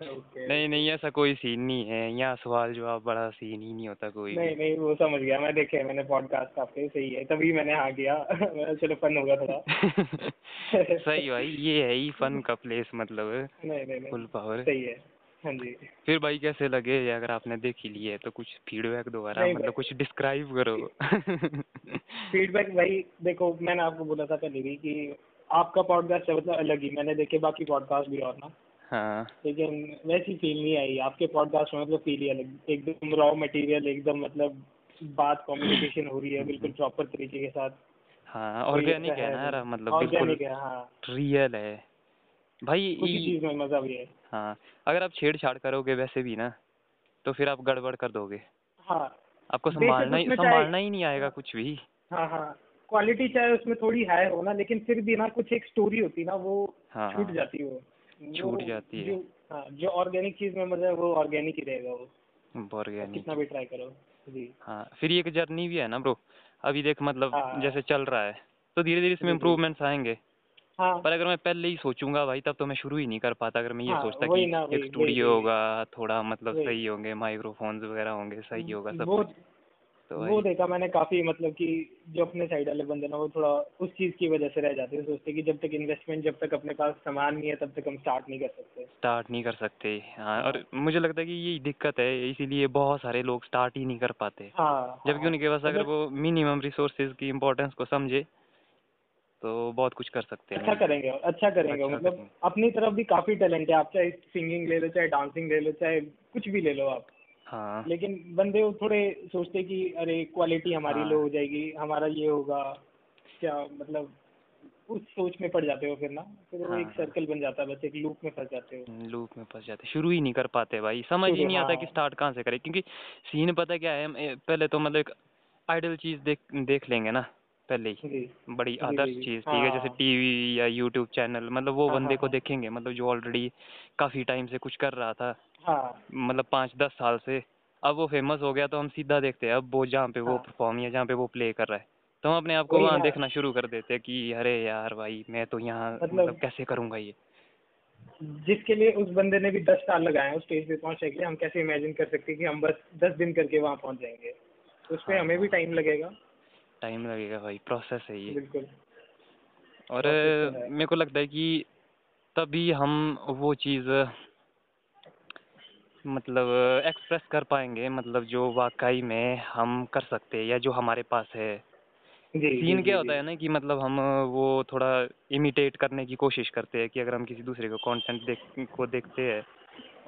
Okay नहीं नहीं ऐसा कोई सीन नहीं है। यहाँ सवाल जवाब बड़ा सीन ही नहीं होता कोई नहीं नहीं वो समझ गया मैं। देखे मैंने पॉडकास्ट आपके सही है। तभी मैंने आ गया। चलो फन होगा थोड़ा। सही भाई ये है ही फन का प्लेस मतलब। नहीं नहीं नहीं। फुल पावर सही है। हाँ जी। फिर भाई कैसे लगे अगर आपने देख ही लिए तो कुछ फीडबैक दोबारा मतलब कुछ डिस्क्राइब करो। फीडबैक भाई देखो मैंने आपको बोला था पहले भी कि आपका पॉडकास्ट है मतलब अलग ही मैंने देखे बाकी पॉडकास्ट भी और ना। हाँ। लेकिन वैसी फील नहीं आई आपके पॉडकास्ट में मतलब फील ही अलग एकदम रॉ मटेरियल एकदम मतलब बात कम्युनिकेशन हो रही है बिल्कुल प्रॉपर तरीके के साथ। हाँ ऑर्गेनिक है ना मतलब बिल्कुल ऑर्गेनिक है हाँ। रियल है। भाई उसी चीज़ में मज़ा भी है। हाँ अगर आप छेड़छाड़ करोगे वैसे भी ना तो फिर आप गड़बड़ कर दोगे। हाँ। आपको संभालना ही संभालना ही नहीं आएगा कुछ भी। हाँ हाँ। क्वालिटी चाहे उसमें थोड़ी हाई हो ना लेकिन फिर भी ना कुछ एक स्टोरी होती ना वो हाँ छूट जाती है वो। छूट जाती है। जो हाँ जो ऑर्गेनिक चीज़ में मज़ा है वो ऑर्गेनिक ही रहेगा वो। ऑर्गेनिक कितना भी ट्राई करो जी। हाँ फिर एक जर्नी भी है ना ब्रो अभी देख मतलब हाँ। जैसे चल रहा है तो धीरे धीरे इसमें। इम्प्रूवमेंट्स आएँगे। हाँ। पर अगर मैं पहले ही सोचूँगा भाई तब तो मैं शुरू ही नहीं कर पाता अगर मैं ये हाँ, सोचता कि एक स्टूडियो होगा थोड़ा मतलब सही होंगे माइक्रोफोन्स वगैरह होंगे सही होगा सब वो तो वो देखा मैंने काफ़ी मतलब कि जो अपने साइड वाले बंदे ना वो थोड़ा उस चीज़ की वजह से रह जाते हैं सोचते कि जब तक इन्वेस्टमेंट जब तक अपने पास सामान नहीं है तब तक हम स्टार्ट नहीं कर सकते। स्टार्ट नहीं कर सकते हाँ और मुझे लगता है कि यही दिक्कत है इसीलिए बहुत सारे लोग स्टार्ट ही नहीं कर पाते। हाँ जबकि हाँ। उनके पास अगर मतलब वो मिनिमम रिसोर्सेज की इम्पोर्टेंस को समझे तो बहुत कुछ कर सकते हैं। अच्छा करेंगे अच्छा करेंगे। अच्छा मतलब करेंगे। अपनी तरफ़ भी काफ़ी टैलेंट है। आप चाहे सिंगिंग ले लो चाहे डांसिंग ले लो चाहे कुछ भी ले लो आप। हाँ। लेकिन बंदे वो थोड़े सोचते कि अरे क्वालिटी हमारी हाँ। लो हो जाएगी हमारा ये होगा। क्या मतलब उस सोच में पड़ जाते हो फिर ना? फिर वो एक हाँ। सर्कल बन जाता है बस एक लूप में फंस जाते हो। लूप में फंस जाते शुरू ही नहीं कर पाते भाई। समझ ही नहीं आता कि हाँ। स्टार्ट कहाँ से करें। क्योंकि सीन पता क्या है पहले तो मतलब एक आइडल चीज़ देख देख लेंगे ना। पहले ही बड़ी आदर्श चीज़ ठीक है जैसे हाँ। टीवी या यूट्यूब चैनल मतलब वो हाँ, बंदे को हाँ। देखेंगे मतलब जो ऑलरेडी काफ़ी टाइम से कुछ कर रहा था मतलब पाँच दस साल से अब वो फ़ेमस हो गया तो हम सीधा देखते हैं अब वो जहाँ पे वो। परफॉर्म या जहाँ पे वो प्ले कर रहा है तो हम अपने आप को वहाँ देखना शुरू कर देते हैं कि अरे यार भाई मैं तो यहाँ मतलब- मतलब कैसे करूँगा ये जिसके लिए उस बंदे ने भी दस साल लगाए उस स्टेज पे पहुँचने के लिए हम कैसे इमेजिन कर सकते हैं कि हम बस दस दिन करके वहाँ पहुँच जाएँगे तो उस पे हाँ। हमें भी टाइम लगेगा टाइम लगेगा भाई प्रोसेस है ये बिल्कुल और तो। मेरे को लगता है कि तभी हम वो चीज़ मतलब एक्सप्रेस कर पाएँगे मतलब जो वाकई में हम कर सकते हैं या जो हमारे पास है सीन क्या। होता है ना कि मतलब हम वो थोड़ा इमिटेट करने की कोशिश करते हैं कि अगर हम किसी दूसरे को कंटेंट देख को देखते हैं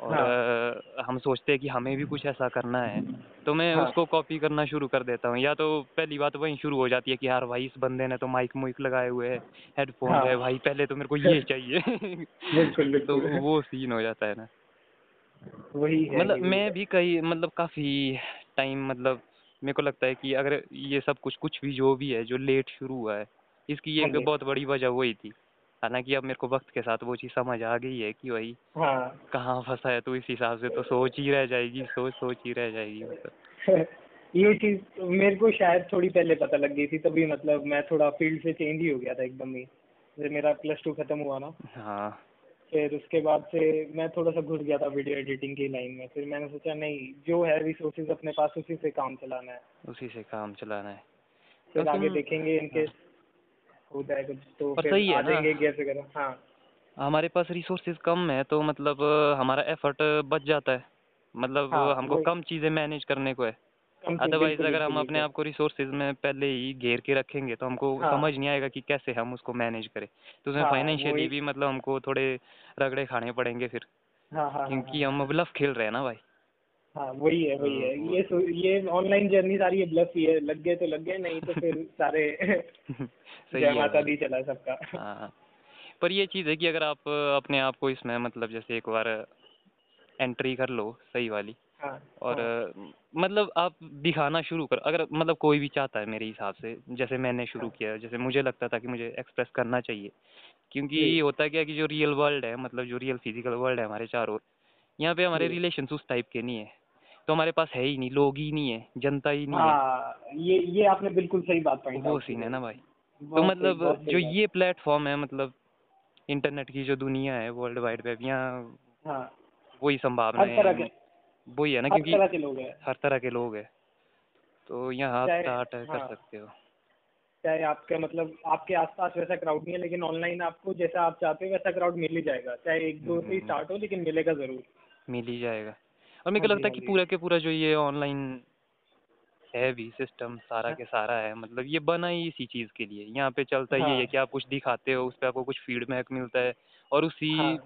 और हाँ। हम सोचते हैं कि हमें भी कुछ ऐसा करना है। तो मैं हाँ। उसको कॉपी करना शुरू कर देता हूँ। या तो पहली बात वहीं शुरू हो जाती है कि यार भाई इस बंदे ने तो माइक मुइक लगाए हुए है हेडफोन हाँ। है भाई पहले तो मेरे को ये चाहिए। तो वो सीन हो जाता है ना। वही है मतलब मैं भी कई मतलब काफ़ी टाइम मतलब मेरे को लगता है कि अगर ये सब कुछ कुछ भी जो भी है जो लेट शुरू हुआ है इसकी हाँ एक बहुत बड़ी वजह वही थी। हालाँकि अब मेरे को वक्त के साथ वो चीज़ समझ आ गई है कि भाई हाँ। कहाँ फंसा है तो इस हिसाब से तो सोच ही रह जाएगी सोच सोच ही रह जाएगी मतलब ये चीज़ मेरे को शायद थोड़ी पहले पता लग गई थी तभी मतलब मैं थोड़ा फ़ील्ड से चेंज ही हो गया था एकदम ही। मेरा प्लस टू खत्म हुआ ना। हाँ। फिर उसके बाद से मैं थोड़ा सा घुस गया था वीडियो एडिटिंग की लाइन में। फिर मैंने सोचा नहीं जो है रिसोर्सेज अपने पास उसी से काम चलाना है। उसी से काम चलाना है। फिर तो आगे देखेंगे इनके होता है कुछ तो पर सही है ना। हाँ। हमारे पास रिसोर्सेज कम है तो मतलब हमारा एफर्ट बच जाता है। मतलब हाँ, हमको कम चीज़ें मैनेज करने को है। अदरवाइज़ अगर हम अपने आप को रिसोर्सेज में पहले ही घेर के रखेंगे तो हमको हाँ। समझ नहीं आएगा कि कैसे हम उसको मैनेज करें। तो उसमें हाँ, फाइनेंशियली भी मतलब हमको थोड़े रगड़े खाने पड़ेंगे फिर हाँ हाँ हाँ, क्योंकि हाँ। हम लफ खेल रहे हैं ना भाई। हाँ वही है वही है। हाँ, ये सो- ये ऑनलाइन जर्नी सारी ये ब्लफ ही है लग गए तो लग गए नहीं तो फिर सारे जय माता दी चला सबका। हाँ पर ये चीज़ है कि अगर आप अपने आप को इसमें मतलब जैसे एक बार एंट्री कर लो सही वाली हाँ और हाँ, मतलब आप दिखाना शुरू कर अगर मतलब कोई भी चाहता है मेरे हिसाब से जैसे मैंने शुरू हाँ। किया जैसे मुझे लगता था कि मुझे एक्सप्रेस करना चाहिए क्योंकि ये होता क्या कि जो रियल वर्ल्ड है मतलब जो रियल फ़िज़िकल वर्ल्ड है हमारे चारों ओर यहाँ पे हमारे रिलेशन उस टाइप के नहीं है। तो हमारे पास है ही नहीं लोग ही नहीं है जनता ही नहीं है। हाँ ये ये आपने बिल्कुल सही बात पॉइंट वो सीन है ना भाई। तो मतलब जो ये प्लेटफॉर्म है मतलब इंटरनेट की जो दुनिया है वर्ल्ड वाइड वेब यहाँ हाँ। वही संभावना हर तरह के। है वही है ना हर क्योंकि तरह के लोग हैं। हर तरह के लोग है। तो यहाँ आप स्टार्ट कर हाँ। सकते हो। चाहे आपके मतलब आपके आसपास वैसा क्राउड नहीं है लेकिन ऑनलाइन आपको जैसा आप चाहते हो वैसा क्राउड मिल ही जाएगा। चाहे एक दो से ही हम्म। स्टार्ट हो लेकिन मिलेगा ज़रूर। मिल ही जाएगा। और मेरे को लगता है हाँ कि पूरा के पूरा जो ये ऑनलाइन है भी सिस्टम सारा हाँ। के सारा है मतलब ये बना ही इसी चीज़ के लिए यहाँ पे चलता ही हाँ। है कि आप कुछ दिखाते हो उस पर आपको कुछ फीडबैक मिलता है और उसी हाँ।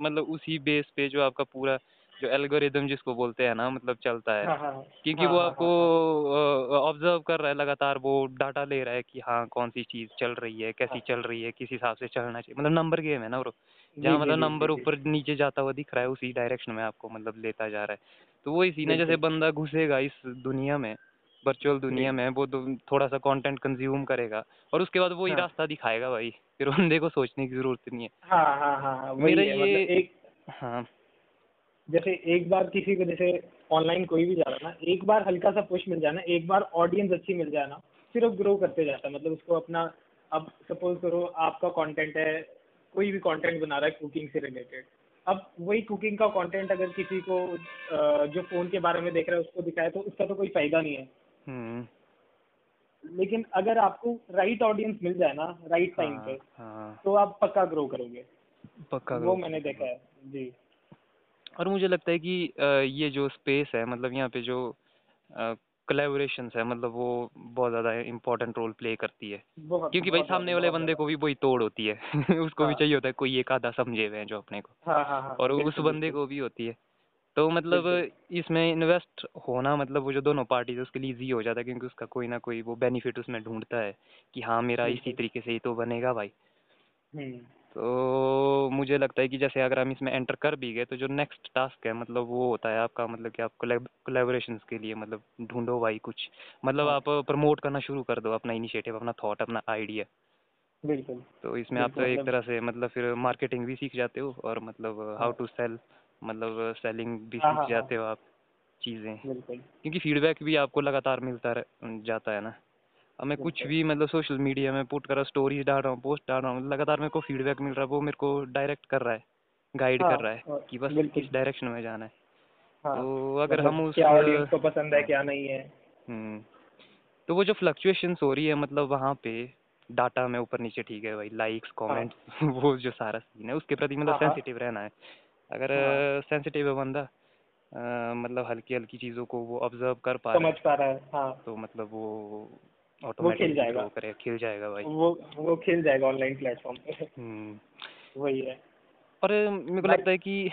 मतलब उसी बेस पे जो आपका पूरा जो एल्गोरिदम जिसको बोलते हैं ना मतलब चलता है। क्योंकि हाँ, वो आपको ऑब्ज़र्व कर रहा है लगातार वो डाटा ले रहा है कि हाँ कौन सी चीज़ चल रही है कैसी। चल रही है किस हिसाब से चलना चाहिए मतलब नंबर गेम है ना ब्रो जहाँ मतलब नंबर। ऊपर नीचे जाता हुआ दिख रहा है उसी डायरेक्शन में आपको मतलब लेता जा रहा है। तो वही सीन है जैसे बंदा घुसेगा इस दुनिया में वर्चुअल दुनिया में वो तो थोड़ा सा कंटेंट कंज्यूम करेगा और उसके बाद वही हाँ। रास्ता दिखाएगा भाई फिर बंदे को सोचने की ज़रूरत नहीं है। हाँ हाँ हाँ मेरा है, मतलब ये- एक हाँ। जैसे एक बार किसी को जैसे ऑनलाइन कोई भी जा रहा ना एक बार हल्का सा पुश मिल जाए ना एक बार ऑडियंस अच्छी मिल जाए ना फिर वो ग्रो करते जाता है। मतलब उसको अपना अब सपोज़ करो आपका कंटेंट है कोई भी कंटेंट बना रहा है कुकिंग से रिलेटेड अब वही कुकिंग का कंटेंट अगर किसी को जो फ़ोन के बारे में देख रहा है उसको दिखाए तो उसका तो कोई फ़ायदा नहीं है। हम्म। लेकिन अगर आपको राइट ऑडियंस मिल जाए ना राइट टाइम हाँ पे हाँ। तो आप पक्का ग्रो करोगे। पक्का वो मैंने देखा है जी। और मुझे लगता है कि ये जो स्पेस है मतलब यहाँ पे जो कोलेबोरेशंस है मतलब वो बहुत ज़्यादा इम्पोर्टेंट रोल प्ले करती है। बहुत क्योंकि भाई सामने वाले बंदे को भी वही तोड़ होती है। उसको हाँ, भी। चाहिए होता है कोई एक आधा समझे हुए हैं जो अपने को। हाँ हाँ हाँ और उस बंदे को भी होती है। तो मतलब इसमें इन्वेस्ट होना मतलब वो जो दोनों पार्टीज़ है उसके लिए इजी हो जाता है क्योंकि उसका कोई ना कोई वो बेनिफिट उसमें ढूंढता है कि हाँ मेरा इसी तरीके से ही तो बनेगा भाई। हम्म। तो मुझे लगता है कि जैसे अगर हम इसमें एंटर कर भी गए तो जो नेक्स्ट टास्क है मतलब वो होता है आपका मतलब कि आप कोलेबोरेशन के लिए मतलब ढूंढो भाई कुछ। मतलब हाँ। आप प्रमोट करना शुरू कर दो अपना इनिशिएटिव अपना थॉट अपना आइडिया बिल्कुल। तो इसमें आप तो एक मतलब- तरह से मतलब फिर मार्केटिंग भी सीख जाते हो और मतलब हाउ। टू सेल मतलब सेलिंग भी हाँ, सीख हाँ, जाते हो आप चीज़ें। क्योंकि फीडबैक भी आपको लगातार मिलता जाता है ना। अब मैं कुछ भी मतलब सोशल मीडिया में पुट कर रहा हूँ स्टोरीज डाल रहा हूँ पोस्ट डाल रहा हूँ लगातार मेरे को फीडबैक मिल रहा है वो मेरे को डायरेक्ट कर रहा है गाइड हाँ, कर रहा है और कि बस किस डायरेक्शन में जाना है हाँ तो अगर मतलब हम उस क्या ऑडियंस को पसंद है हाँ। क्या नहीं है हम्म, तो वो जो फ्लक्चुएशंस हो रही है मतलब वहाँ पे डाटा में ऊपर नीचे ठीक है भाई लाइक्स कमेंट्स वो जो सारा सीन है उसके प्रति मतलब हाँ, हाँ। सेंसिटिव रहना है अगर हाँ। सेंसिटिव है बंदा मतलब हल्की हल्की चीज़ों को वो ऑब्ज़र्व कर पा रहा समझ है पा रहा है हाँ तो मतलब वो खिल ऑटोमेटिकली जाएगा। खिल जाएगा भाई। वो वो खेल जाएगा ऑनलाइन प्लेटफॉर्म पे। हम्म। वही है। और मेरे को लगता है कि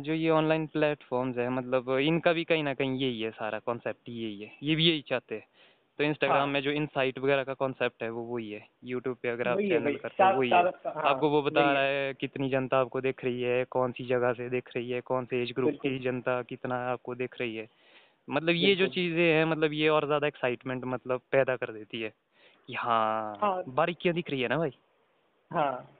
जो ये ऑनलाइन प्लेटफॉर्म्स है मतलब इनका भी कहीं ना कहीं यही है सारा कॉन्सेप्ट यही है। ये भी यही चाहते हैं। तो इंस्टाग्राम हाँ। में जो इनसाइट वगैरह का कॉन्सेप्ट है वो वही है। यूट्यूब पे अगर आप चैनल करते हो वही है। हाँ, आपको वो बता रहा। है कितनी जनता आपको देख रही है कौन सी जगह से देख रही है कौन से एज ग्रुप की जनता कितना आपको देख रही है। मतलब ये जो चीज़ें हैं मतलब ये और ज़्यादा एक्साइटमेंट मतलब पैदा कर देती है कि हाँ हाँ। बारीकियाँ दिख रही है ना भाई? हाँ।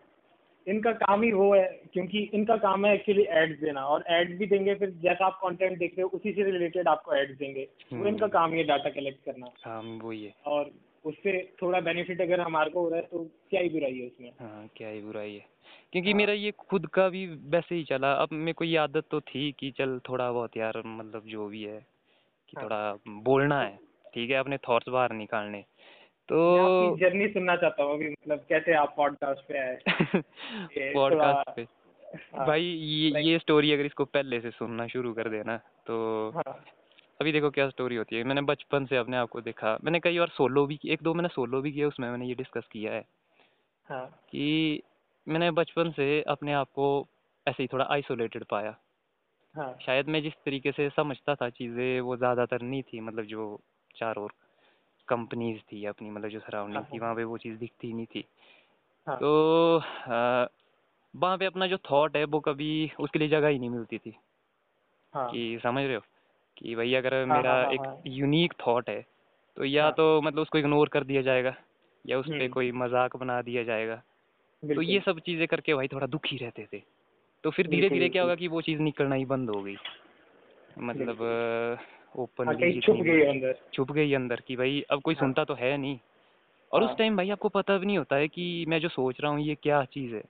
इनका काम ही वो है क्योंकि इनका काम है एक्चुअली एड्स देना और एड्स भी देंगे फिर जैसा आप कंटेंट देख रहे हो उसी से रिलेटेड आपको एड्स देंगे। वो हम्म। इनका काम ही है डाटा कलेक्ट करना। काम वही है। और उससे थोड़ा बेनिफिट अगर हमारे को हो रहा है तो क्या ही बुराई है उसमें। हाँ क्या ही बुराई है। क्योंकि हाँ। मेरा ये खुद का भी वैसे ही चला। अब मेरे को ये आदत तो थी कि चल थोड़ा बहुत यार मतलब जो भी है। कि। थोड़ा बोलना है ठीक है अपने थॉट्स बाहर निकालने। तो जर्नी सुनना चाहता हूँ अभी मतलब कैसे आप पॉडकास्ट पे आए? पॉडकास्ट पे। हाँ, भाई ये ये स्टोरी अगर इसको पहले से सुनना शुरू कर देना तो हाँ। अभी देखो क्या स्टोरी होती है। मैंने बचपन से अपने आप को देखा। मैंने कई बार सोलो भी एक दो मैंने सोलो भी किया उसमें मैंने ये डिस्कस किया है हाँ। कि मैंने बचपन से अपने आप को ऐसे ही थोड़ा आइसोलेटेड पाया। हाँ। शायद मैं जिस तरीके से समझता था चीज़ें वो ज़्यादातर नहीं थी मतलब जो चार और कंपनीज़ थी अपनी मतलब जो सराउंडिंग हाँ, थी हाँ। वहाँ पे वो चीज़ दिखती नहीं थी। हाँ। तो वहाँ पे अपना जो थॉट है वो कभी उसके लिए जगह ही नहीं मिलती थी। हाँ। कि समझ रहे हो? कि भाई अगर हाँ, मेरा हाँ, हाँ, एक हाँ। यूनिक थॉट है तो या हाँ। तो मतलब उसको इग्नोर कर दिया जाएगा या उस पर हम्म। कोई मज़ाक बना दिया जाएगा। तो ये सब चीज़ें करके भाई थोड़ा दुखी रहते थे। तो फिर धीरे धीरे क्या होगा कि वो चीज़ निकलना ही बंद हो गई। मतलब ओपन हाँ, छुप गई अंदर। छुप गई अंदर कि भाई अब कोई हाँ। सुनता तो है नहीं। और उस हाँ। टाइम भाई आपको पता भी नहीं होता है कि मैं जो सोच रहा हूँ ये क्या चीज़ है।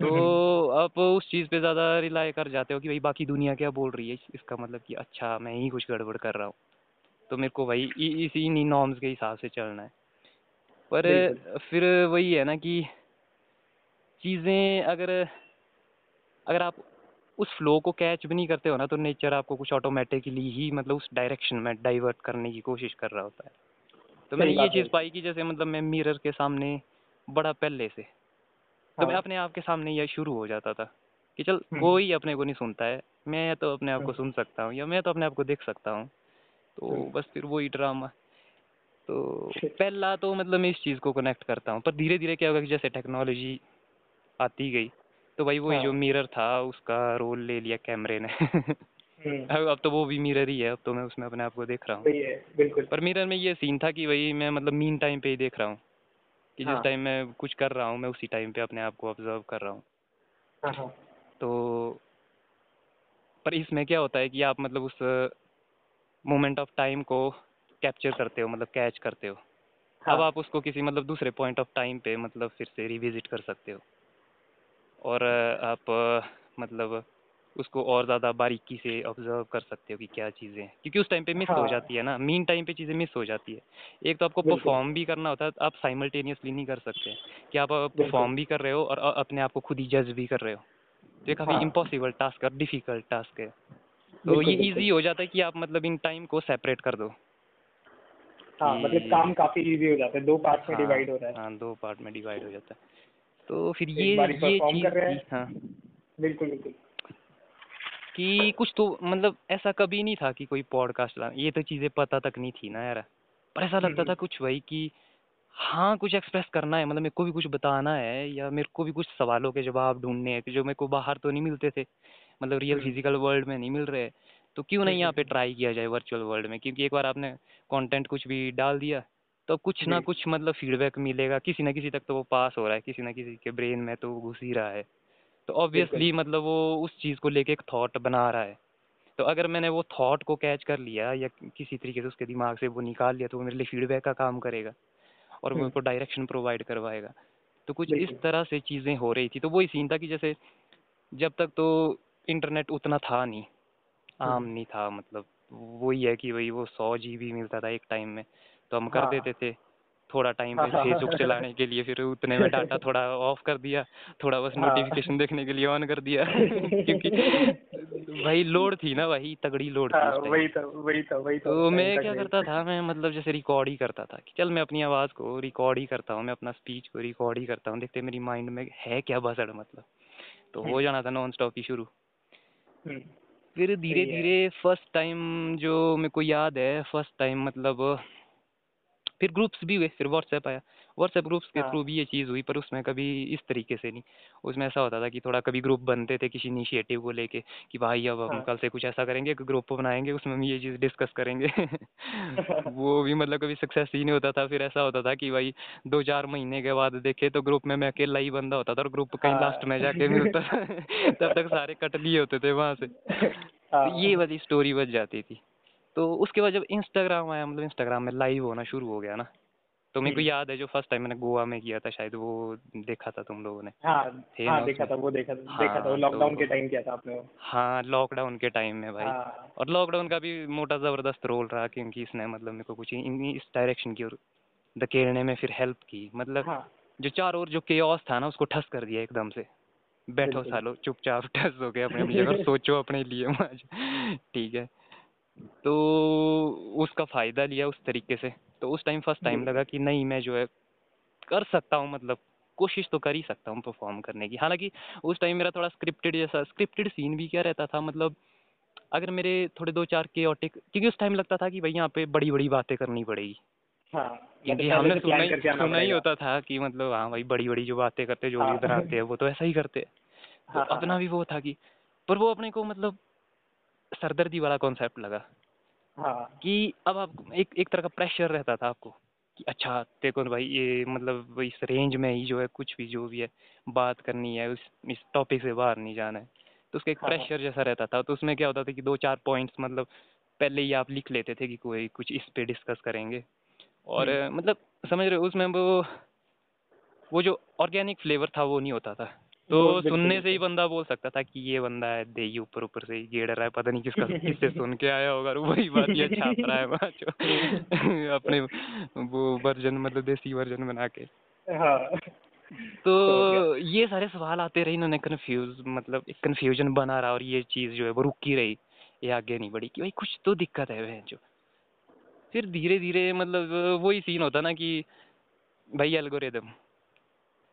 तो हम्म। आप उस चीज़ पे ज़्यादा रिलाय कर जाते हो कि भाई बाकी दुनिया क्या बोल रही है? इसका मतलब कि अच्छा मैं ही कुछ गड़बड़ कर रहा हूँ। तो मेरे को भाई इसी इन्हीं नॉर्म्स के हिसाब से चलना है। पर फिर वही है ना कि चीज़ें अगर अगर आप उस फ्लो को कैच भी नहीं करते हो ना तो नेचर आपको कुछ ऑटोमेटिकली ही मतलब उस डायरेक्शन में डाइवर्ट करने की कोशिश कर रहा होता है तो मैंने ये चीज़ पाई कि जैसे मतलब मैं मिरर के सामने बड़ा पहले से तो मैं हाँ। अपने आप के सामने यह शुरू हो जाता था कि चल हम्म। कोई अपने को नहीं सुनता है मैं तो अपने आप को हम्म। सुन सकता हूँ या मैं तो अपने आप को देख सकता हूँ तो। बस फिर वही ड्रामा तो पहला तो मतलब मैं इस चीज़ को कनेक्ट करता हूँ पर धीरे धीरे क्या होगा कि जैसे टेक्नोलॉजी आती गई तो भाई वही हाँ। जो मिरर था उसका रोल ले लिया कैमरे ने हम्म। अब अब तो वो भी मिरर ही है अब तो मैं उसमें अपने आप को देख रहा हूँ बिल्कुल पर मिरर में ये सीन था कि भाई मैं मतलब मीन टाइम पे ही देख रहा हूँ कि जिस हाँ। टाइम मैं कुछ कर रहा हूँ मैं उसी टाइम पे अपने आप को ऑब्ज़र्व कर रहा हूँ हाँ हाँ तो पर इसमें क्या होता है कि आप मतलब उस मोमेंट ऑफ़ टाइम को कैप्चर करते हो मतलब कैच करते हो अब हाँ। आप उसको किसी मतलब दूसरे पॉइंट ऑफ़ टाइम पे मतलब फिर से रिविजिट कर सकते हो और आप मतलब उसको और ज़्यादा बारीकी से ऑब्ज़र्व कर सकते हो कि क्या चीज़ें हैं। क्योंकि उस टाइम पे मिस हाँ। हो। हाँ। जाती है ना मीन टाइम पे चीज़ें मिस हो जाती है। एक तो आपको परफॉर्म भी करना होता है आप साइमल्टेनियसली नहीं कर सकते। कि आप परफॉर्म भी कर रहे हो और अपने आप को खुद ही जज भी कर रहे हो। तो ये काफ़ी हाँ। इम्पॉसिबल टास्क और डिफ़िकल्ट टास्क है। तो ये। इजी हो जाता है कि आप मतलब इन टाइम को सेपरेट कर दो। हाँ मतलब काम काफ़ी इजी हो जाता है। दो पार्ट में हाँ, डिवाइड हो रहा है। हाँ दो पार्ट में डिवाइड हो जाता है। तो फिर ये ये चीज़ हाँ। बिल्कुल बिल्कुल। कि कुछ तो मतलब ऐसा कभी नहीं था कि कोई पॉडकास्ट ला ये तो चीज़ें पता तक नहीं थी ना यार। पर ऐसा लगता था कुछ वही कि हाँ कुछ एक्सप्रेस करना है मतलब मेरे को भी कुछ बताना है या मेरे को भी कुछ सवालों के जवाब ढूँढने हैं जो मेरे को बाहर तो नहीं मिलते थे मतलब रियल हम्म। फ़िज़िकल वर्ल्ड में नहीं मिल रहे तो क्यों नहीं यहाँ पे हम्म। ट्राई किया जाए वर्चुअल वर्ल्ड में? क्योंकि एक बार आपने कंटेंट कुछ भी डाल दिया तो कुछ ना कुछ मतलब फीडबैक मिलेगा। किसी ना किसी तक तो वो पास हो रहा है किसी ना किसी के ब्रेन में तो घुस ही रहा है। तो ऑब्वियसली मतलब वो उस चीज़ को लेके एक थॉट बना रहा है। तो अगर मैंने वो थॉट को कैच कर लिया या किसी तरीके से उसके दिमाग से वो निकाल लिया तो वो मेरे लिए फीडबैक का काम करेगा और वो हम्म। मेरे को डायरेक्शन प्रोवाइड करवाएगा। तो कुछ इस तरह से चीज़ें हो रही थी। तो वही सीन था कि जैसे जब तक तो इंटरनेट उतना था नहीं आम हम्म। नहीं था मतलब। वही है कि वही वो सौ जी मिलता था एक टाइम में। तो हम कर हाँ। देते थे थोड़ा टाइम हाँ, पे हाँ, फेसबुक हाँ। चलाने के लिए फिर उतने में डाटा थोड़ा ऑफ़ कर दिया थोड़ा बस हाँ। नोटिफिकेशन देखने के लिए ऑन कर दिया क्योंकि वही लोड थी ना वही तगड़ी लोड थी हाँ, वही था वही था वही था तो उस मैं क्या करता था मैं मतलब जैसे रिकॉर्ड ही करता था कि चल मैं अपनी आवाज़ को रिकॉर्ड ही करता हूँ मैं अपना स्पीच को रिकॉर्ड ही करता हूँ देखते मेरी माइंड में है क्या बसड़ मतलब तो हो। जाना था नॉन स्टॉप ही शुरू हम्म। फिर धीरे धीरे फ़र्स्ट टाइम जो मेरे को याद है फ़र्स्ट टाइम मतलब फिर ग्रुप्स भी हुए फिर व्हाट्सएप आया व्हाट्सएप ग्रुप्स के हाँ। थ्रू भी ये चीज़ हुई पर उसमें कभी इस तरीके से नहीं उसमें ऐसा होता था कि थोड़ा कभी ग्रुप बनते थे किसी इनिशिएटिव को लेके कि भाई अब हम हाँ। कल से कुछ ऐसा करेंगे एक ग्रुप बनाएँगे उसमें हम ये चीज़ डिस्कस करेंगे वो भी मतलब कभी सक्सेस ही नहीं होता था फिर ऐसा होता था कि भाई दो चार महीने के बाद देखे तो ग्रुप में मैं अकेला ही बंदा होता था और ग्रुप कहीं हाँ। लास्ट में जाके मिलता था तब तक सारे कट लिए होते थे वहाँ से हाँ। तो ये वाली स्टोरी बच जाती थी तो उसके बाद जब इंस्टाग्राम आया मतलब इंस्टाग्राम में लाइव होना शुरू हो गया ना तो मेरे को हम्म। याद है जो फ़र्स्ट टाइम मैंने गोवा में किया था शायद वो देखा था तुम लोगों ने। हाँ हाँ देखा था वो देखा था हाँ, देखा था वो लॉकडाउन तो- के टाइम किया था आपने हाँ लॉकडाउन के टाइम में भाई। हाँ। और लॉकडाउन का भी मोटा ज़बरदस्त रोल रहा क्योंकि इसने मतलब मेरे को कुछ इस डायरेक्शन की ओर धकेलने में फिर हेल्प की। मतलब हाँ। जो चार ओर जो केओस था ना उसको ठस कर दिया एकदम से। बैठो सालो चुपचाप ठस हो गए अपने अपनी जगह सोचो अपने लिए ठीक है। तो उसका फ़ायदा लिया उस तरीके से। तो उस टाइम फ़र्स्ट टाइम लगा कि नहीं मैं जो है कर सकता हूँ मतलब कोशिश तो कर ही सकता हूँ परफॉर्म करने की। हालाँकि उस टाइम मेरा थोड़ा स्क्रिप्टेड जैसा स्क्रिप्टेड सीन भी क्या रहता था मतलब अगर मेरे थोड़े दो चार केओटिक क्योंकि उस टाइम लगता था कि भाई यहाँ पे बड़ी बड़ी बातें करनी पड़ेगी। हाँ क्योंकि मतलब हमने सुना ही सुना ही होता था कि मतलब हाँ भाई बड़ी बड़ी जो बातें करते जो भी हाँ। बनाते हैं वो तो ऐसा ही करते हैं। तो हाँ, हाँ, अपना। भी वो था कि पर वो अपने को मतलब सरदर्दी वाला कॉन्सेप्ट लगा हाँ। कि अब आप एक एक तरह का प्रेशर रहता था आपको कि अच्छा देखो भाई ये मतलब इस रेंज में ही जो है कुछ भी जो भी है बात करनी है उस इस टॉपिक से बाहर नहीं जाना है। तो उसका एक हाँ, हाँ। प्रेशर जैसा रहता था। तो उसमें क्या होता था कि दो चार पॉइंट्स मतलब पहले ही आप लिख लेते थे कि कोई कुछ इस पे डिस्कस करेंगे। और हम्म। मतलब समझ रहे हो उसमें वो वो जो ऑर्गेनिक फ्लेवर था वो नहीं होता था। तो सुनने से ही बंदा बोल सकता था कि ये बंदा है देही ऊपर ऊपर से ही गेड़ रहा है पता नहीं किसका किससे सुन के आया होगा वही बात ये छाप रहा है जो अपने वो वर्जन मतलब देसी वर्जन बना के। हाँ। तो ये सारे सवाल आते रहे इन्होंने कंफ्यूज मतलब एक कंफ्यूजन बना रहा और ये चीज़ जो है वो रुकी रही ये आगे नहीं बढ़ी कि भाई कुछ तो दिक्कत है वह जो फिर धीरे धीरे मतलब वही सीन होता ना कि भाई एल्गोरिदम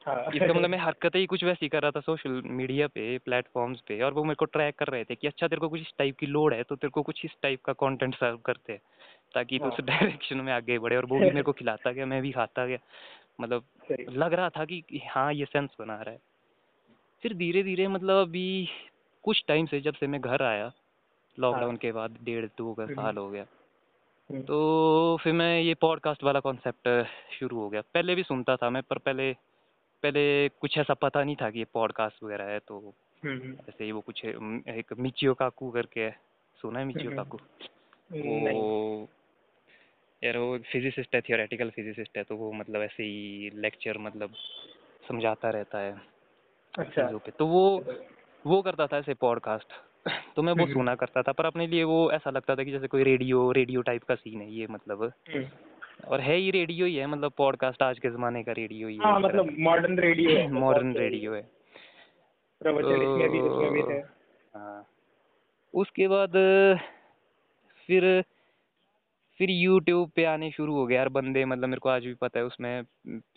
हाँ। इसका मतलब मैं हरकतें ही कुछ वैसी कर रहा था सोशल मीडिया पे प्लेटफॉर्म्स पे और वो मेरे को ट्रैक कर रहे थे कि अच्छा तेरे को कुछ इस टाइप की लोड है तो तेरे को कुछ इस टाइप का कंटेंट सर्व करते हैं ताकि तू उस हाँ। डायरेक्शन में आगे बढ़े और वो भी मेरे को खिलाता गया मैं भी खाता गया। मतलब लग रहा था कि हाँ ये सेंस बना रहा है। फिर धीरे धीरे मतलब अभी कुछ टाइम से जब से मैं घर आया लॉकडाउन के बाद डेढ़ दो का हम्म। साल हो गया हम्म, तो फिर मैं ये पॉडकास्ट वाला कॉन्सेप्ट शुरू हो गया। पहले भी सुनता था मैं पर पहले पहले कुछ ऐसा पता नहीं था कि ये पॉडकास्ट वगैरह है तो हम्म, ऐसे ही वो कुछ एक मिचियो काकू करके है। सुना है मिचियो हम्म, काकू वो यार वो फिजिसिस्ट है थियोरेटिकल फिजिसिस्ट है तो वो मतलब ऐसे ही लेक्चर मतलब समझाता रहता है अच्छा। पे। तो वो वो करता था ऐसे पॉडकास्ट तो मैं वो हम्म। सुना करता था पर अपने लिए वो ऐसा लगता था कि जैसे कोई रेडियो रेडियो टाइप का सीन है ये मतलब हम्म, और है ही रेडियो ही है मतलब पॉडकास्ट आज के ज़माने का रेडियो ही है। हाँ मतलब मॉडर्न रेडियो है मॉडर्न रेडियो है प्रवचन इसमें भी इसमें भी थे हाँ। उसके बाद फिर फिर यूट्यूब पे आने शुरू हो गया यार बंदे मतलब मेरे को आज भी पता है उसमें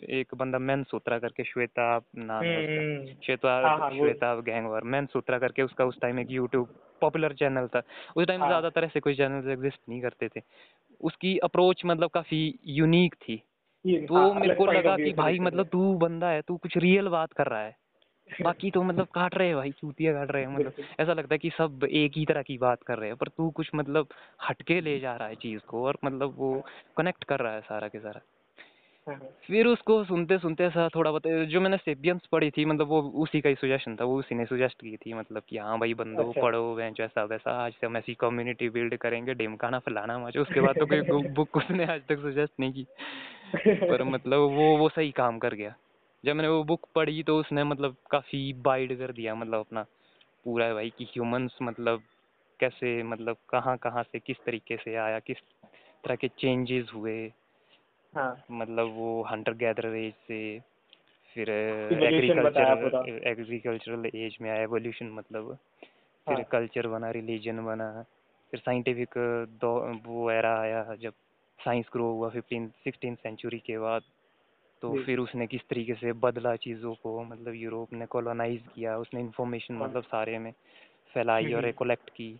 एक बंदा मैन सूत्रा करके श्वेता नाम है हम्म, श्वेता हाँ, हाँ, श्वेता गैंगवार मैन सूत्रा करके उसका उस टाइम एक यूट्यूब पॉपुलर चैनल था। उस टाइम। ज़्यादातर ऐसे कोई चैनल एग्जिस्ट नहीं करते थे। उसकी अप्रोच मतलब काफ़ी यूनिक थी। तो हाँ, मेरे को लगा कि भाई मतलब तू बंदा है तू कुछ रियल बात कर रहा है। बाकी तो मतलब काट रहे हैं भाई चूतिया काट रहे हैं मतलब। ऐसा लगता है कि सब एक ही तरह की बात कर रहे हैं पर तू कुछ मतलब हटके ले जा रहा है चीज़ को और मतलब वो कनेक्ट कर रहा है सारा के सारा। फिर उसको सुनते सुनते ऐसा थोड़ा बहुत जो मैंने सेपियंस पढ़ी थी मतलब वो उसी का ही सुजेशन था वो उसी ने सुजेस्ट की थी मतलब कि हाँ भाई बंदो अच्छा। पढ़ो बेंच ऐसा वैसा आज से हम ऐसी कम्युनिटी बिल्ड करेंगे ढिमकाना फलाना मचो उसके बाद तो कोई बुक उसने आज तक सुजेस्ट नहीं की पर मतलब वो वो सही काम कर गया जब मैंने वो बुक पढ़ी तो उसने मतलब काफ़ी बाइड कर दिया मतलब अपना पूरा भाई कि ह्यूमंस मतलब कैसे मतलब कहाँ कहाँ से किस तरीके से आया किस तरह के चेंजेस हुए हाँ मतलब वो हंटर गैदर एज से फिर। एग्रीकल्चर एग्रीकल्चरल एज में आया एवोल्यूशन मतलब फिर हाँ। कल्चर बना रिलीजन बना फिर साइंटिफिक दो वो एरा आया जब साइंस ग्रो हुआ फिफ्टीन सिक्सटीन सेंचुरी के बाद तो फिर उसने किस तरीके से बदला चीज़ों को मतलब यूरोप ने कॉलोनाइज किया उसने इंफॉर्मेशन हाँ। मतलब सारे में फैलाई और। कलेक्ट की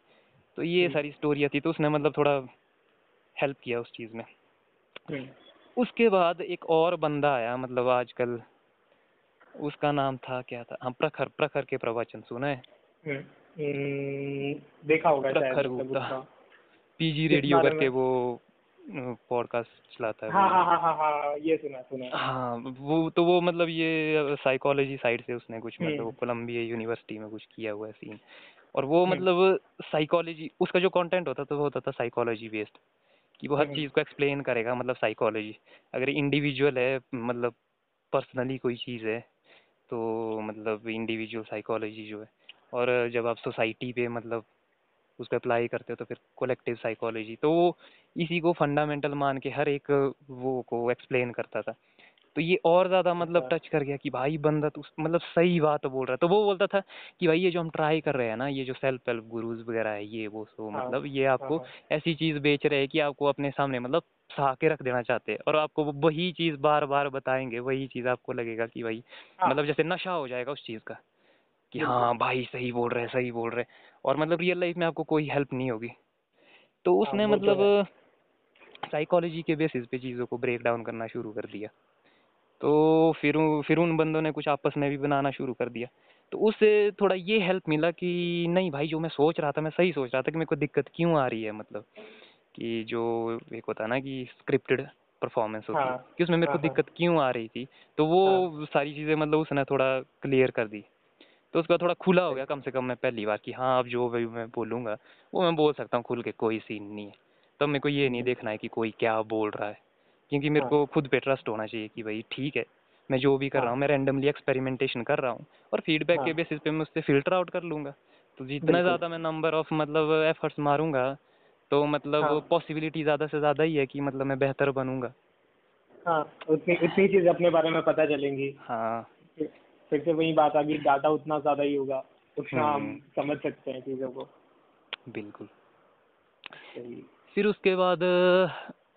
तो ये। सारी स्टोरियाँ थी तो उसने मतलब थोड़ा हेल्प किया उस चीज़ में उसके बाद एक और बंदा आया मतलब आजकल उसका नाम था क्या था हाँ प्रखर प्रखर के प्रवचन सुना है हम्म, हम्म, देखा होगा प्रखर मतलब गुप्ता। पीजी रेडियो करके वो पॉडकास्ट चलाता है हाँ। हाँ हाँ हाँ हाँ ये सुना सुना हाँ वो तो वो मतलब ये साइकोलॉजी साइड से उसने कुछ मतलब हम्म। कोलंबिया यूनिवर्सिटी में कुछ किया हुआ है सीन और वो हम्म। मतलब साइकोलॉजी उसका जो कंटेंट होता था वो होता था साइकोलॉजी बेस्ड कि वो हर हम्म। चीज़ को एक्सप्लेन करेगा मतलब साइकोलॉजी अगर इंडिविजुअल है मतलब पर्सनली कोई चीज़ है तो मतलब इंडिविजुअल साइकोलॉजी जो है। और जब आप सोसाइटी पे मतलब उसको अप्लाई करते हो तो फिर कोलेक्टिव साइकोलॉजी तो वो इसी को फंडामेंटल मान के हर एक वो को एक्सप्लेन करता था। तो ये और ज़्यादा मतलब। टच कर गया कि भाई बंदा तो मतलब सही बात बोल रहा है। तो वो बोलता था कि भाई ये जो हम ट्राई कर रहे हैं ना ये जो सेल्फ हेल्प गुरुज वगैरह है ये वो सो हाँ, मतलब ये आपको हाँ, ऐसी चीज़ बेच रहे हैं कि आपको अपने सामने मतलब सहा के रख देना चाहते हैं। और आपको वही चीज़ बार बार बताएँगे वही चीज़ आपको लगेगा कि भाई हाँ, मतलब जैसे नशा हो जाएगा उस चीज़ का कि हाँ भाई सही बोल रहे हैं सही बोल रहे हैं। और मतलब रियल लाइफ में आपको कोई हेल्प नहीं होगी। तो उसने तो मतलब साइकोलॉजी के बेसिस पे चीज़ों को ब्रेक डाउन करना शुरू कर दिया। तो फिर फिर उन बंदों ने कुछ आपस में भी बनाना शुरू कर दिया। तो उससे थोड़ा ये हेल्प मिला कि नहीं भाई जो मैं सोच रहा था मैं सही सोच रहा था कि मेरे को दिक्कत क्यों आ रही है मतलब कि जो एक होता है ना कि स्क्रिप्टेड परफॉर्मेंस होती है हाँ, कि उसमें मेरे को हाँ, हाँ। दिक्कत क्यों आ रही थी? तो वो सारी चीज़ें मतलब उसने थोड़ा क्लियर कर दी। तो उसका थोड़ा खुला हो गया कम से कम मैं पहली बार कि हाँ अब जो भी मैं बोलूँगा वो मैं बोल सकता हूँ खुल के कोई सीन नहीं है। तब मेरे को ये नहीं देखना है कि कोई क्या बोल रहा है। क्योंकि मेरे हाँ। को खुद पे ट्रस्ट होना चाहिए कि भाई ठीक है मैं जो भी कर रहा हाँ। हूँ मैं रैंडमली एक्सपेरिमेंटेशन कर रहा हूँ और फीडबैक के हाँ। बेसिस पे मैं उससे फ़िल्टर आउट कर लूँगा तो जितना ज़्यादा मैं नंबर ऑफ़ मतलब एफर्ट्स मारूँगा तो मतलब हाँ। पॉसिबिलिटी ज़्यादा से ज़्यादा ही है कि मतलब मैं बेहतर बनूँगा हाँ उतनी उतनी चीज़ अपने बारे में पता चलेंगी हाँ फिर फिर से वही बात आ गई डाटा उतना ज़्यादा ही होगा उतना हम हम्म। समझ सकते हैं चीज़ों को बिल्कुल फिर उसके बाद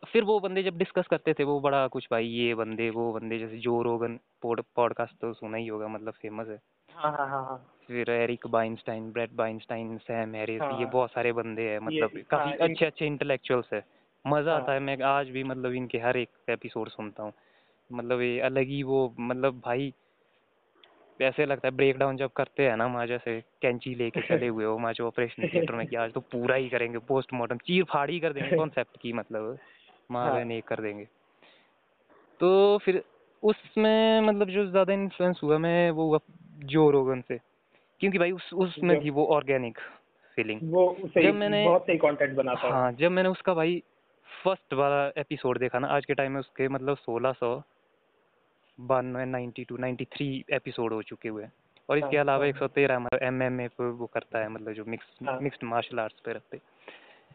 फिर वो बंदे जब डिस्कस करते थे वो बड़ा कुछ भाई ये बंदे वो बंदे जैसे जो रोगन पॉड पॉडकास्ट तो सुना ही होगा मतलब फ़ेमस है। हाँ हाँ हाँ फिर Eric Weinstein Bret Weinstein Sam Harris ये। बहुत सारे बंदे हैं मतलब काफ़ी अच्छे अच्छे इंटेलेक्चुअल्स है। मज़ा। आता है मैं आज भी मतलब इनके हर एक एपिसोड सुनता हूँ। मतलब ये अलग ही वो मतलब भाई ऐसे लगता है ब्रेक डाउन जब करते हैं ना माँ जैसे कैंची लेके चले हुए हो माँ जो ऑपरेशन थिएटर में कि आज तो पूरा ही करेंगे पोस्टमार्टम चीर फाड़ ही कर देंगे कॉन्सेप्ट की मतलब। माँ हाँ। एक कर देंगे। तो फिर उसमें मतलब जो ज़्यादा इन्फ्लुएंस हुआ मैं वो हुआ जो रोगन से। क्योंकि भाई उस उसमें थी वो ऑर्गेनिक फीलिंग वो सही जब मैंने- बहुत सही कंटेंट बनाता है हाँ जब मैंने उसका भाई फ़र्स्ट वाला एपिसोड देखा ना आज के टाइम में उसके मतलब सोलह सौ बानवे ninety two ninety three episode हो चुके हुए हैं। और इसके हाँ, अलावा हाँ। एक सौ तेरह मतलब एम एम ए पे वो करता है मतलब जो मिक्स। मिक्स्ड मार्शल आर्ट्स पे रखते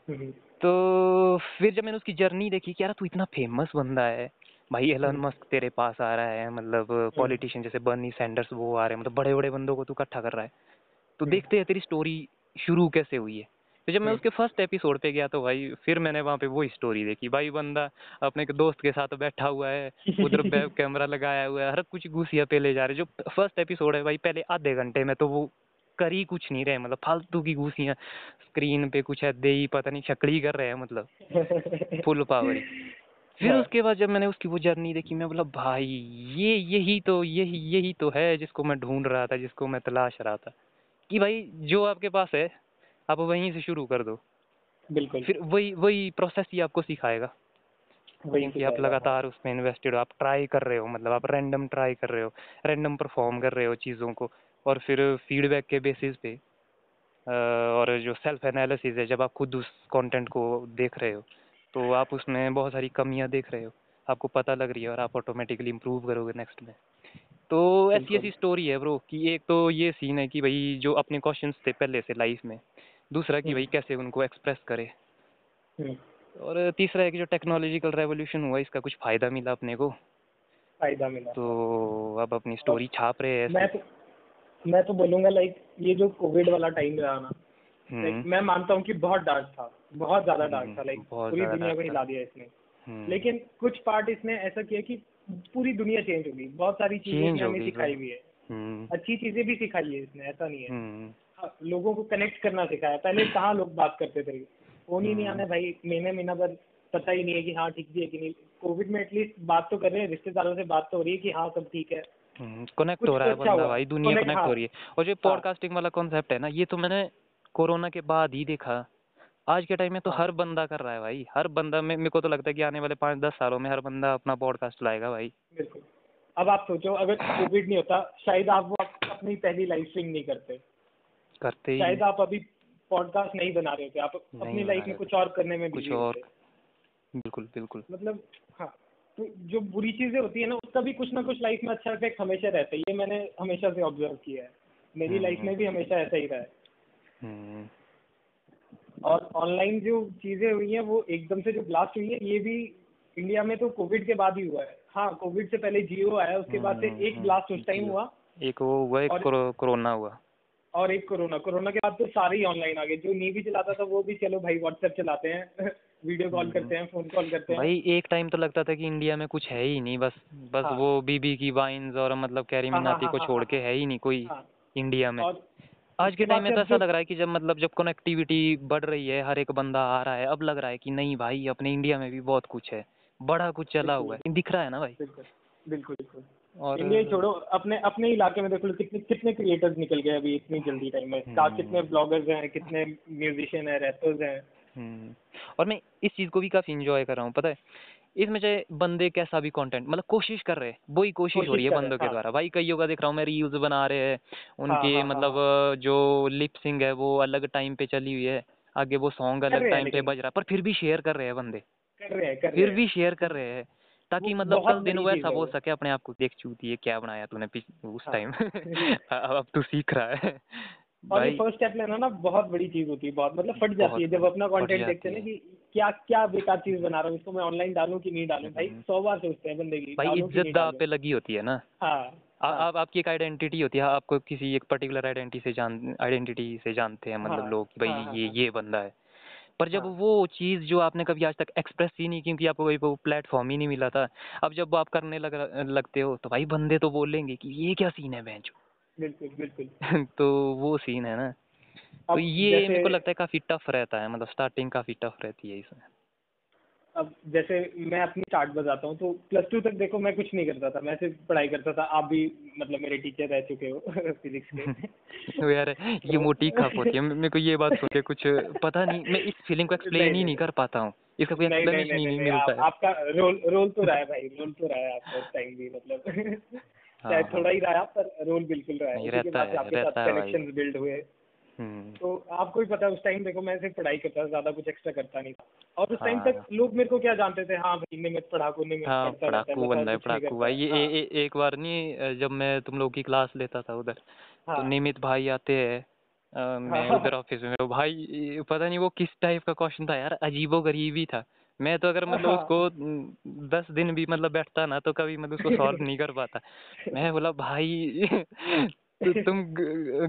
तो फिर जब मैंने उसकी जर्नी देखी कि यार तू इतना फ़ेमस बंदा है भाई एलन हम्म। मस्क तेरे पास आ रहा है मतलब पॉलिटिशियन जैसे बर्नी सैंडर्स वो आ रहे हैं मतलब बड़े बड़े बंदों को तू इकट्ठा कर रहा है तो हम्म। देखते हैं तेरी स्टोरी शुरू कैसे हुई है तो जब मैं हम्म। उसके फ़र्स्ट एपिसोड पे गया तो भाई फिर मैंने वहाँ पे वही स्टोरी देखी भाई बंदा अपने एक दोस्त के साथ बैठा हुआ है उधर वेब कैमरा लगाया हुआ है हर कुछ घुसिया पे ले जा रहे जो फ़र्स्ट एपिसोड है भाई पहले आधे घंटे में तो वो कर ही कुछ नहीं रहे मतलब फालतू की घुसियाँ स्क्रीन पे कुछ है दे ही पता नहीं शक्ली कर रहे हैं मतलब। फुल पावर फिर हाँ। उसके बाद जब मैंने उसकी वो जर्नी देखी मैं बोला भाई ये यही तो यही यही तो है जिसको मैं ढूंढ रहा था जिसको मैं तलाश रहा था। कि भाई जो आपके पास है आप वहीं से शुरू कर दो। बिल्कुल। फिर वही वही प्रोसेस ही आपको सिखाएगा। क्योंकि आप सिखाएगा। लगातार उसमें इन्वेस्टेड हो आप ट्राई कर रहे हो मतलब आप रैंडम ट्राई कर रहे हो रैंडम परफॉर्म कर रहे हो चीज़ों को। और फिर फीडबैक के बेसिस पे और जो सेल्फ एनालिसिस है जब आप खुद उस कंटेंट को देख रहे हो तो आप उसमें बहुत सारी कमियाँ देख रहे हो। आपको पता लग रही है और आप ऑटोमेटिकली इम्प्रूव करोगे नेक्स्ट में। तो ऐसी ऐसी स्टोरी है ब्रो कि एक तो ये सीन है कि भाई जो अपने क्वेश्चन थे पहले से लाइफ में दूसरा कि हम्म। भाई कैसे उनको एक्सप्रेस करे। हम्म, और तीसरा है कि जो टेक्नोलॉजिकल रेवोल्यूशन हुआ इसका कुछ फ़ायदा मिला अपने को। फ़ायदा मिला। तो अब अपनी स्टोरी छाप रहे हैं मैं तो मैं तो बोलूँगा लाइक ये जो कोविड वाला टाइम रहा ना हम्म, लाइक मैं मानता हूँ कि बहुत डार्क था बहुत ज़्यादा डार्क हम्म, था लाइक पूरी दुनिया को हिला दिया इसने। हम्म, लेकिन कुछ पार्ट इसने ऐसा किया कि पूरी दुनिया चेंज हो गई। बहुत सारी चीज़ें हमें सिखाई हुई है। हम्म, अच्छी चीज़ें भी सिखाई है इसने ऐसा नहीं है। हम्म, हाँ, लोगों को कनेक्ट करना सिखाया। पहले कहाँ लोग बात करते थे? फ़ोन ही नहीं आने भाई महीने महीना भर पता ही नहीं है कि हाँ ठीक भी है कि नहीं। कोविड में एटलीस्ट बात तो कर रहे हैं रिश्तेदारों से बात तो हो रही है कि हाँ सब ठीक है। कनेक्ट हो रहा है तो अच्छा बंदा भाई दुनिया कनेक्ट हो हाँ। रही है। और जो पॉडकास्टिंग वाला कॉन्सेप्ट है ना ये तो मैंने कोरोना के बाद ही देखा। आज के टाइम में तो हाँ। हर बंदा कर रहा है भाई। हर बंदा में मेरे को तो लगता है कि आने वाले पाँच दस सालों में हर बंदा अपना पॉडकास्ट लाएगा भाई। बिल्कुल। अब आप सोचो अगर कोविड नहीं होता शायद आप वो अपनी पहली लाइव स्ट्रीम नहीं करते। करते ही शायद आप अभी पॉडकास्ट नहीं बना रहे थे आप अपनी लाइफ में कुछ और करने में कुछ और। बिल्कुल बिल्कुल। मतलब हाँ तो जो बुरी चीज़ें होती है ना उसका भी कुछ ना कुछ लाइफ में अच्छा इफ़ेक्ट हमेशा रहता है। ये मैंने हमेशा से ऑब्ज़र्व किया है। मेरी लाइफ हम्म। में भी हमेशा ऐसा ही रहा है। हम्म, और ऑनलाइन जो चीज़ें हुई हैं वो एकदम से जो ब्लास्ट हुई है ये भी इंडिया में तो कोविड के बाद ही हुआ है। हाँ कोविड से पहले जियो आया उसके बाद से हम्म, एक हम्म, ब्लास्ट उस टाइम हुआ। एक वो हुआ एक कोरो- कोरोना हुआ। और एक कोरोना। कोरोना के बाद तो सारे ही ऑनलाइन आ गए। जो नहीं भी चलाता था वो भी चलो भाई व्हाट्सएप चलाते हैं। वीडियो कॉल करते हैं फ़ोन कॉल करते हैं। भाई एक टाइम तो लगता था कि इंडिया में कुछ है ही नहीं बस बस हाँ। वो बीबी की वाइन्स और मतलब कैरी हाँ, हाँ, मिनाती हाँ, को हाँ, छोड़ हाँ, के है ही नहीं कोई हाँ। इंडिया में। आज के टाइम में तो ऐसा लग रहा है कि जब मतलब जब कनेक्टिविटी बढ़ रही है हर एक बंदा आ रहा है अब लग रहा है कि नहीं भाई अपने इंडिया में भी बहुत कुछ है बड़ा कुछ चला हुआ है। दिख रहा है ना भाई? बिल्कुल बिल्कुल और इंडिया छोड़ो अपने अपने इलाके में देखो कितने कितने क्रिएटर्स निकल गए अभी इतनी जल्दी टाइम में। हम्म। कितने ब्लॉगर्स हैं कितने म्यूजिशियन हैं रैपर्स हैं। हम्म, और मैं इस चीज़ को भी काफ़ी इंजॉय कर रहा हूँ पता है? इसमें चाहे बंदे कैसा भी कंटेंट मतलब कोशिश कर रहे हैं वही कोशिश हो रही है बंदों हैं, के हाँ। द्वारा। भाई कईयों का देख रहा हूँ मैं रील्स बना रहे हैं उनके हाँ, हाँ, मतलब जो लिपसिंग है वो अलग टाइम पे चली हुई है आगे वो सॉन्ग अलग टाइम पे बज रहा है पर फिर भी शेयर कर रहे हैं बंदे। कर रहे हैं फिर भी शेयर कर रहे हैं ताकि मतलब कल दिन वो ऐसा है बोल सके अपने आप को देख चूती है क्या बनाया तूने उस हाँ। टाइम अब तू सीख रहा है। और ये फ़र्स्ट स्टेप लेना ना बहुत बड़ी चीज़ होती है बहुत मतलब फट जाती है जब अपना कंटेंट देखते हैं ना कि क्या क्या बेकार चीज़ बना रहा हूँ इसको मैं ऑनलाइन डालूं कि नहीं डालूं? भाई हम्म। सौ बार सोचते हैं बंदे की भाई इज़्ज़त दाव पे लगी होती है ना। हाँ हाँ। आप आपकी एक आइडेंटिटी होती है आपको किसी एक पर्टिकुलर आइडेंटिटी से जान आइडेंटिटी से जानते हैं मतलब हाँ, लोग कि भाई हाँ, ये। ये बंदा है। पर जब हाँ। वो चीज़ जो आपने कभी आज तक एक्सप्रेस ही नहीं क्योंकि आपको कोई वो प्लेटफॉर्म ही नहीं मिला था अब जब आप करने लग लगते हो तो भाई बंदे तो बोलेंगे कि ये क्या सीन है बेंच बिल्कुल बिल्कुल। तो वो सीन है ना। तो ये मेरे को लगता है काफ़ी टफ रहता है मतलब स्टार्टिंग काफ़ी टफ रहती है इसमें। अब जैसे मैं अपनी चार्ट बताता हूँ तो प्लस टू तक देखो मैं कुछ नहीं करता था मैं सिर्फ़ पढ़ाई करता था। आप भी मतलब मेरे टीचर रह चुके हो फिजिक्स के। तो यार ये मोटी खप होती है? मेरे को ये बात सोच के कुछ पता नहीं मैं इस फीलिंग को एक्सप्लेन ही नहीं, नहीं कर पाता हूँ। इसका कोई एक्सप्लेनेशन ही नहीं, मिलता है। आपका रोल रोल तो रहा है भाई रोल तो रहा है आपका टाइम भी मतलब। चाहे हाँ। थोड़ा ही रहा पर रोल बिल्कुल रहा है रहता बाद है, आपके साथ है। कनेक्शंस बिल्ड हुए हम्म तो आपको ही पता है उस टाइम देखो मैं सिर्फ़ पढ़ाई करता था ज़्यादा कुछ एक्स्ट्रा करता नहीं था और उस टाइम हाँ। तक लोग मेरे को क्या जानते थे हाँ भाई निमित पढ़ाकू निमित हाँ है, पढ़ाकू बंदा है पढ़ाकू भाई ये हाँ, ए, ए, एक बार नहीं जब मैं तुम लोगों की क्लास लेता था उधर तो हाँ, निमित भाई आते हैं मैं हाँ। उधर ऑफ़िस में हूँ। भाई पता नहीं वो किस टाइप का क्वेश्चन था यार अजीबो गरीब ही था मैं तो अगर मतलब हाँ। उसको दस दिन भी मतलब बैठता ना तो कभी मतलब उसको सॉल्व नहीं कर पाता मैं बोला भाई तुम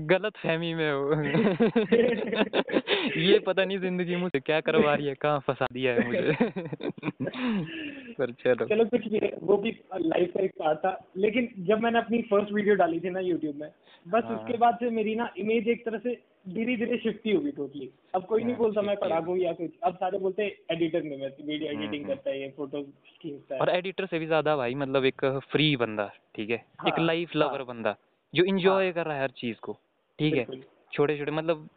गलत फहमी में हो। ये पता नहीं ज़िंदगी मुझे क्या करवा रही है कहाँ फंसा दिया है मुझे। पर चलो। चलो कुछ भी वो भी लाइफ का एक पार्ट था। लेकिन जब मैंने अपनी फ़र्स्ट वीडियो डाली थी ना यूट्यूब में बस हाँ। उसके बाद से मेरी ना इमेज एक तरह से धीरे धीरे शिफ्ट ही होगी टोटली अब कोई नहीं हाँ, बोलता मैं ही। पढ़ाकू या कुछ। अब सारे बोलते हैं एडिटर में मैं वीडियो हम्म, एडिटिंग हम्म। करता है ये फ़ोटो खींचता है। और एडिटर से भी ज़्यादा भाई मतलब एक फ्री बंदा ठीक है? एक हाँ, लाइफ लवर हाँ। बंदा। जो इंजॉय हाँ। कर रहा है हर चीज़ को ठीक है? छोटे छोटे मतलब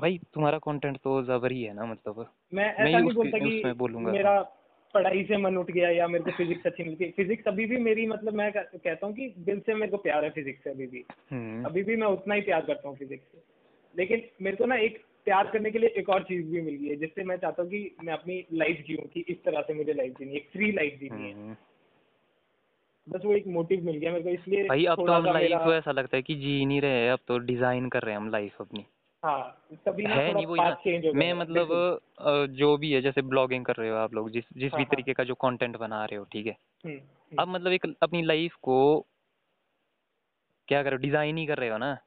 भाई तुम्हारा कंटेंट तो जबर ही है ना मतलब। मैं ऐसा नहीं बोलता कि बोलूँगा। मेरा पढ़ाई से मन उठ गया या मेरे को फिजिक्स अच्छी मिलती है। फिजिक्स अभी भी मेरी मतलब मैं कहता हूँ कि दिल से मेरे को प्यार है फिजिक्स से अभी भी। हम्म। अभी भी मैं उतना ही प्यार करता हूँ फिजिक्स से। लेकिन मेरे को ना एक प्यार करने के लिए एक और चीज़ भी मिल गई है जिससे मैं चाहता हूँ कि मैं अपनी लाइफ जीऊँ कि इस तरह से मुझे लाइफ जीनी एक फ्री लाइफ जीनी है। बस वो एक मोटिव मिल गया मेरे को इसलिए भाई अब तो हम लाइफ ऐसा लगता है कि जी नहीं रहे अब तो डिज़ाइन कर रहे हैं हम लाइफ अपनी। हाँ तभी ना है नहीं ना हो गया मैं मतलब जो भी है जैसे ब्लॉगिंग कर रहे हो आप लोग जिस जिस हाँ, भी हाँ। तरीके का जो कंटेंट बना रहे हो ठीक है? हम्म, हम्म, अब मतलब एक अपनी लाइफ को क्या कर हो डिज़ाइन ही कर रहे हो ना?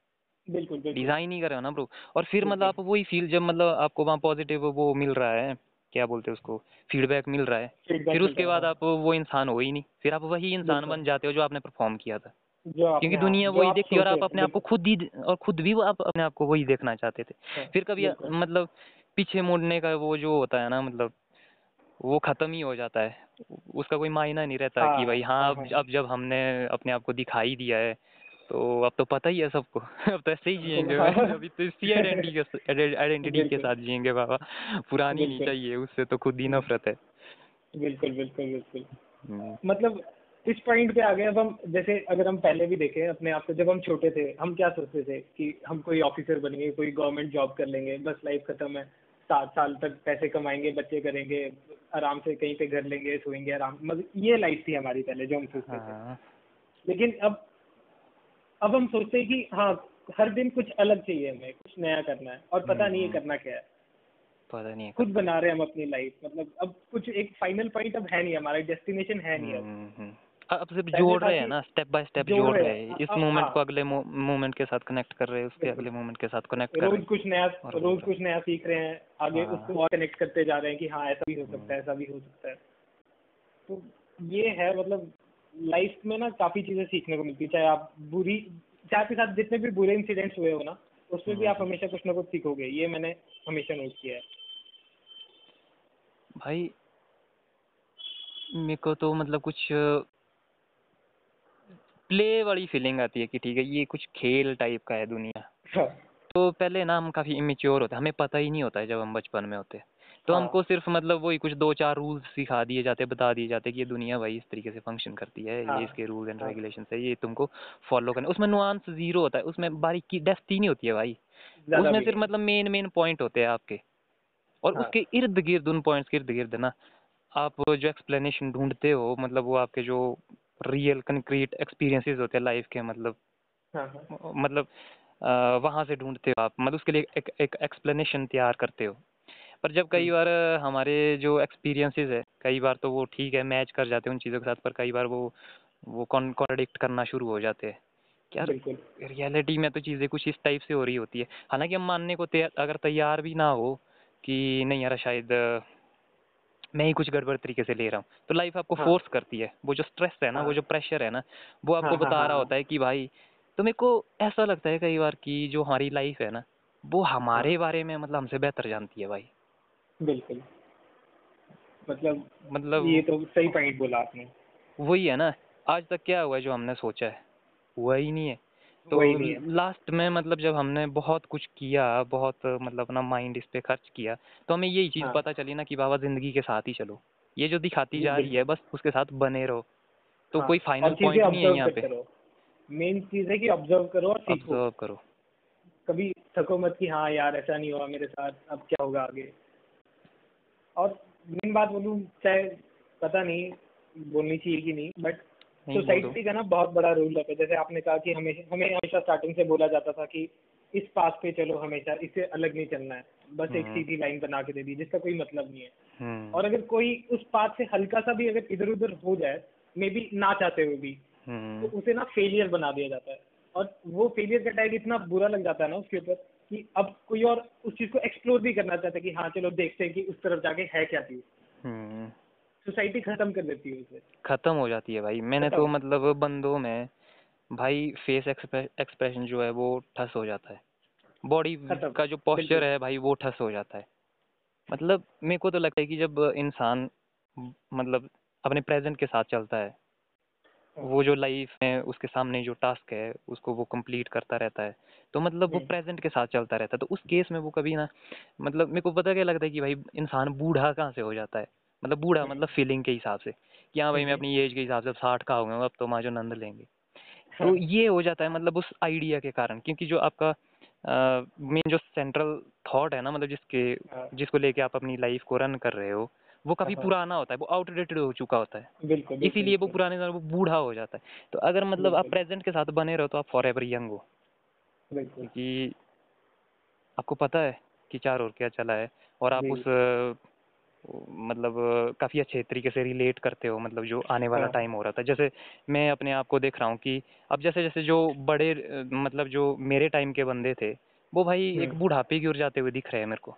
बिल्कुल डिज़ाइन ही कर रहे हो ना ब्रो और फिर मतलब आप वही फील जब मतलब आपको वहाँ पॉजिटिव वो मिल रहा है क्या बोलते हैं उसको फीडबैक मिल रहा है। फिर उसके बाद आप वो इंसान हो ही नहीं। फिर आप वही इंसान बन जाते हो जो आपने परफॉर्म किया था। क्योंकि हाँ, दुनिया वही देखती है और आप अपने आप को खुद ही और खुद भी आप अपने आप को वही देखना चाहते थे। हाँ, फिर कभी मतलब पीछे मुड़ने का वो जो होता है ना मतलब वो खत्म ही हो जाता है। उसका कोई मायना नहीं रहता कि हाँ, भाई हाँ अब हाँ। अब जब हमने अपने आप को दिखाई दिया है तो अब तो पता ही है सबको। अब तो ऐसे ही जिएँगे हाँ। अभी तो इसी आइडेंटिटी के आइडेंटिटी के साथ जिएँगे बाबा। पुरानी नहीं चाहिए उससे तो खुद ही नफरत है। बिल्कुल बिल्कुल बिल्कुल। हम्म, मतलब इस पॉइंट पे आ गए अब हम जैसे अगर हम पहले भी देखें अपने आप को जब हम छोटे थे हम क्या सोचते थे कि हम कोई ऑफिसर बनेंगे कोई गवर्नमेंट जॉब कर लेंगे बस लाइफ खत्म है। सात साल तक पैसे कमाएँगे बच्चे करेंगे आराम से कहीं पे घर लेंगे सोएँगे आराम। मतलब ये लाइफ थी हमारी पहले जो हम सोचते थे। हाँ। लेकिन अब अब हम सोचते हैं कि हाँ हर दिन कुछ अलग चाहिए हमें कुछ नया करना है और पता नहीं है हम्म। करना क्या है पता नहीं है खुद बना रहे हैं हम अपनी लाइफ मतलब अब कुछ एक फाइनल पॉइंट अब है नहीं हमारा डेस्टिनेशन है नहीं अब हम्म, हम्म। अब सिर्फ़ जोड़ रहे हैं ना स्टेप बाय स्टेप जोड़ रहे हैं। इस मोमेंट हाँ। को अगले मोमेंट के साथ कनेक्ट कर रहे हैं उसके अगले मोमेंट के साथ कनेक्ट कर रहे रोज हैं कुछ नया रोज कुछ नया सीख रहे हैं आगे हाँ। उसको और कनेक्ट करते जा रहे हैं कि हाँ ऐसा भी हो सकता है ऐसा भी हो सकता है तो ये है मतलब लाइफ में ना काफ़ी चीज़ें सीखने को मिलती है। चाहे आप बुरी चाहे आपके साथ जितने भी बुरे इंसिडेंट्स हुए हो ना उसमें भी आप हम्म। हमेशा कुछ ना कुछ सीखोगे। ये मैंने हमेशा नोट किया है। भाई मेरे को तो मतलब कुछ प्ले वाली फीलिंग आती है कि ठीक है ये कुछ खेल टाइप का है दुनिया। हाँ, तो पहले ना हम काफ़ी इमेच्योर होते हैं। हमें पता ही नहीं होता है जब हम बचपन में होते हैं। तो हाँ। हमको सिर्फ़ मतलब वही कुछ दो चार रूल्स सिखा दिए जाते बता दिए जाते कि ये दुनिया भाई इस तरीके से फ़ंक्शन करती है हाँ, ये इसके रूल्स एंड हाँ। रेगुलेशन है ये तुमको फॉलो करना उसमें नुआंस ज़ीरो होता है उसमें बारीकी ही नहीं होती है भाई। उसमें सिर्फ़ मतलब मेन मेन पॉइंट होते हैं आपके। और हाँ। उसके इर्द गिर्द उन पॉइंट्स के इर्द गिर्द ना आप जो एक्सप्लेनेशन ढूंढते हो मतलब वो आपके जो रियल कंक्रीट एक्सपीरियंसेस होते हैं लाइफ के मतलब हाँ हाँ। मतलब वहाँ से ढूंढते हो आप। मतलब उसके लिए एक एक एक्सप्लेनेशन तैयार करते हो। पर जब कई हम्म। बार हमारे जो एक्सपीरियंसेस है कई बार तो वो ठीक है मैच कर जाते हैं उन चीज़ों के साथ पर कई बार वो वो कॉन्ट्राडिक्ट करना शुरू हो जाते हैं कि यार बिल्कुल रियलिटी में तो चीज़ें कुछ इस टाइप से हो रही होती है हालाँकि हम मानने को तैयार अगर तैयार भी ना हो कि नहीं यार शायद मैं ही कुछ गड़बड़ तरीके से ले रहा हूँ तो लाइफ आपको हाँ। फोर्स करती है वो जो स्ट्रेस है ना वो हाँ। जो प्रेशर है ना वो आपको हाँ, हाँ, बता हाँ, रहा हाँ। होता है कि भाई तो मेरे को ऐसा लगता है कई बार कि जो हमारी लाइफ है ना वो हमारे हाँ। बारे में मतलब हमसे बेहतर जानती है भाई बिल्कुल। मतलब मतलब ये तो सही पॉइंट बोला आपने। वही है ना आज तक क्या हुआ है जो हमने सोचा है? हुआ ही नहीं है। तो नहीं है। लास्ट में मतलब जब हमने बहुत कुछ किया बहुत मतलब अपना माइंड इस पे खर्च किया तो हमें यही चीज़ हाँ। पता चली ना कि बाबा ज़िंदगी के साथ ही चलो। ये जो दिखाती जा रही है बस उसके साथ बने रहो। तो हाँ, कोई फाइनल चीज़ें पॉइंट नहीं है यहाँ पे। मेन चीज़ है कि ऑब्ज़र्व करो और ऑब्ज़र्व करो। कभी थको मत कि हाँ यार ऐसा नहीं हुआ मेरे साथ अब क्या होगा आगे? और मेन बात बोलूँ चाहे पता नहीं बोलनी चाहिए कि नहीं बट सोसाइटी का ना बहुत बड़ा रोल रहता है। जैसे आपने कहा कि हमें हमें हमेशा स्टार्टिंग से बोला जाता था कि इस पास पे चलो हमेशा इससे अलग नहीं चलना है। बस एक हम्म। सीधी लाइन बना के दे दी जिसका कोई मतलब नहीं है। हम्म। और अगर कोई उस पाथ से हल्का सा भी अगर इधर उधर हो जाए मे बी ना चाहते हुए भी तो हम्म उसे ना फेलियर बना दिया जाता है। और वो फेलियर का टैग इतना बुरा लग जाता है ना उसके ऊपर कि अब कोई और उस चीज़ को एक्सप्लोर भी करना चाहता है कि हाँ चलो देखते हैं कि उस तरफ़ जाके है क्या चीज़। हम्म। सोसाइटी खत्म कर देती है उसे। खत्म हो जाती है भाई। मैंने तो मतलब बंदों में भाई फेस एक्सप्रेशन जो है वो ठस हो जाता है। बॉडी का जो पोस्चर है भाई वो ठस हो जाता है। मतलब मेरे को तो लगता है कि जब इंसान मतलब अपने प्रेजेंट के साथ चलता है वो जो लाइफ में उसके सामने जो टास्क है उसको वो कंप्लीट करता रहता है। तो मतलब वो। प्रेजेंट के साथ चलता रहता है। तो उस केस में वो कभी ना मतलब मेरे को पता क्या लगता है कि भाई इंसान बूढ़ा कहाँ से हो जाता है? मतलब बूढ़ा। मतलब फीलिंग के हिसाब से कि हाँ भाई मैं। अपनी एज के हिसाब से अब साठ का हो गया हूँ, अब तो माँ जो नंद लेंगे। तो ये हो जाता है मतलब उस आइडिया के कारण क्योंकि जो आपका मेन जो सेंट्रल थॉट है ना मतलब जिसके हाँ, जिसको लेके आप अपनी लाइफ को रन कर रहे हो वो काफ़ी हाँ। पुराना होता है वो आउटडेटेड हो चुका होता है। इसीलिए वो पुराने वो बूढ़ा हो जाता है। तो अगर मतलब आप प्रेजेंट के साथ बने रहो तो आप फॉर एवर यंग हो। क्योंकि आपको पता है कि चार और क्या चला है और आप उस मतलब काफ़ी अच्छे तरीके से रिलेट करते हो मतलब जो आने वाला हाँ। टाइम हो रहा था। जैसे मैं अपने आप को देख रहा हूँ कि अब जैसे जैसे जो बड़े मतलब जो मेरे टाइम के बंदे थे वो भाई एक। बुढ़ापे की ओर जाते हुए दिख रहे हैं मेरे को।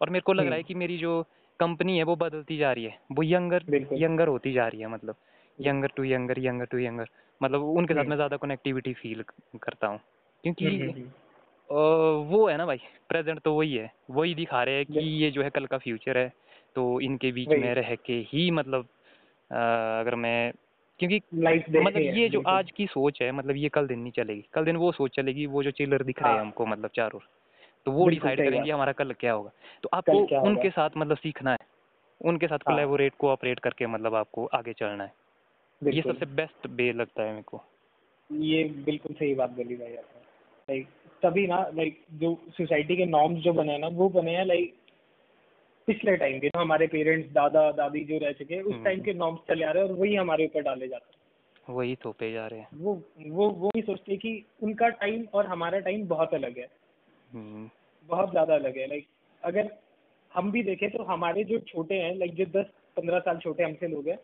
और मेरे को लग रहा है। कि मेरी जो कंपनी है वो बदलती जा रही है। वो यंगर यंगर होती जा रही है मतलब younger to younger younger to younger मतलब उनके साथ। मैं ज़्यादा कनेक्टिविटी फील करता हूँ। क्योंकि हम्म, हम्म, हम्म। वो है ना भाई प्रेजेंट तो वही है। वही दिखा रहे हैं कि ये जो है कल का फ्यूचर है तो इनके बीच में रह के ही मतलब अगर मैं क्योंकि मतलब ये जो आज की सोच है मतलब ये कल दिन नहीं चलेगी। कल दिन वो सोच चलेगी वो जो चिल्लर दिख रहे हैं हाँ। हमको मतलब चारों ओर। तो वो डिसाइड करेंगे हमारा कल क्या होगा। तो आपको उनके साथ मतलब सीखना है। उनके साथ हाँ। कोलेबोरेट कोऑपरेट करके मतलब आपको आगे चलना है। ये सबसे बेस्ट वे लगता है मेरे को। ये बिल्कुल सही बात बोली भाई आपने। लाइक तभी ना लाइक जो सोसाइटी के नॉर्म्स जो बने हैं ना वो बने हैं लाइक पिछले टाइम के हमारे पेरेंट्स दादा दादी जो रह चुके उस हम्म। टाइम के नॉर्म्स चले आ रहे हैं और वही हमारे ऊपर डाले जाते हैं। वही थोपे जा रहे हैं। वो वो वो नहीं सोचते हैं कि उनका टाइम और हमारा टाइम बहुत अलग है। हम्म, बहुत ज़्यादा अलग है। लाइक अगर हम भी देखें तो हमारे जो छोटे हैं लाइक जो दस पंद्रह साल छोटे हमसे लोग हैं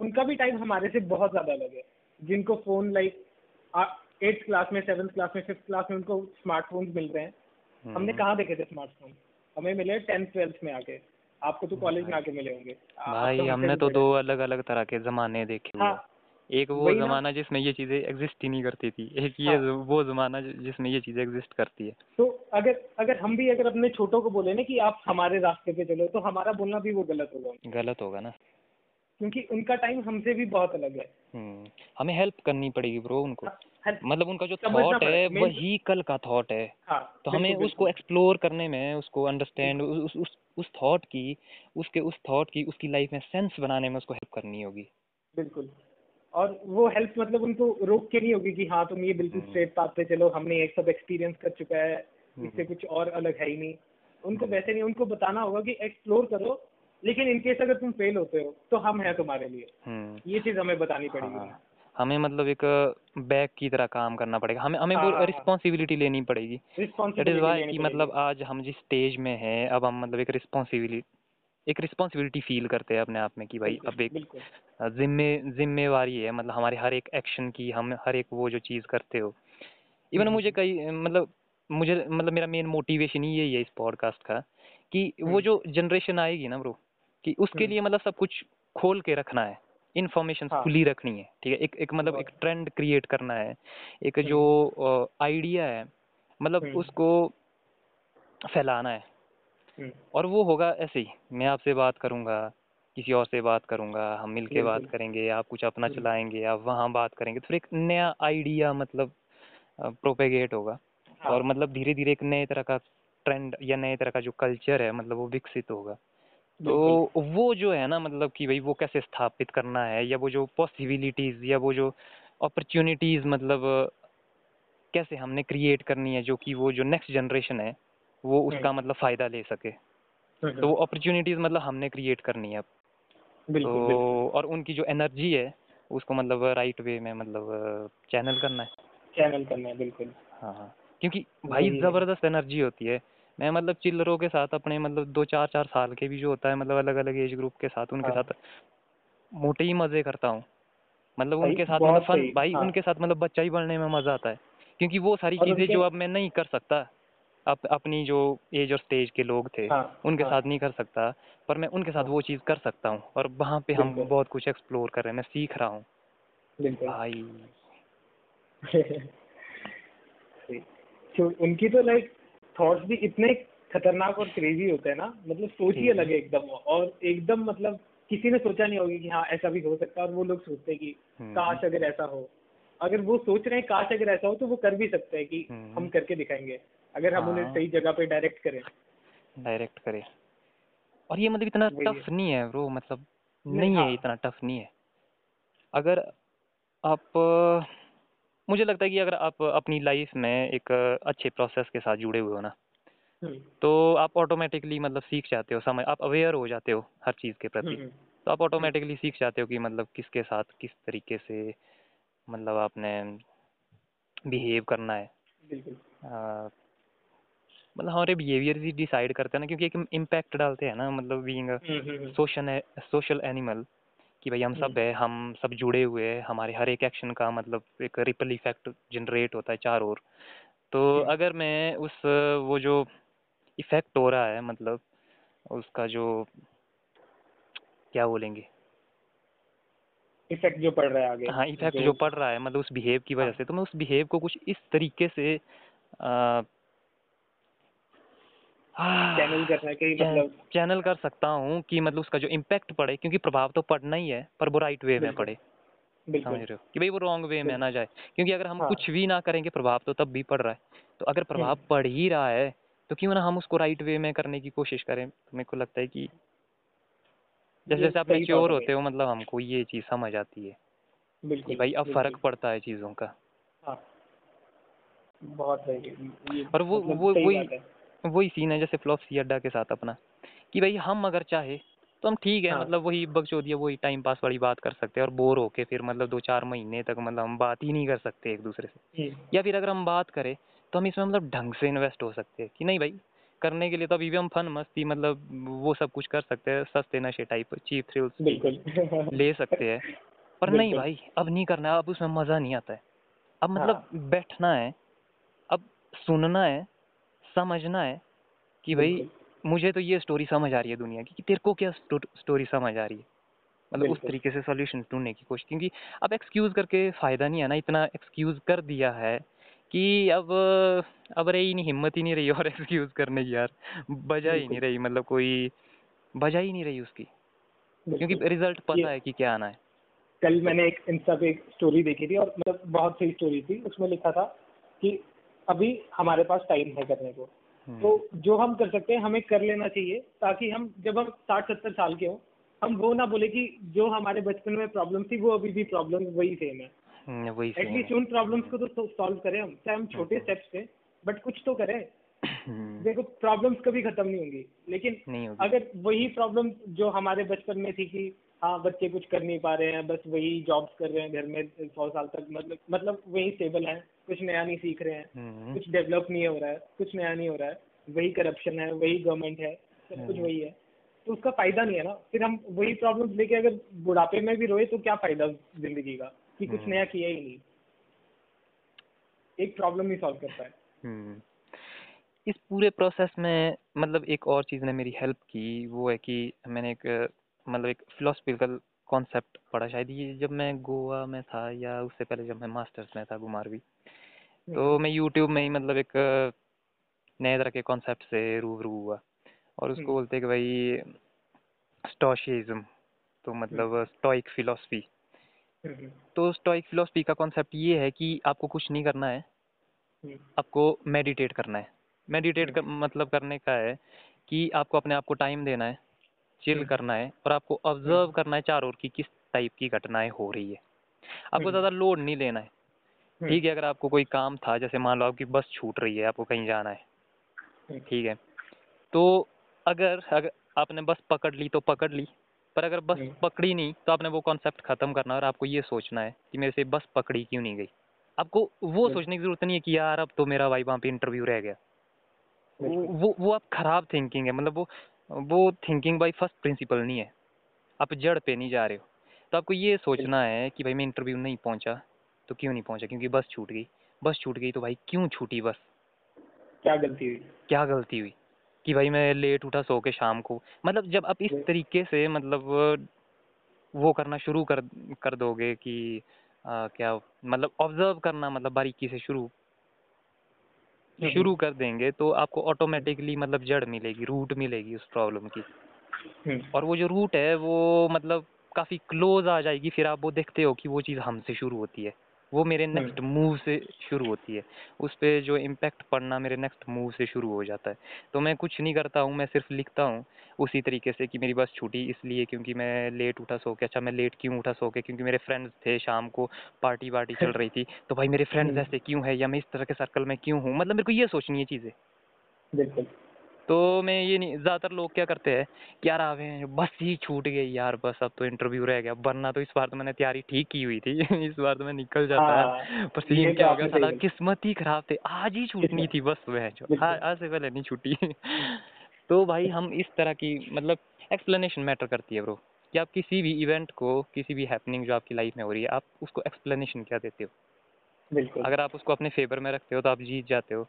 उनका भी टाइम हमारे से बहुत ज़्यादा अलग है। जिनको फ़ोन लाइक एट्थ क्लास में सेवन्थ क्लास में फिफ्थ क्लास में उनको स्मार्टफोन्स मिल रहे हैं। हमने हम्म। कहाँ देखे थे स्मार्टफ़ोन हमें मिले टेंथ ट्वेल्थ में आके। आपको तो कॉलेज में आके मिले होंगे। तो भाई हमने तो दो अलग अलग तरह के जमाने देखे हाँ, एक वो जमाना जिसमें ये चीज़ें एग्जिस्ट ही नहीं करती थी। एक ये हाँ। ज- वो जमाना जिसमें ये चीज़ें एग्जिस्ट करती है। तो अगर अगर हम भी अगर अपने छोटों को बोले ना कि आप हमारे रास्ते पे चलो तो हमारा बोलना भी वो गलत होगा। गलत होगा ना। क्योंकि उनका टाइम हमसे भी बहुत अलग है। हम्म हमें हेल्प करनी पड़ेगी ब्रो उनको। मतलब उनका जो थॉट है वही कल का थॉट है। हाँ तो हमें उसको एक्सप्लोर करने में उसको अंडरस्टैंड उस उस उस थॉट की उसके उस थॉट की उसकी लाइफ में सेंस बनाने में उसको हेल्प करनी होगी। बिल्कुल। और वो हेल्प मतलब उनको रोक के नहीं होगी कि हाँ तुम ये बिल्कुल हम्म। स्ट्रेट पाथ पे चलो हमने ये सब एक्सपीरियंस कर चुका है हम्म। इससे कुछ और अलग है ही नहीं। उनको वैसे नहीं उनको बताना होगा कि एक्सप्लोर करो लेकिन इन केस अगर तुम फेल होते हो तो हम हैं तुम्हारे लिए। हम्म। ये चीज़ हमें बतानी पड़ेगी। हाँ। हमें मतलब एक बैग की तरह काम करना पड़ेगा। हमें हमें हाँ, वो हाँ, हाँ। रिस्पॉन्सिबिलिटी लेनी पड़ेगी। दैट इज़ रिस्पॉन्सिबिलिटी वाई कि। मतलब आज हम जिस स्टेज में हैं अब हम मतलब एक रिस्पॉन्सिबिलिटी एक रिस्पॉन्सिबिलिटी फील करते हैं अपने आप में कि भाई अब एक जिम्मे जिम्मेवारी है। मतलब हमारे हर एक एक्शन की हम हर एक वो जो चीज़ करते हो। इवन हम्म, मुझे कई मतलब मुझे मतलब मेरा मेन मोटिवेशन ही यही है इस पॉडकास्ट का कि वो हम्म। जो जनरेशन आएगी ना ब्रो कि उसके हम्म। लिए मतलब सब कुछ खोल के रखना है इन्फॉर्मेशन हाँ। खुली रखनी है ठीक है एक एक मतलब एक ट्रेंड क्रिएट करना है एक जो आइडिया है मतलब हम्म। उसको फैलाना है हम्म, और वो होगा ऐसे ही मैं आपसे बात करूँगा किसी और से बात करूँगा हम मिल के बात करेंगे आप कुछ अपना हम्म। चलाएँगे आप वहाँ बात करेंगे तो फिर एक नया आइडिया मतलब प्रोपेगेट होगा हाँ, और मतलब धीरे धीरे एक नए तरह का ट्रेंड या नए तरह का जो कल्चर है मतलब वो विकसित होगा। तो वो जो है ना मतलब कि भाई वो कैसे स्थापित करना है या वो जो पॉसिबिलिटीज या वो जो अपॉर्चुनिटीज़ मतलब कैसे हमने क्रिएट करनी है जो कि वो जो नेक्स्ट जनरेशन है वो उसका मतलब फ़ायदा ले सके। हम्म, तो वो अपॉर्चुनिटीज़ मतलब हमने क्रिएट करनी है अब। बिल्कुल तो बिल्कुल और उनकी जो एनर्जी है उसको मतलब राइट वे में मतलब चैनल करना है। चैनल करना है बिल्कुल। हाँ हाँ। क्योंकि भाई ज़बरदस्त एनर्जी होती है। मैं मतलब चिल्लरों के साथ अपने मतलब दो चार चार साल के भी जो होता है मतलब अलग अलग एज ग्रुप के साथ उनके हाँ। साथ मोटे ही मज़े करता हूँ मतलब उनके साथ मतलब फन भाई हाँ। उनके साथ मतलब बच्चा ही बनने में मज़ा आता है क्योंकि वो सारी चीज़ें जो अब मैं नहीं कर सकता अप, अपनी जो एज और स्टेज के लोग थे हाँ, उनके हाँ। साथ नहीं कर सकता पर मैं उनके साथ हाँ। वो चीज़ कर सकता हूँ और वहाँ पे हम बहुत कुछ एक्सप्लोर कर रहे हैं मैं सीख रहा हूँ भाई तो उनकी तो लाइक थॉट्स भी इतने खतरनाक और क्रेजी होते हैं ना मतलब सोच ही हम्म। अलग है एकदम और एकदम मतलब किसी ने सोचा नहीं होगी कि हाँ ऐसा भी हो सकता है और वो लोग सोचते हैं कि हम्म। काश अगर ऐसा हो अगर वो सोच रहे हैं काश अगर ऐसा हो तो वो कर भी सकते हैं कि हम्म। हम करके दिखाएँगे अगर हम उन्हें हाँ। सही जगह पे डायरेक्ट करें डायरेक्ट करें और ये मतलब इतना टफ नहीं है ब्रो मतलब नहीं, हाँ। है इतना टफ नहीं है अगर आप मुझे लगता है कि अगर आप अपनी लाइफ में एक अच्छे प्रोसेस के साथ जुड़े हुए हो ना हम्म, तो आप ऑटोमेटिकली मतलब सीख जाते हो समझ आप अवेयर हो जाते हो हर चीज़ के प्रति। हम्म, तो आप ऑटोमेटिकली सीख जाते हो कि मतलब किसके साथ किस तरीके से मतलब आपने बिहेव करना है। मतलब हमारे बिहेवियर ही डिसाइड करते हैं ना क्योंकि एक इम्पैक्ट डालते हैं ना मतलब being hmm, hmm, hmm, social social animal कि भाई हम सब है हम सब जुड़े हुए हैं हमारे हर एक एक्शन का मतलब एक रिपल इफ़ेक्ट जनरेट होता है चार ओर तो हम्म। अगर मैं उस वो जो इफ़ेक्ट हो रहा है मतलब उसका जो क्या बोलेंगे इफ़ेक्ट जो पड़ रहा है आगे हाँ इफ़ेक्ट जो पड़ रहा है मतलब उस बिहेव की वजह हाँ। से तो मैं उस बिहेव को कुछ इस तरीके से आ, चैनल करना कि मतलब चैनल कर सकता हूँ कि मतलब उसका जो इम्पैक्ट पड़े क्योंकि प्रभाव तो पड़ना ही है पर वो राइट वे में पड़े। समझ रहे हो? कि भाई वो रॉन्ग वे में ना जाए। क्योंकि अगर हम हाँ। कुछ भी ना करेंगे प्रभाव तो तब भी पड़ रहा है। तो अगर प्रभाव हम्म। पड़ ही रहा है तो क्यों ना हम उसको राइट वे में करने की कोशिश करें? तो मेरे को लगता है कि जैसे जैसे आप मेच्योर होते हो मतलब हमको ये चीज़ समझ आती है कि भाई अब फ़र्क पड़ता है चीज़ों का। हाँ। बहुत और वो मतलब वो वही। वही सीन है जैसे फ्लॉपसी अड्डा के साथ अपना कि भाई हम अगर चाहे तो हम ठीक है हाँ। मतलब वही बकचोदिया वही टाइम पास वाली बात कर सकते हैं और बोर होके फिर मतलब दो चार महीने तक मतलब हम बात ही नहीं कर सकते एक दूसरे से। या फिर अगर हम बात करें तो हम इसमें मतलब ढंग से इन्वेस्ट हो सकते हैं कि नहीं भाई करने के लिए तो अभी भी हम फन मस्ती मतलब वो सब कुछ कर सकते हैं सस्ते नशे टाइप चीप थ्रिल्स ले सकते हैं। पर नहीं भाई अब नहीं करना है अब उसमें मज़ा नहीं आता है। अब मतलब बैठना है अब सुनना है समझना है कि भाई मुझे तो ये स्टोरी समझ आ रही है दुनिया की कि तेरे को क्या स्टोरी समझ आ रही है। मतलब उस तरीके से सॉल्यूशन ढूँढने की कोशिश क्योंकि अब एक्सक्यूज करके फ़ायदा नहीं है ना इतना एक्सक्यूज कर दिया है कि अब अब रही नहीं हिम्मत ही नहीं रही और एक्सक्यूज करने की यार बजा ही नहीं रही मतलब कोई बजा ही नहीं रही उसकी क्योंकि रिज़ल्ट पता है कि क्या आना है। कल मैंने एक इंस्टा पे एक स्टोरी देखी थी और मतलब बहुत सही स्टोरी थी उसमें लिखा था कि अभी हमारे पास टाइम है करने को। हम्म, तो जो हम कर सकते हैं हमें कर लेना चाहिए ताकि हम जब हम साठ सत्तर साल के हों हम वो ना बोले कि जो हमारे बचपन में प्रॉब्लम थी वो अभी भी प्रॉब्लम वही सेम है। हम्म, वही एटलीस्ट उन प्रॉब्लम्स को तो सॉल्व करें हम चाहे हम छोटे स्टेप्स पे बट कुछ तो करें। हम्म, देखो प्रॉब्लम्स कभी खत्म नहीं होंगी लेकिन नहीं होगी। अगर वही प्रॉब्लम जो हमारे बचपन में थी कि हाँ बच्चे कुछ कर नहीं पा रहे हैं बस वही जॉब्स कर रहे हैं घर में सौ साल तक मतलब मतलब वही स्टेबल हैं कुछ नया नहीं सीख रहे हैं हम्म, कुछ डेवलप नहीं हो रहा है कुछ नया नहीं हो रहा है वही करप्शन है वही गवर्नमेंट है सब कुछ हम्म। वही है तो उसका फ़ायदा नहीं है ना फिर हम वही प्रॉब्लम्स लेके अगर बुढ़ापे में भी रोए तो क्या फ़ायदा ज़िंदगी का कि कुछ हम्म। नया किया ही नहीं एक प्रॉब्लम ही सॉल्व करता है हम्म। इस पूरे प्रोसेस में मतलब एक और चीज़ ने मेरी हेल्प की वो है कि मैंने एक मतलब एक फिलोसफिकल कॉन्सेप्ट पढ़ा। शायद ये जब मैं गोवा में था या उससे पहले जब मैं मास्टर्स में था घुमारवी तो मैं यूट्यूब में ही मतलब एक नए तरह के कॉन्सेप्ट से रूबरू हुआ। और उसको हम्म। बोलते हैं कि भाई स्टोशिज्म तो मतलब स्टोइक फिलोसफी हम्म, हम्म, तो स्टोइक फिलोसफी का कॉन्सेप्ट ये है कि आपको कुछ नहीं करना है हम्म, आपको मेडिटेट करना है। मेडिटेट कर, मतलब करने का है कि आपको अपने आप को टाइम देना है चिल हम्म। करना है और आपको ऑब्ज़र्व करना है चारों ओर की किस टाइप की घटनाएँ हो रही है। आपको हम्म। ज़्यादा लोड नहीं लेना है। हम्म, ठीक है अगर आपको कोई काम था जैसे मान लो आपकी बस छूट रही है आपको कहीं जाना है हम्म, ठीक है तो अगर अगर आपने बस पकड़ ली तो पकड़ ली पर अगर बस हम्म। पकड़ी नहीं तो आपने वो कॉन्सेप्ट खत्म करना और आपको ये सोचना है कि मेरे से बस पकड़ी क्यों नहीं गई। आपको वो सोचने की ज़रूरत नहीं है कि यार अब तो मेरा भाई वहाँ पे इंटरव्यू रह गया। वो वो आप खराब थिंकिंग है मतलब वो वो थिंकिंग बाई फ़र्स्ट प्रिंसिपल नहीं है। आप जड़ पे नहीं जा रहे हो। तो आपको ये सोचना है कि भाई मैं इंटरव्यू नहीं पहुँचा तो क्यों नहीं पहुँचा? क्योंकि बस छूट गई। बस छूट गई तो भाई क्यों छूटी बस? क्या गलती हुई? क्या गलती हुई? कि भाई मैं लेट उठा सो के शाम को। मतलब जब आप इस। तरीके से मतलब वो करना शुरू कर कर दोगे कि आ, क्या मतलब ऑब्ज़र्व करना मतलब बारीकी से शुरू। शुरू कर देंगे तो आपको ऑटोमेटिकली मतलब जड़ मिलेगी रूट मिलेगी उस प्रॉब्लम की। हम्म, और वो जो रूट है वो मतलब काफ़ी क्लोज आ जाएगी फिर आप वो देखते हो कि वो चीज़ हमसे शुरू होती है। वो मेरे। नेक्स्ट मूव से शुरू होती है। उस पर जो इम्पैक्ट पड़ना मेरे नेक्स्ट मूव से शुरू हो जाता है। तो मैं कुछ नहीं करता हूँ मैं सिर्फ़ लिखता हूँ उसी तरीके से कि मेरी बस छूटी इसलिए क्योंकि मैं लेट उठा सो के अच्छा मैं लेट क्यों उठा सो के? क्योंकि मेरे फ्रेंड्स थे शाम को पार्टी वार्टी चल रही थी तो भाई मेरे फ्रेंड्स हम्म। ऐसे क्यों है या मैं इस तरह के सर्कल में क्यों हूँ? मतलब मेरे को ये सोचनी है चीज़ें। बिल्कुल। तो मैं ये नहीं ज़्यादातर लोग क्या करते हैं कि यार आवे हैं, बस ही छूट गई यार बस अब तो इंटरव्यू रह गया वरना तो इस बार तो मैंने तैयारी ठीक की हुई थी इस बार तो मैं निकल जाता हाँ, पर सीन क्या हो गया साला किस्मत ही खराब थे आज ही छूटनी थी बस वह आज से पहले नहीं छूटी। तो भाई हम इस तरह की मतलब एक्सप्लेनेशन मैटर करती है ब्रो कि आप किसी भी इवेंट को किसी भी हैपनिंग जो आपकी लाइफ में हो रही है आप उसको एक्सप्लेनेशन क्या देते हो? बिल्कुल। अगर आप उसको अपने फेवर में रखते हो तो आप जीत जाते हो।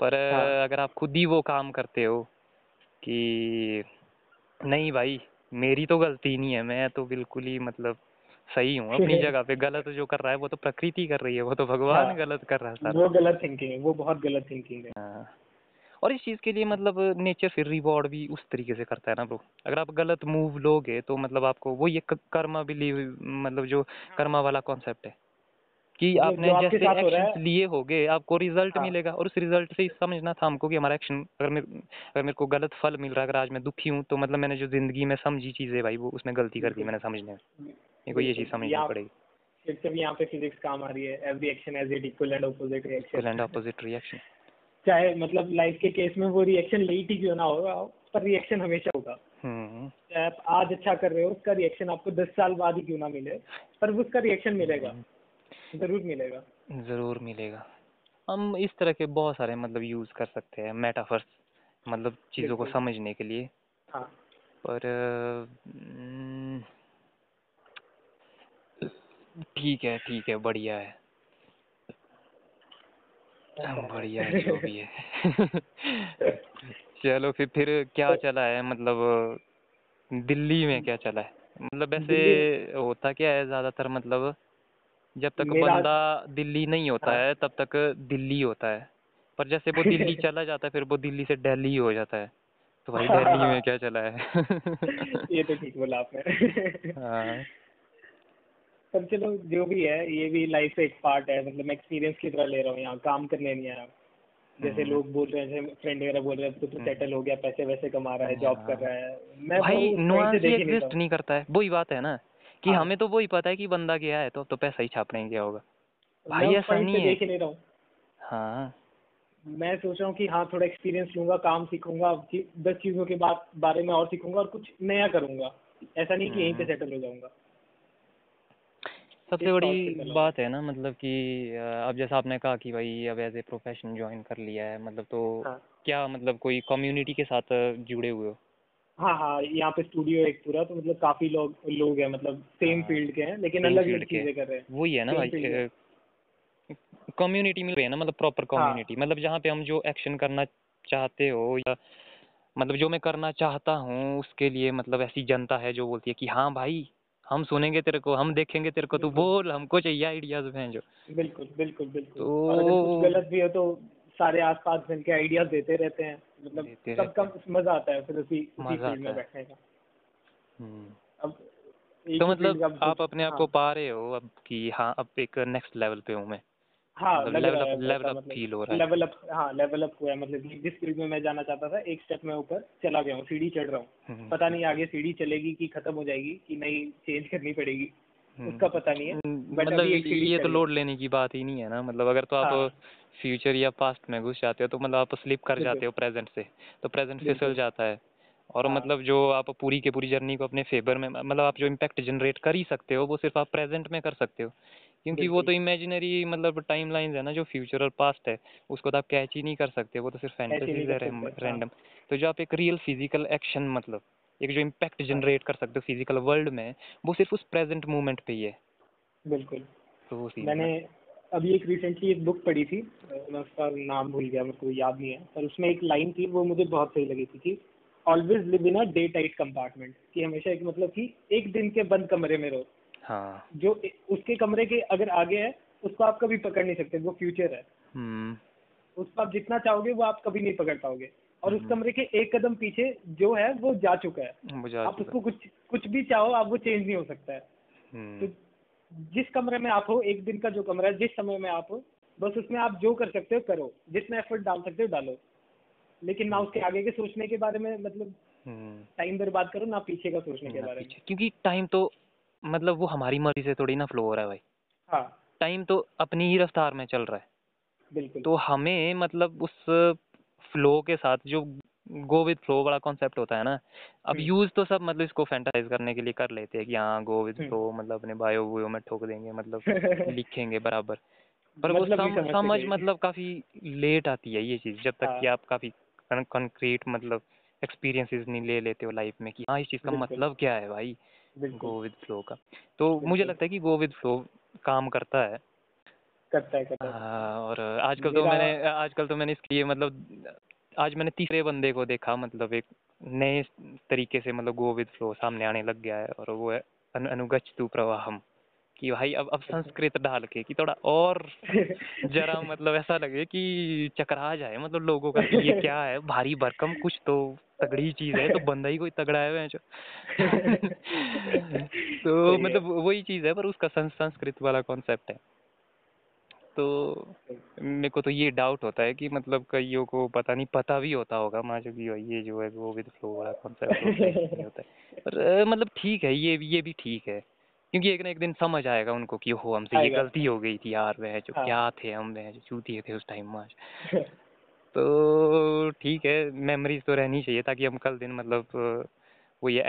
पर हाँ। अगर आप खुद ही वो काम करते हो कि नहीं भाई मेरी तो गलती नहीं है मैं तो बिल्कुल ही मतलब सही हूँ अपनी जगह पे गलत जो कर रहा है वो तो प्रकृति कर रही है वो तो भगवान हाँ। गलत कर रहा है सारा वो गलत थिंकिंग है वो बहुत गलत थिंकिंग है हाँ। और इस चीज़ के लिए मतलब नेचर फिर रिवॉर्ड भी उस तरीके से करता है ना ब्रो अगर आप गलत मूव लोगे तो मतलब आपको वो ये कर्मा बिलीव मतलब जो कर्मा वाला कॉन्सेप्ट है कि आपने जैसे एक्शन लिए होगे आपको रिज़ल्ट हाँ। मिलेगा और उस रिज़ल्ट से ही समझना था हमको कि हमारा एक्शन अगर मेरे अगर मेरे को गलत फल मिल रहा है अगर आज मैं दुखी हूँ तो मतलब मैंने जो ज़िंदगी में समझी चीज़ें भाई वो उसमें गलती कर दी मैंने समझने में। मेरे को ये चीज़ समझनी पड़ेगी फिर से भी यहाँ पे फिजिक्स काम आ रही है। Every action as it equal and opposite equal reaction and opposite reaction चाहे मतलब लाइफ के केस में वो रिएक्शन लेट ही क्यों ना होगा पर रिएक्शन हमेशा होगा। हम्म। चाहे आप आज अच्छा कर रहे हो उसका रिएक्शन आपको दस साल बाद ही क्यों ना मिले पर उसका रिएक्शन मिलेगा। ज़रूर मिलेगा। ज़रूर मिलेगा। हम इस तरह के बहुत सारे मतलब यूज़ कर सकते हैं मेटाफर्स मतलब चीज़ों को समझने के लिए। हाँ। पर ठीक है ठीक है बढ़िया है। बढ़िया है जो भी है। चलो फिर फिर क्या चला है? मतलब दिल्ली में क्या चला है? मतलब वैसे होता क्या है ज़्यादातर? मतलब जब तक बंदा दिल्ली नहीं होता हाँ। है तब तक दिल्ली होता है। पर जैसे वो दिल्ली चला जाता है फिर वो दिल्ली से दिल्ली हो जाता है। तो भाई दिल्ली में क्या चला है? ये तो ठीक बोला आपने। हाँ। पर चलो जो भी है ये भी लाइफ का एक पार्ट है। मतलब मैं एक्सपीरियंस की तरह ले रहा हूँ यहाँ। काम करने नहीं आया जैसे हम्म। लोग बोल रहे हैं फ्रेंड वगैरह बोल रहे हैं तो तू हम्म। सेटल हो गया पैसे वैसे कमा रहा है जॉब कर रहा है। मैं भाई नुआंस ही ही एग्जिस्ट नहीं करता है। वही बात है ना। कि हाँ। हमें तो वही पता है कि बंदा क्या है तो अब तो पैसा ही छापने ही क्या होगा? भाई ऐसा नहीं है। देख ही नहीं रहा हूँ। हाँ। मैं सोच रहा हूँ कि हाँ थोड़ा एक्सपीरियंस लूँगा काम सीखूँगा दस चीज़ों के बाद बारे में और सीखूँगा और कुछ नया करूँगा। ऐसा नहीं कि यहीं पे हम्म। सेटल हो जाऊँगा। सबसे बड़ी बात है ना मतलब कि अब जैसा आपने कहा कि भाई अब एज ए प्रोफेशन ज्वाइन कर लिया है मतलब तो हाँ। क्या मतलब कोई कम्युनिटी के साथ जुड़े हुए हो? हाँ हाँ यहाँ पे स्टूडियो एक पूरा तो मतलब काफ़ी लोग लोग हैं मतलब सेम हाँ, फ़ील्ड के हैं लेकिन अलग अलग चीज़ें कर रहे हैं। वही है ना भाई कम्युनिटी मिल रही है ना मतलब प्रॉपर हाँ। कम्युनिटी मतलब जहाँ पे हम जो एक्शन करना चाहते हो या मतलब जो मैं करना चाहता हूँ उसके लिए मतलब ऐसी जनता है जो बोलती है कि हाँ भाई हम सुनेंगे तेरे को हम देखेंगे तेरे को तू बोल हमको चाहिए आइडियाज़ हैं जो बिल्कुल बिल्कुल बिल्कुल। तो- गलत भी हो तो सारे आसपास मिलके आइडियाज़ देते रहते हैं। मतलब मज़ा आता है फिर उसी उसी मज़ा फ़ील्ड में बैठने का हम्म। अब तो मतलब आप अपने आप हाँ, को पा रहे हो अब कि हाँ अब एक नेक्स्ट लेवल पे हूँ मैं हाँ मतलब लग level रहा up- है हो रहा है। लेवल अप हाँ लेवल अप हुआ है मतलब जिस फ़ील्ड में मैं जाना चाहता था एक स्टेप में ऊपर चला गया हूँ सीढ़ी चढ़ रहा हूँ हम्म। पता नहीं आगे सीढ़ी चलेगी कि खत्म हो जाएगी कि नहीं चेंज करनी पड़ेगी हम्म। उसका पता नहीं है हम्म, मतलब ये तो लोड लेने की बात ही नहीं है ना मतलब अगर तो हाँ। आप फ्यूचर या पास्ट में घुस जाते हो तो मतलब आप स्लिप कर जाते हो प्रेजेंट से तो प्रेजेंट। फिसल जाता है। और हाँ। मतलब जो आप पूरी के पूरी जर्नी को अपने फेवर में मतलब आप जो इम्पैक्ट जनरेट कर ही सकते हो वो सिर्फ़ आप प्रेजेंट में कर सकते हो। क्योंकि वो तो इमेजिनरी मतलब टाइम लाइन्स है ना जो फ्यूचर और पास्ट है उसको तो आप कैच ही नहीं कर सकते वो तो सिर्फ़ नहीं फैंटेसीज है हाँ। रैंडम तो जो आप एक रियल फ़िज़िकल एक्शन मतलब एक जो इम्पैक्ट जनरेट कर सकते हो फ़िज़िकल वर्ल्ड में वो सिर्फ़ उस प्रेजेंट मोमेंट पे ही है। बिल्कुल। तो मैंने अभी एक रिसेंटली एक बुक पढ़ी थी मैं उसका नाम भूल गया मेरे को याद नहीं है पर उसमें एक लाइन थी वो मुझे बहुत सही लगी थी कि always live in a day tight compartment कि हमेशा एक मतलब कि एक दिन के बंद कमरे में रहो। हाँ। जो उसके कमरे के अगर आगे है उसको आप कभी पकड़ नहीं सकते वो फ्यूचर है। हम्म। उसको आप जितना चाहोगे वो आप कभी नहीं पकड़ पाओगे। और उस हम्म। कमरे के एक कदम पीछे जो है वो जा चुका है। आप उसको कुछ कुछ भी चाहो आप वो चेंज नहीं हो सकता है। हम्म। तो जिस कमरे में आप हो एक दिन का जो कमरा है जिस समय में आप हो बस उसमें आप जो कर सकते हो करो। जितना एफर्ट डाल सकते हो डालो। लेकिन ना उसके आगे के सोचने के बारे में मतलब हम्म। टाइम बर्बाद करो ना पीछे का सोचने के बारे में। क्योंकि टाइम तो मतलब वो हमारी मर्ज़ी से थोड़ी ना फ्लो हो रहा है भाई। हाँ। टाइम तो अपनी ही रफ्तार में चल रहा है। बिल्कुल। तो हमें मतलब उस फ्लो के साथ जो गो विद फ्लो वाला कॉन्सेप्ट होता है ना। अब हम्म। यूज़ तो सब मतलब इसको फैंटाइज करने के लिए कर लेते हैं कि हाँ गो विद हम्म। फ्लो मतलब अपने बायो वायो में ठोक देंगे मतलब लिखेंगे बराबर। पर मतलब नहीं सम, समझ मतलब काफ़ी लेट आती है ये चीज़ जब तक हाँ। कि आप काफ़ी कंक्रीट मतलब एक्सपीरियंसेस नहीं ले लेते हो लाइफ में कि हाँ इस चीज़ का मतलब क्या है भाई? गो विद फ्लो का। तो मुझे लगता है कि गो विद फ्लो काम करता है। करता है करता है। हाँ, और आजकल तो मैंने आजकल तो मैंने इसके लिए मतलब आज मैंने तीसरे बंदे को देखा मतलब एक नए तरीके से मतलब गो विद फ्लो सामने आने लग गया है और वो है अनु, अनुगच्छ तू प्रवाहम। कि भाई अब अब संस्कृत डाल के कि थोड़ा और जरा मतलब ऐसा लगे कि चकरा जाए मतलब लोगों का ये क्या है भारी भरकम कुछ तो तगड़ी चीज़ है तो बंदा ही कोई तगड़ा है तो मतलब वही चीज़ है पर उसका संस्कृत वाला कॉन्सेप्ट है। तो मेरे को तो ये डाउट होता है कि मतलब कईयों को पता नहीं पता भी होता होगा माँ जो भी ये जो है वो विद फ्लो वाला कॉन्सेप्ट होता है। पर मतलब ठीक है ये ये भी ठीक है क्योंकि एक ना एक दिन समझ आएगा उनको कि हो हमसे ये गलती हो गई थी यार वह जो हाँ। क्या थे हम वह जो चूतिए थे उस टाइम में तो ठीक है मेमोरीज तो रहनी चाहिए ताकि हम कल दिन मतलब वो ये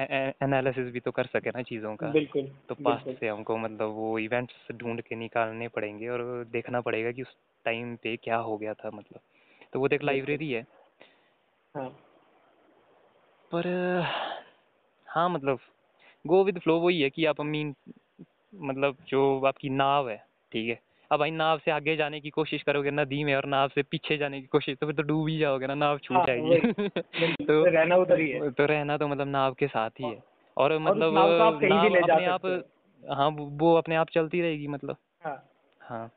एनालिसिस भी तो कर सके ना चीज़ों का। बिल्कुल तो पास्ट से हमको मतलब वो इवेंट्स ढूंढ के निकालने पड़ेंगे और देखना पड़ेगा कि उस टाइम पे क्या हो गया था मतलब। तो वो एक लाइब्रेरी है। हाँ। पर हाँ मतलब गो विद फ्लो वही है कि आप मीन मतलब जो आपकी नाव है ठीक है? अब भाई नाव से आगे जाने की कोशिश करोगे नदी में और नाव से पीछे जाने की कोशिश तो फिर तो डूब ही जाओगे ना नाव छूट हाँ, जाएगी। तो रहना उधर ही है। तो रहना तो मतलब नाव के साथ ही है। और मतलब नाव अपने आप हाँ। वो अपने आप चलती रहेगी मतलब। हाँ। हाँ।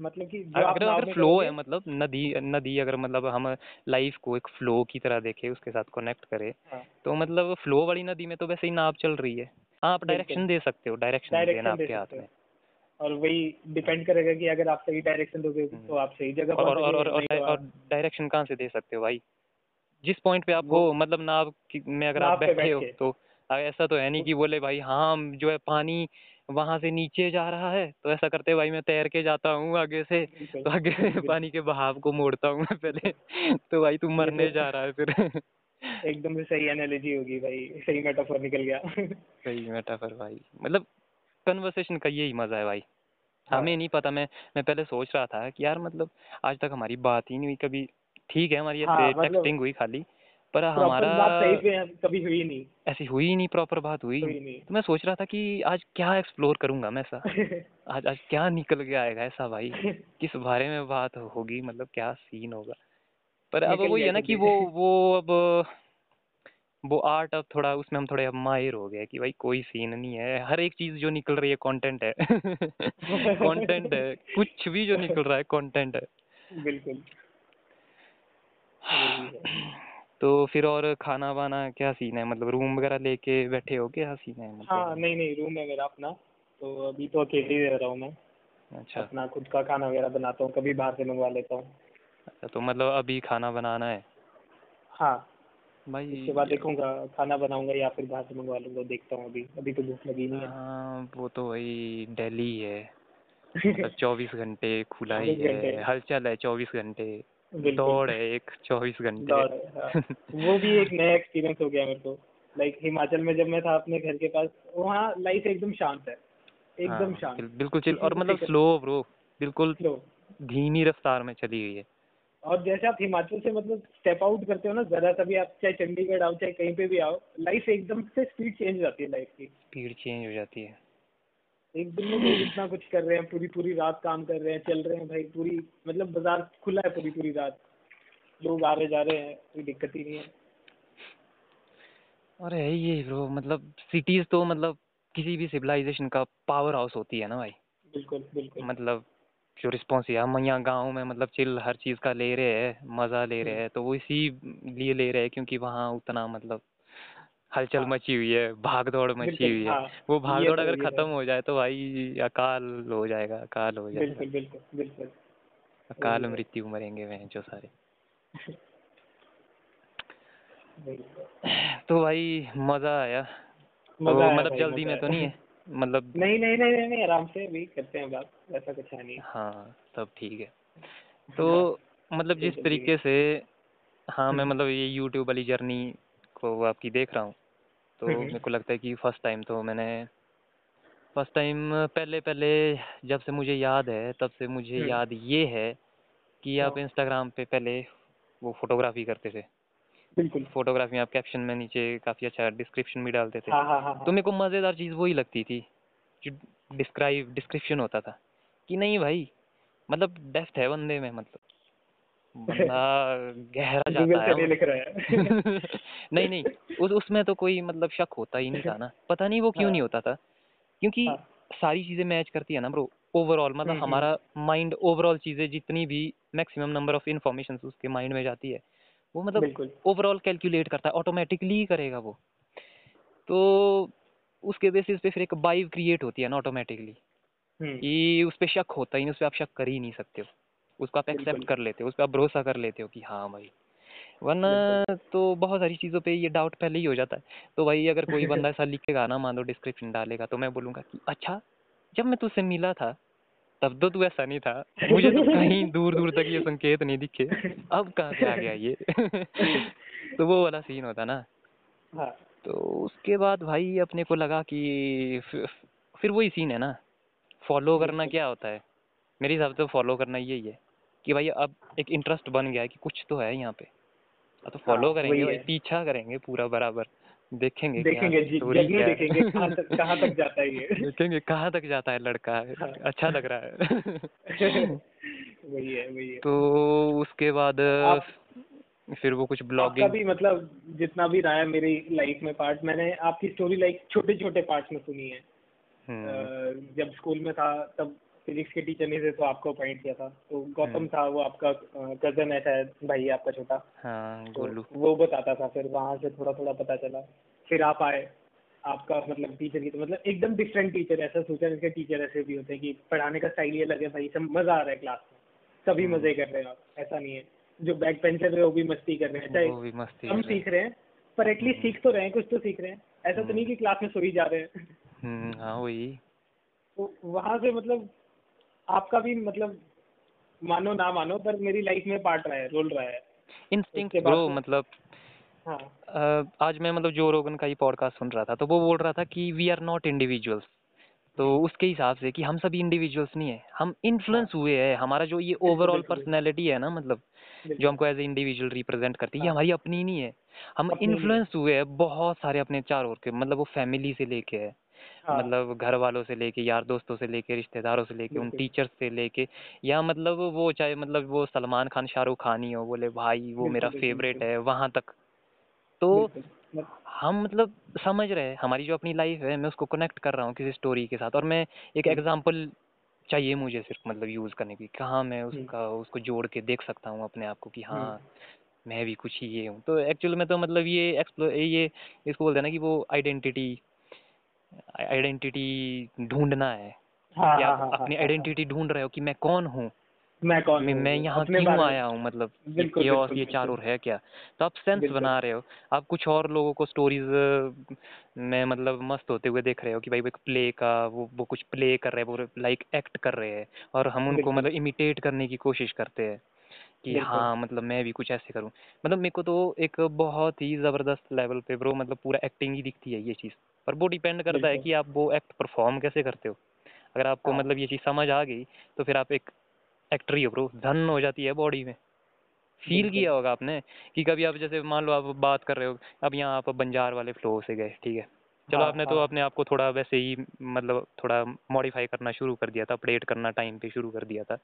मतलब कि अगर अगर फ्लो है मतलब नदी नदी अगर मतलब हम लाइफ को एक फ्लो की तरह देखें उसके साथ कनेक्ट करें हाँ। तो मतलब फ्लो वाली नदी में तो वैसे ही नाव चल रही है। हाँ आप डायरेक्शन दे सकते हो डायरेक्शन देना आपके हाथ में। और वही डिपेंड करेगा कि अगर आप सही डायरेक्शन दोगे तो आप सही जगह हम्म। और और और और, और डायरेक्शन कहाँ से दे सकते हो भाई? जिस पॉइंट पे आप वो- मतलब नाव की- में अगर आप बैठे हो तो ऐसा तो है नहीं कि बोले भाई हाँ जो है पानी वहाँ से नीचे जा रहा है। तो ऐसा करते भाई मैं तैर के जाता हूँ आगे से तो आगे से पानी के बहाव को मोड़ता हूँ मैं पहले। तो भाई तू मरने जा रहा है फिर। एकदम से सही एनालॉजी होगी भाई। सही मेटाफोर निकल गया। सही मेटाफर भाई। मतलब कन्वर्सेशन का यही मज़ा है भाई। हाँ। हमें नहीं पता मैं मैं पहले सोच रहा था कि यार मतलब आज तक हमारी बात ही नहीं हुई कभी ठीक है हमारी हाँ, मतलब टेक्सटिंग हुई खाली पर हमारा कभी हुई नहीं। ऐसी हुई ही नहीं प्रॉपर बात हुई। तो मैं सोच रहा था कि आज क्या एक्सप्लोर करूँगा मैं ऐसा। आज आज क्या निकल के आएगा ऐसा भाई किस बारे में बात होगी मतलब क्या सीन होगा। पर अब वही है ना कि वो वो अब वो आर्ट अब थोड़ा उसमें हम थोड़े अब माहिर हो गए कि भाई कोई सीन नहीं है। हर एक चीज़ जो निकल रही है कंटेंट है। कंटेंट है। कुछ भी जो निकल रहा है कंटेंट है। बिल्कुल। तो फिर और खाना वाना क्या सीन है? मतलब रूम वगैरह लेके बैठे हो क्या? सीन है मतलब? हाँ नहीं नहीं रूम है मेरा अपना। तो अभी तो अकेले ही रह रहा हूँ मैं। अच्छा। अपना खुद का खाना वगैरह बनाता हूँ कभी बाहर से मंगवा लेता हूँ। अच्छा, तो मतलब अभी खाना बनाना है? हाँ। भाई उसके बाद देखूँगा खाना बनाऊँगा या फिर बाहर से मंगवा लूँगा देखता हूँ अभी। अभी तो भूख लगी नहीं है। हाँ वो तो वही दिल्ली है। मतलब चौबीस घंटे खुला ही है। हलचल है चौबीस घंटे। दौड़ है एक चौबीस घंटे। हाँ। वो भी एक नया एक्सपीरियंस हो गया मेरे को। लाइक हिमाचल में जब मैं था अपने घर के पास वहाँ लाइफ एकदम शांत है। एकदम हाँ, शांत। बिल्कुल चिल। और मतलब स्लो ब्रो बिल्कुल धीमी रफ्तार में चली हुई है। और जैसे आप हिमाचल से मतलब स्टेप आउट करते हो ना जरा सा भी आप चाहे चंडीगढ़ आओ चाहे कहीं पे भी आओ लाइफ एकदम से स्पीड चेंज हो जाती है लाइफ की। स्पीड चेंज हो जाती है। एक दिन में इतना कुछ कर रहे हैं पूरी पूरी रात काम कर रहे हैं चल रहे हैं भाई पूरी मतलब बाज़ार खुला है पूरी पूरी रात। लोग आ रहे जा रहे हैं कोई दिक्कत ही नहीं है। और है ये ब्रो मतलब सिटीज़ तो मतलब किसी भी सिविलाइजेशन का पावर हाउस होती है ना भाई। बिल्कुल बिल्कुल। मतलब जो रिस्पॉन्स है हम यहाँ गाँव में मतलब चिल हर चीज़ का ले रहे हैं मज़ा ले रहे हैं तो वो इसी लिए ले रहे हैं क्योंकि वहाँ उतना मतलब हलचल हाँ। मची हुई है भाग दौड़ मची हुई है। हाँ, वो भाग दौड़ तो अगर खत्म हो जाए तो भाई अकाल हो जाएगा अकाल हो जाएगा। बिल्कुल बिल्कुल बिल्कुल। अकाल मृत्यु मरेंगे वह जो सारे। तो भाई मज़ा आया। मज़ा तो मतलब जल्दी में तो नहीं है? मतलब नहीं नहीं नहीं नहीं नहीं आराम से भी करते हैं बात ऐसा कुछ है नहीं हाँ तब ठीक है तो मतलब जिस तरीके से हाँ मैं हम्म। मतलब ये यूट्यूब वाली जर्नी को आपकी देख रहा हूँ तो हम्म। मेरे को लगता है कि फ़र्स्ट टाइम तो मैंने फ़र्स्ट टाइम पहले पहले जब से मुझे याद है तब से मुझे हम्म। याद ये है कि आप हाँ। इंस्टाग्राम पे पहले वो फोटोग्राफी करते थे बिल्कुल। फोटोग्राफी आप कैप्शन में नीचे काफ़ी अच्छा डिस्क्रिप्शन भी डालते थे। हाँ हाँ हाँ तो मेरे को मज़ेदार चीज़ वही लगती थी जो डिस्क्राइब डिस्क्रिप्शन होता था कि नहीं भाई मतलब डेप्थ है बंदे में मतलब। बंदा गहरा जाता है लिख रहा है। नहीं नहीं उस उसमें तो कोई मतलब शक होता ही नहीं था ना। पता नहीं वो क्यों हाँ। नहीं होता था क्योंकि हाँ। सारी चीज़ें मैच करती है ना ब्रो ओवरऑल मतलब हम्म, हमारा माइंड ओवरऑल चीज़ें जितनी भी मैक्सिमम नंबर ऑफ़ इन्फॉर्मेशन उसके माइंड में जाती है वो मतलब ओवरऑल कैलकुलेट करता है ऑटोमेटिकली ही करेगा वो। तो उसके बेसिस पे फिर एक वाइब क्रिएट होती है ना ऑटोमेटिकली हम्म। कि उस पर शक होता ही नहीं उस पर आप शक कर ही नहीं सकते हो। उसको आप एक्सेप्ट कर लेते हो उस पर आप भरोसा कर लेते हो कि हाँ भाई। वरना तो बहुत सारी चीज़ों पे ये डाउट पहले ही हो जाता है। तो भाई अगर कोई बंदा ऐसा लिखेगा ना मान लो डिस्क्रिप्शन डालेगा तो मैं बोलूँगा कि अच्छा जब मैं तुझसे मिला था तब तो तू ऐसा नहीं था। मुझे तो कहीं दूर दूर तक ये संकेत नहीं दिखे। अब कहाँ से आ गया ये? तो वो वाला सीन होता ना। हाँ। तो उसके बाद भाई अपने को लगा कि फिर, वही सीन है ना। फॉलो करना क्या होता है? मेरे हिसाब से फॉलो करना यही है। कि भाई अब एक इंटरेस्ट बन गया है कि कुछ तो है यहाँ पे। तो फॉलो हाँ, करेंगे पीछा करेंगे पूरा बराबर। देखेंगे देखेंगे जी story जर्नी क्या है। देखेंगे कहाँ तक कहाँ तक जाता है ये। देखेंगे कहाँ तक जाता है लड़का? हाँ। अच्छा लग रहा है। वही है वही है। तो उसके बाद आप- फिर वो कुछ ब्लॉगिंग भी मतलब जितना भी रहा है मेरी लाइफ में पार्ट मैंने आपकी स्टोरी लाइक छोटे छोटे पार्ट्स में सुनी है। हम्म, जब स्कूल में था तब फिजिक्स के टीचर ने तो आपको अपॉइंट किया था तो गौतम हम्म। था वो आपका कज़न है शायद भाई आपका छोटा हाँ तो वो बताता था फिर वहाँ से थोड़ा थोड़ा पता चला फिर आप आए आपका मतलब टीचर की तो मतलब एकदम डिफरेंट टीचर ऐसा सोचा जिसके टीचर ऐसे भी होते हैं कि पढ़ाने का स्टाइल ये लगे भाई सब मज़ा आ रहा है क्लास में सभी हम्म। मज़े कर रहे हैं आप ऐसा नहीं है जो बैक पेंचर है वो भी मस्ती कर रहे हैं चाहे हम हैं। सीख रहे हैं पर एटलीस्ट। सीख तो रहे हैं कुछ तो सीख रहे हैं ऐसा तो। नहीं कि क्लास में सो ही जा रहे हैं हम्म हाँ वही तो वहाँ से मतलब आपका भी मतलब मानो ना मानो पर मेरी लाइफ में पार्ट रहा है रोल रहा है। इंस्टिंक्ट ब्रो मतलब हाँ। आज मैं मतलब जो रोगन का ही पॉडकास्ट सुन रहा था तो वो बोल रहा था कि वी आर नॉट इंडिविजुअल्स तो उसके हिसाब से कि हम सभी इंडिविजुअल्स नहीं है हम इन्फ्लुएंस हुए हैं हमारा जो ये ओवरऑल पर्सनैलिटी है ना मतलब जो हमको एज ए इंडिविजुअल रिप्रेजेंट करती है ये हाँ। हमारी अपनी नहीं है। हम है। इन्फ्लुएंस हुए हैं बहुत सारे अपने चार ओर के मतलब वो फैमिली से लेके है। हाँ, मतलब घर वालों से लेके यार दोस्तों से लेके रिश्तेदारों से लेके उन। टीचर्स से लेके या मतलब वो चाहे मतलब वो सलमान खान शाहरुख खान ही हो बोले भाई वो मेरा फेवरेट है वहाँ तक तो हम मतलब समझ रहे हैं हमारी जो अपनी लाइफ है मैं उसको कनेक्ट कर रहा हूँ किसी स्टोरी के साथ और मैं एक एग्ज़ाम्पल चाहिए मुझे सिर्फ़ मतलब यूज़ करने की कहाँ मैं हम्म। उसका उसको जोड़ के देख सकता हूँ अपने आप को कि हाँ हम्म। मैं भी कुछ ही ये हूँ तो एक्चुअल में तो मतलब ये एक्सप्लो ये इसको बोलते हैं ना कि वो आइडेंटिटी आइडेंटिटी ढूंढना है। हाँ, कि हाँ, आप हाँ, अपनी हाँ, आइडेंटिटी ढूंढ रहे हो कि मैं कौन हूँ? हाँ। मैं कौन मैं मैं यहाँ क्यों आया हूँ? मतलब ये बिल्कुल, बिल्कुल, ये। चारों है क्या? तो आप सेंस बना रहे हो। आप कुछ और लोगों को स्टोरीज में मतलब मस्त होते हुए देख रहे हो कि भाई वो एक प्ले का वो वो कुछ प्ले कर रहे हैं वो लाइक एक्ट कर रहे हैं और हम उनको मतलब इमिटेट करने की कोशिश करते हैं। कि हाँ मतलब मैं भी कुछ ऐसे करूँ। मतलब मेरे को तो एक बहुत ही ज़बरदस्त लेवल पे ब्रो मतलब पूरा एक्टिंग ही दिखती है ये चीज़। पर वो डिपेंड करता है कि आप वो एक्ट परफॉर्म कैसे करते हो। अगर आपको हाँ। मतलब ये चीज़ समझ आ गई तो फिर आप एक एक्टर ही हो ब्रो धन हो जाती है बॉडी में। फील किया होगा आपने कि कभी आप जैसे मान लो आप बात कर रहे हो अब यहाँ आप बंजार वाले फ्लो से गए ठीक है? चलो हाँ, आपने तो हाँ। अपने आप को थोड़ा वैसे ही मतलब थोड़ा मॉडिफाई करना शुरू कर दिया था अपडेट करना टाइम पे शुरू कर दिया था।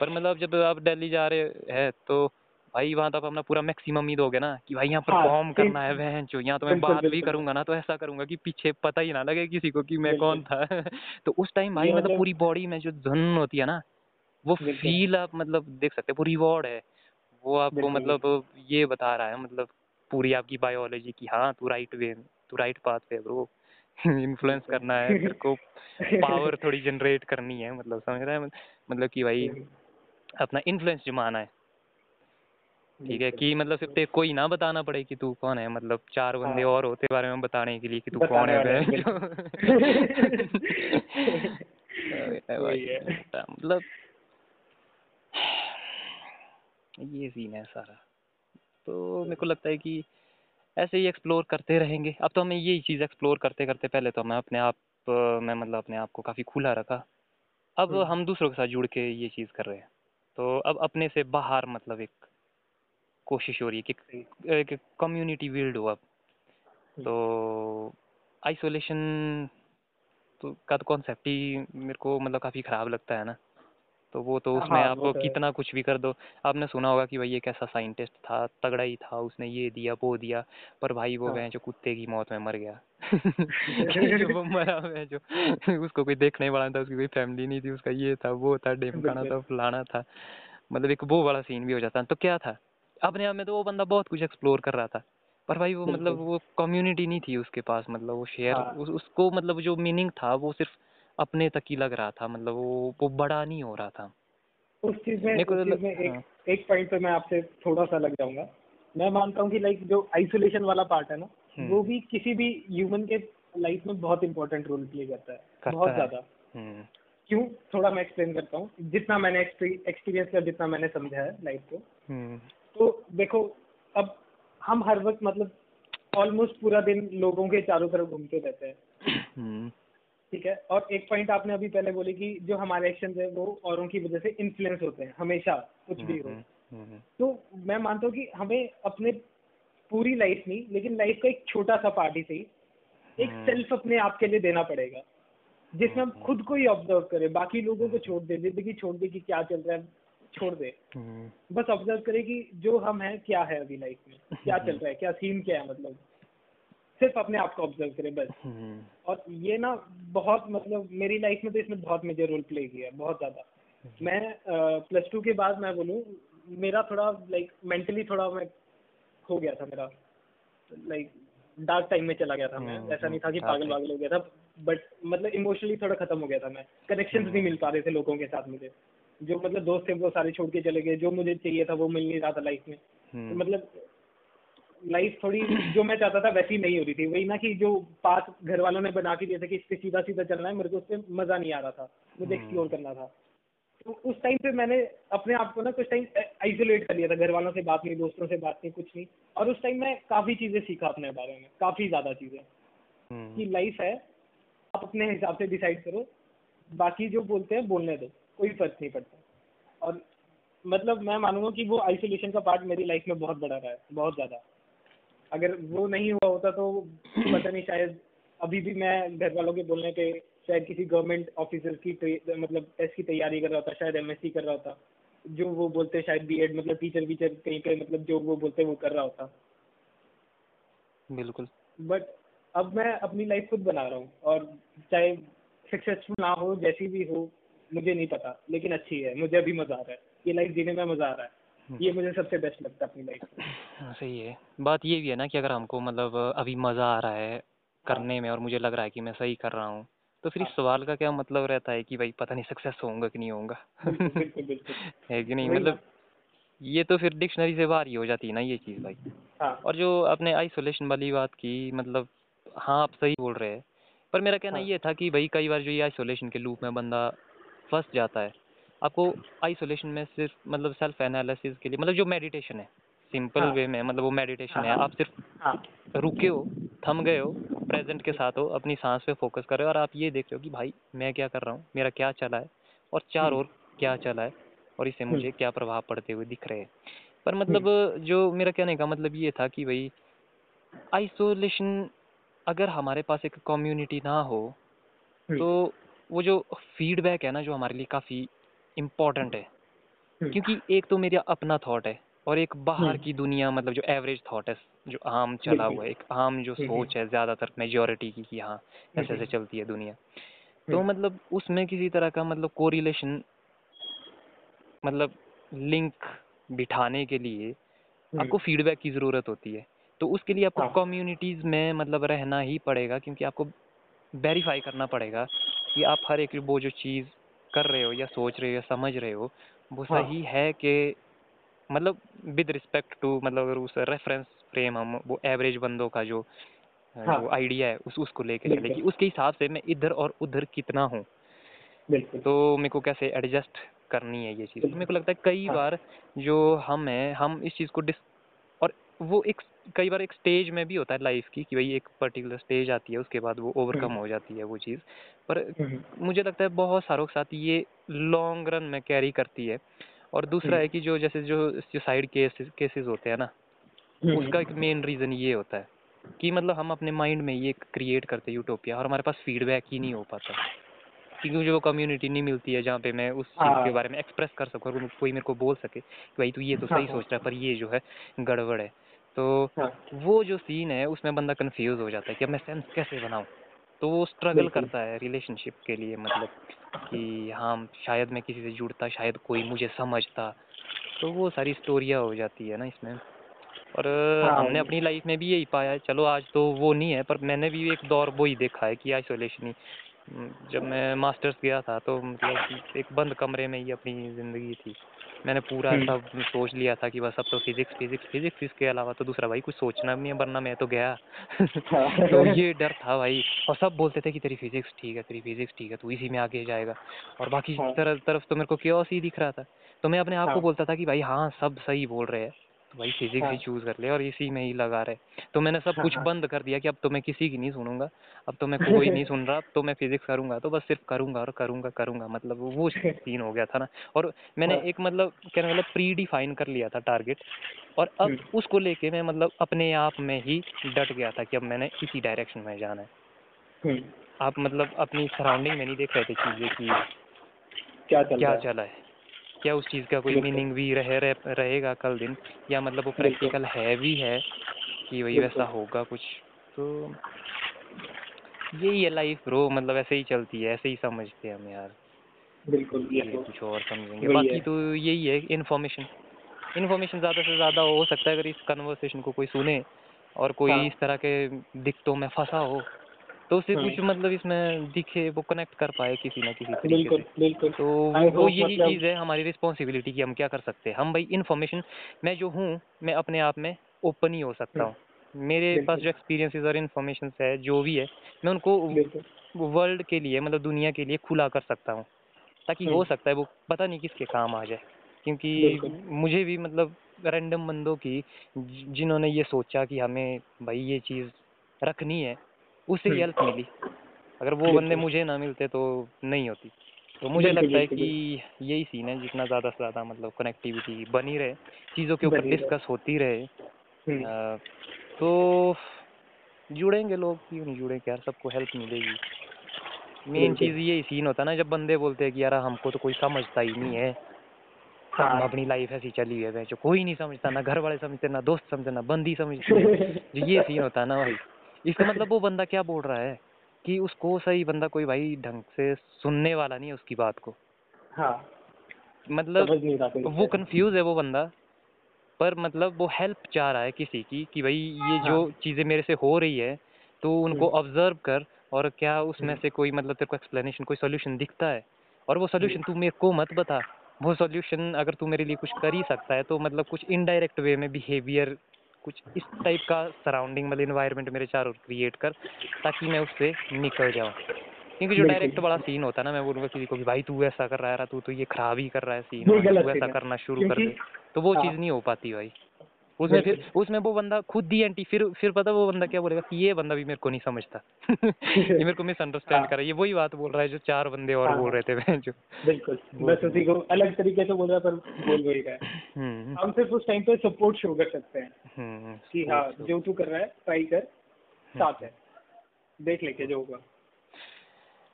पर मतलब जब आप दिल्ली जा रहे हैं तो भाई वहाँ तो आप अपना पूरा मैक्सिमम ही दोगे ना कि भाई यहाँ हाँ, परफॉर्म ठीक। करना है बहन चो यहाँ तो मैं बात भी करूँगा ना तो ऐसा करूँगा कि पीछे पता ही ना लगे किसी को कि मैं कौन था। तो उस टाइम भाई मतलब मतलब- पूरी बॉडी में जो धुन होती है ना वो फील आप मतलब देख सकते हैं वो रिवॉर्ड है। वो आपको मतलब ये बता रहा है मतलब पूरी आपकी बायोलॉजी की हाँ to right way to right path पे ब्रो इन्फ्लुएंस करना है तेरे को पावर थोड़ी जनरेट करनी है मतलब समझ रहा है? मतलब कि भाई अपना इन्फ्लुएंस जमाना है। ठीक है कि मतलब सिर्फ़ तेरे को ही ना बताना पड़े कि तू कौन है? मतलब चार बंदे हाँ। और होते बारे में बताने के लिए कि तू कौन है। मतलब ये सीन है सारा। तो मेरे को लगता है कि ऐसे ही एक्सप्लोर करते रहेंगे। अब तो हमें यही चीज़ एक्सप्लोर करते करते पहले तो हमें अपने आप में मतलब अपने आप को काफ़ी खुला रखा। अब हम्म। हम दूसरों के साथ जुड़ के ये चीज़ कर रहे हैं। तो अब अपने से बाहर मतलब एक कोशिश हो रही है कि एक कम्युनिटी बिल्ड हो अब। तो आइसोलेशन तो का तो कॉन्सेप्ट ही मेरे को मतलब काफ़ी ख़राब लगता है ना। तो वो तो उसमें हाँ, आप तो कितना कुछ भी कर दो। आपने सुना होगा कि भाई एक ऐसा साइंटिस्ट था तगड़ा ही था उसने ये दिया वो दिया पर भाई वो हाँ। जो कुत्ते की मौत में मर गया। जो वो मरा वह जो उसको कोई देखने वाला था उसकी कोई फैमिली नहीं थी उसका ये था वो था ढेमकाना था फलाना था। मतलब एक वो वाला सीन भी हो जाता तो क्या था? अपने आप में तो वो बंदा बहुत कुछ एक्सप्लोर कर रहा था। पर भाई वो मतलब वो कम्युनिटी नहीं थी उसके पास मतलब वो शेयर हाँ। उसको मतलब जो मीनिंग था वो सिर्फ़ अपने तक ही लग रहा था मतलब वो वो बड़ा नहीं हो रहा था। उस चीज़ में उस तो चीज़ में हाँ। एक एक पॉइंट पे मैं आपसे थोड़ा सा लग जाऊँगा। मैं मानता हूँ कि लाइक जो आइसोलेशन वाला पार्ट है ना हम्म। वो भी किसी भी ह्यूमन के लाइफ में बहुत इंपॉर्टेंट रोल प्ले करता है। करता बहुत ज़्यादा। हम्म। क्यों? थोड़ा मैं एक्सप्लेन करता हूँ। जितना मैंने एक्सपीरियंस किया जितना मैंने समझा है लाइफ को हम्म। तो देखो अब हम हर वक्त मतलब ऑलमोस्ट पूरा दिन लोगों के चारों तरफ़ घूमते रहते हैं। ठीक है? और एक पॉइंट आपने अभी पहले बोले कि जो हमारे एक्शन है वो औरों की वजह से इन्फ्लुएंस होते हैं हमेशा कुछ भी हो। हम्म, हम्म, तो मैं मानता हूँ कि हमें अपने पूरी लाइफ नहीं लेकिन लाइफ का एक छोटा सा पार्ट ही सही एक हम्म। सेल्फ अपने आप के लिए देना पड़ेगा जिसमें हम हम्म। खुद को ही ऑब्ज़र्व करें। बाकी लोगों को छोड़ दे ज़िंदगी छोड़ दे कि क्या चल रहा है छोड़ दे। हम्म, बस ऑब्ज़र्व करें कि जो हम हैं क्या है अभी लाइफ में? क्या चल रहा है? क्या सीन क्या है मतलब? सिर्फ़ अपने आप को ऑब्ज़र्व करे बस। हम्म, और ये ना बहुत मतलब मेरी लाइफ में तो इसने बहुत मेजर रोल प्ले किया है बहुत ज़्यादा। मैं प्लस टू के बाद मैं बोलूँ मेरा थोड़ा लाइक मेंटली थोड़ा मैं खो गया था मेरा। लाइक डार्क टाइम में चला गया था मैं। हम्म, ऐसा नहीं था कि हम्म, पागल वागल हो गया था बट मतलब इमोशनली थोड़ा खत्म हो गया था मैं। कनेक्शन नहीं मिल पा रहे थे लोगों के साथ मुझे। जो मतलब दोस्त थे वो सारे छोड़ के चले गए जो मुझे चाहिए था वो मिल नहीं रहा था लाइफ में। तो हम्म, मतलब लाइफ थोड़ी जो मैं चाहता था वैसी नहीं हो रही थी। वही ना कि जो पास घर वालों ने बना के दिया था कि इस पे सीधा सीधा चलना है मेरे को उस पर मज़ा नहीं आ रहा था। मुझे हम्म। एक्सप्लोर करना था। तो उस टाइम पे मैंने अपने आप को ना कुछ टाइम आइसोलेट कर लिया था। घर वालों से बात नहीं दोस्तों से बात नहीं कुछ नहीं। और उस टाइम मैं काफ़ी चीज़ें सीखा अपने बारे में काफ़ी ज़्यादा चीज़ें। हम्म, कि लाइफ है आप अपने हिसाब से डिसाइड करो। बाकी जो बोलते हैं बोलने दो कोई फ़र्क नहीं पड़ता। और मतलब मैं मानूँगा कि वो आइसोलेशन का पार्ट मेरी लाइफ में बहुत बड़ा रहा है बहुत ज़्यादा। अगर वो नहीं हुआ होता तो पता नहीं शायद अभी भी मैं घर वालों के बोलने पे शायद किसी गवर्नमेंट ऑफिसर की मतलब टेस्ट की तैयारी कर रहा होता शायद एमएससी कर रहा होता। जो वो बोलते शायद बीएड मतलब टीचर वीचर कहीं पे मतलब जो वो बोलते वो कर रहा होता। बिल्कुल। बट अब मैं अपनी लाइफ खुद बना रहा हूँ और चाहे सक्सेसफुल ना हो जैसी भी हो मुझे नहीं पता लेकिन अच्छी है मुझे अभी मज़ा आ रहा है। ये लाइफ जीने में मज़ा आ रहा है। ये मुझे सबसे बेस्ट लगता है अपनी लाइफ में। हाँ, सही है। बात ये भी है ना कि अगर हमको मतलब अभी मज़ा आ रहा है करने में और मुझे लग रहा है कि मैं सही कर रहा हूँ तो फिर इस हाँ। सवाल का क्या मतलब रहता है कि भाई पता नहीं सक्सेस होऊँगा कि नहीं होऊँगा? है कि नहीं? मतलब ये तो फिर डिक्शनरी से बाहर ही हो जाती है ना ये चीज़ भाई। हाँ। और जो आपने आइसोलेशन वाली बात की मतलब हाँ आप सही बोल रहे हैं पर मेरा कहना हाँ। ये था कि भाई कई बार जो ये आइसोलेशन के लूप में बंदा फंस जाता है आपको आइसोलेशन में सिर्फ़ मतलब सेल्फ एनालिसिस के लिए मतलब जो मेडिटेशन है सिंपल हाँ। वे में मतलब वो मेडिटेशन है हाँ। आप सिर्फ़ हाँ रुके हो थम गए हो प्रेजेंट के साथ हो अपनी सांस पे फोकस कर रहे हो और आप ये देख रहे हो कि भाई मैं क्या कर रहा हूँ मेरा क्या चला है और चार हम्म। और क्या चला है और इससे मुझे हम्म। क्या प्रभाव पड़ते हुए दिख रहे हैं पर मतलब जो मेरा कहने का मतलब ये था कि भाई आइसोलेशन अगर हमारे पास एक कम्युनिटी ना हो हम्म, तो वो जो फीडबैक है ना जो हमारे लिए काफ़ी इम्पोर्टेंट है। हम्म, क्योंकि एक तो मेरा अपना थॉट है और एक बाहर हम्म। की दुनिया मतलब जो एवरेज थॉट है जो आम चला हुआ है एक आम जो हम्म, सोच है ज़्यादातर मेजोरिटी की कि हाँ ऐसे ऐसे। चलती है दुनिया। तो मतलब उसमें किसी तरह का मतलब कोरिलेशन मतलब लिंक बिठाने के लिए आपको फीडबैक की ज़रूरत होती है। तो उसके लिए आपको हाँ। कम्युनिटीज़ में मतलब रहना ही पड़ेगा क्योंकि आपको वेरीफाई करना पड़ेगा कि आप हर एक वो जो चीज़ कर रहे हो या सोच रहे हो या समझ रहे हो वो हाँ। सही है कि मतलब विद रिस्पेक्ट टू मतलब अगर उस रेफरेंस फ्रेम हम वो एवरेज बंदों का जो हाँ। जो आइडिया है उस उसको लेके चले। कि उसके हिसाब से मैं इधर और उधर कितना हूँ तो मेरे को कैसे एडजस्ट करनी है ये चीज़ बिल्कुल। मेरे को लगता है कई हाँ। बार जो हम हैं हम इस चीज़ को डिस वो एक कई बार एक स्टेज में भी होता है लाइफ की कि भाई एक पर्टिकुलर स्टेज आती है उसके बाद वो ओवरकम हम्म। हो जाती है वो चीज़ पर हम्म, मुझे लगता है बहुत सारों के साथ ये लॉन्ग रन में कैरी करती है और दूसरा है हम्म। कि जो जैसे जो सुसाइड केसेस केसेस होते हैं ना उसका एक मेन रीज़न ये होता है कि मतलब हम अपने माइंड में ये क्रिएट करते हैं यूटोपिया और हमारे पास फीडबैक ही नहीं हो पाता क्योंकि मुझे वो कम्युनिटी नहीं मिलती है जहाँ पे मैं उस चीज़ के हाँ। बारे में एक्सप्रेस कर सकूँ और कोई मेरे को बोल सके कि भाई तू ये तो हाँ, सही हाँ। सोच रहा है पर ये जो है गड़बड़ है तो हाँ। वो जो सीन है उसमें बंदा कंफ्यूज हो जाता है कि अब मैं सेंस कैसे बनाऊँ? तो वो स्ट्रगल करता है रिलेशनशिप के लिए मतलब कि हाँ शायद मैं किसी से जुड़ता शायद कोई मुझे समझता। तो वो सारी स्टोरियाँ हो जाती है ना इसमें। और हाँ। हमने अपनी लाइफ में भी यही पाया है चलो आज तो वो नहीं है पर मैंने भी एक दौर वो ही देखा है कि आइसोलेशन ही। जब मैं मास्टर्स गया था तो मतलब एक बंद कमरे में ही अपनी ज़िंदगी थी। मैंने पूरा हम्म। सब सोच लिया था कि बस अब तो फिजिक्स फिजिक्स फिजिक्स इसके अलावा तो दूसरा भाई कुछ सोचना भी नहीं है वरना मैं तो गया हाँ। तो ये डर था भाई और सब बोलते थे कि तेरी फिजिक्स ठीक है तेरी फिजिक्स ठीक है तू इसी में आगे जाएगा और बाकी हाँ। तरफ़ तरफ़ तो मेरे को क्योस ही दिख रहा था तो मैं अपने आप को हाँ। बोलता था कि भाई हाँ सब सही बोल रहे हैं भाई फिजिक्स ही। हाँ। चूज़ कर ले और इसी में ही लगा रहे। तो मैंने सब हाँ, कुछ हाँ। बंद कर दिया कि अब तो मैं किसी की नहीं सुनूँगा। अब तो मैं कोई नहीं सुन रहा अब तो मैं फिजिक्स करूँगा तो बस सिर्फ़ करूँगा और करूँगा करूँगा। मतलब वो सीन हो गया था ना। और मैंने हाँ। एक मतलब कहने मतलब प्री डिफाइन कर लिया था टारगेट और अब हम्म। उसको लेके मैं मतलब अपने आप में ही डट गया था कि अब मैंने इसी डायरेक्शन में जाना है। हम्म, आप मतलब अपनी सराउंडिंग में नहीं देख रहे थे चीज़ें कि क्या चल क्या चला है। क्या उस चीज़ का कोई मीनिंग भी रह, रह रहेगा कल दिन? या मतलब वो प्रैक्टिकल है भी है कि वही वैसा होगा कुछ? तो यही है लाइफ ब्रो मतलब ऐसे ही चलती है ऐसे ही समझते हैं हम यार। बिल्कुल ये तो कुछ और समझेंगे। बाकी तो यही है इन्फॉर्मेशन इन्फॉर्मेशन ज़्यादा से ज़्यादा हो सकता है अगर इस कन्वर्सेशन को कोई सुने और कोई हाँ। इस तरह के दिक्कतों में फंसा हो। तो उसे हम्म। कुछ मतलब इसमें दिखे वो कनेक्ट कर पाए किसी ना किसी तरीके बिल्कुल से। बिल्कुल। तो वो यही मतलब- चीज़ है हमारी रिस्पॉन्सिबिलिटी की हम क्या कर सकते हैं। हम भाई इन्फॉर्मेशन मैं जो हूँ मैं अपने आप में ओपन ही हो सकता हूँ। मेरे पास जो एक्सपीरियंसेस और इन्फॉर्मेशन है जो भी है मैं उनको वर्ल्ड के लिए मतलब दुनिया के लिए खुला कर सकता हूँ। ताकि हो हम्म। सकता है वो पता नहीं किसके काम आ जाए। क्योंकि मुझे भी मतलब रैंडम बंदों की जिन्होंने ये सोचा कि हमें भाई ये चीज़ रखनी है उससे ही हम्म। हेल्प मिली। अगर वो बंदे मुझे ना मिलते तो नहीं होती। तो मुझे लगता है कि यही सीन है जितना ज़्यादा से ज़्यादा मतलब कनेक्टिविटी बनी रहे चीज़ों के ऊपर डिस्कस होती रहे। हम्म, तो जुड़ेंगे लोग क्यों नहीं जुड़ेंगे यार सबको हेल्प मिलेगी। मेन चीज़ यही सीन होता है ना जब बंदे बोलते हैं कि यार हमको तो कोई समझता ही नहीं है। हम हाँ। अपनी लाइफ ऐसी चली है जो कोई नहीं समझता ना घर वाले समझते ना दोस्त समझते ना बंदी समझते। जो ये सीन होता है ना भाई इसका मतलब वो बंदा क्या बोल रहा है कि उसको सही बंदा कोई भाई ढंग से सुनने वाला नहीं है उसकी बात को हाँ मतलब वो कंफ्यूज है वो बंदा पर मतलब वो हेल्प चाह रहा है किसी की कि भाई ये हाँ। जो। चीज़ें मेरे से हो रही है तो उनको हम्म। ऑब्ज़र्व कर और क्या उसमें हम्म। से कोई मतलब तेरे को एक्सप्लेनेशन कोई सोल्यूशन दिखता है और वो सोल्यूशन तू मेरे को मत बता वो सोल्यूशन अगर तू मेरे लिए कुछ कर ही सकता है तो मतलब कुछ इनडायरेक्ट वे में बिहेवियर कुछ इस टाइप का सराउंडिंग मतलब इन्वायरमेंट मेरे चारों क्रिएट कर ताकि मैं उससे निकल जाऊँ। क्योंकि जो डायरेक्ट बड़ा सीन होता है ना मैं बोलूँगा किसी को भाई तू ऐसा कर रहा है तू तो ये खराब ही कर रहा है सीन ये तू ऐसा करना शुरू कर दे। तो वो हाँ। चीज़ नहीं हो पाती भाई। उसमें फिर उसमें वो बंदा खुद ही एंटी फिर फिर पता वो बंदा क्या बोलेगा कि ये बंदा भी मेरे को नहीं समझता। ये मेरे को मिसअंडरस्टैंड हाँ। कर रहा है। ये वही बात बोल रहा है जो चार बंदे और हाँ। बोल रहे थे मैं जो बिल्कुल। बस उसी को अलग तरीके से बोल रहा पर बोल वही रहा है। हम्म हम सिर्फ़ उस टाइम पे सपोर्ट शो कर सकते हैं। हम्म कि हाँ जो तू कर रहा है ट्राई कर। साथ है। देख लेके जो होगा।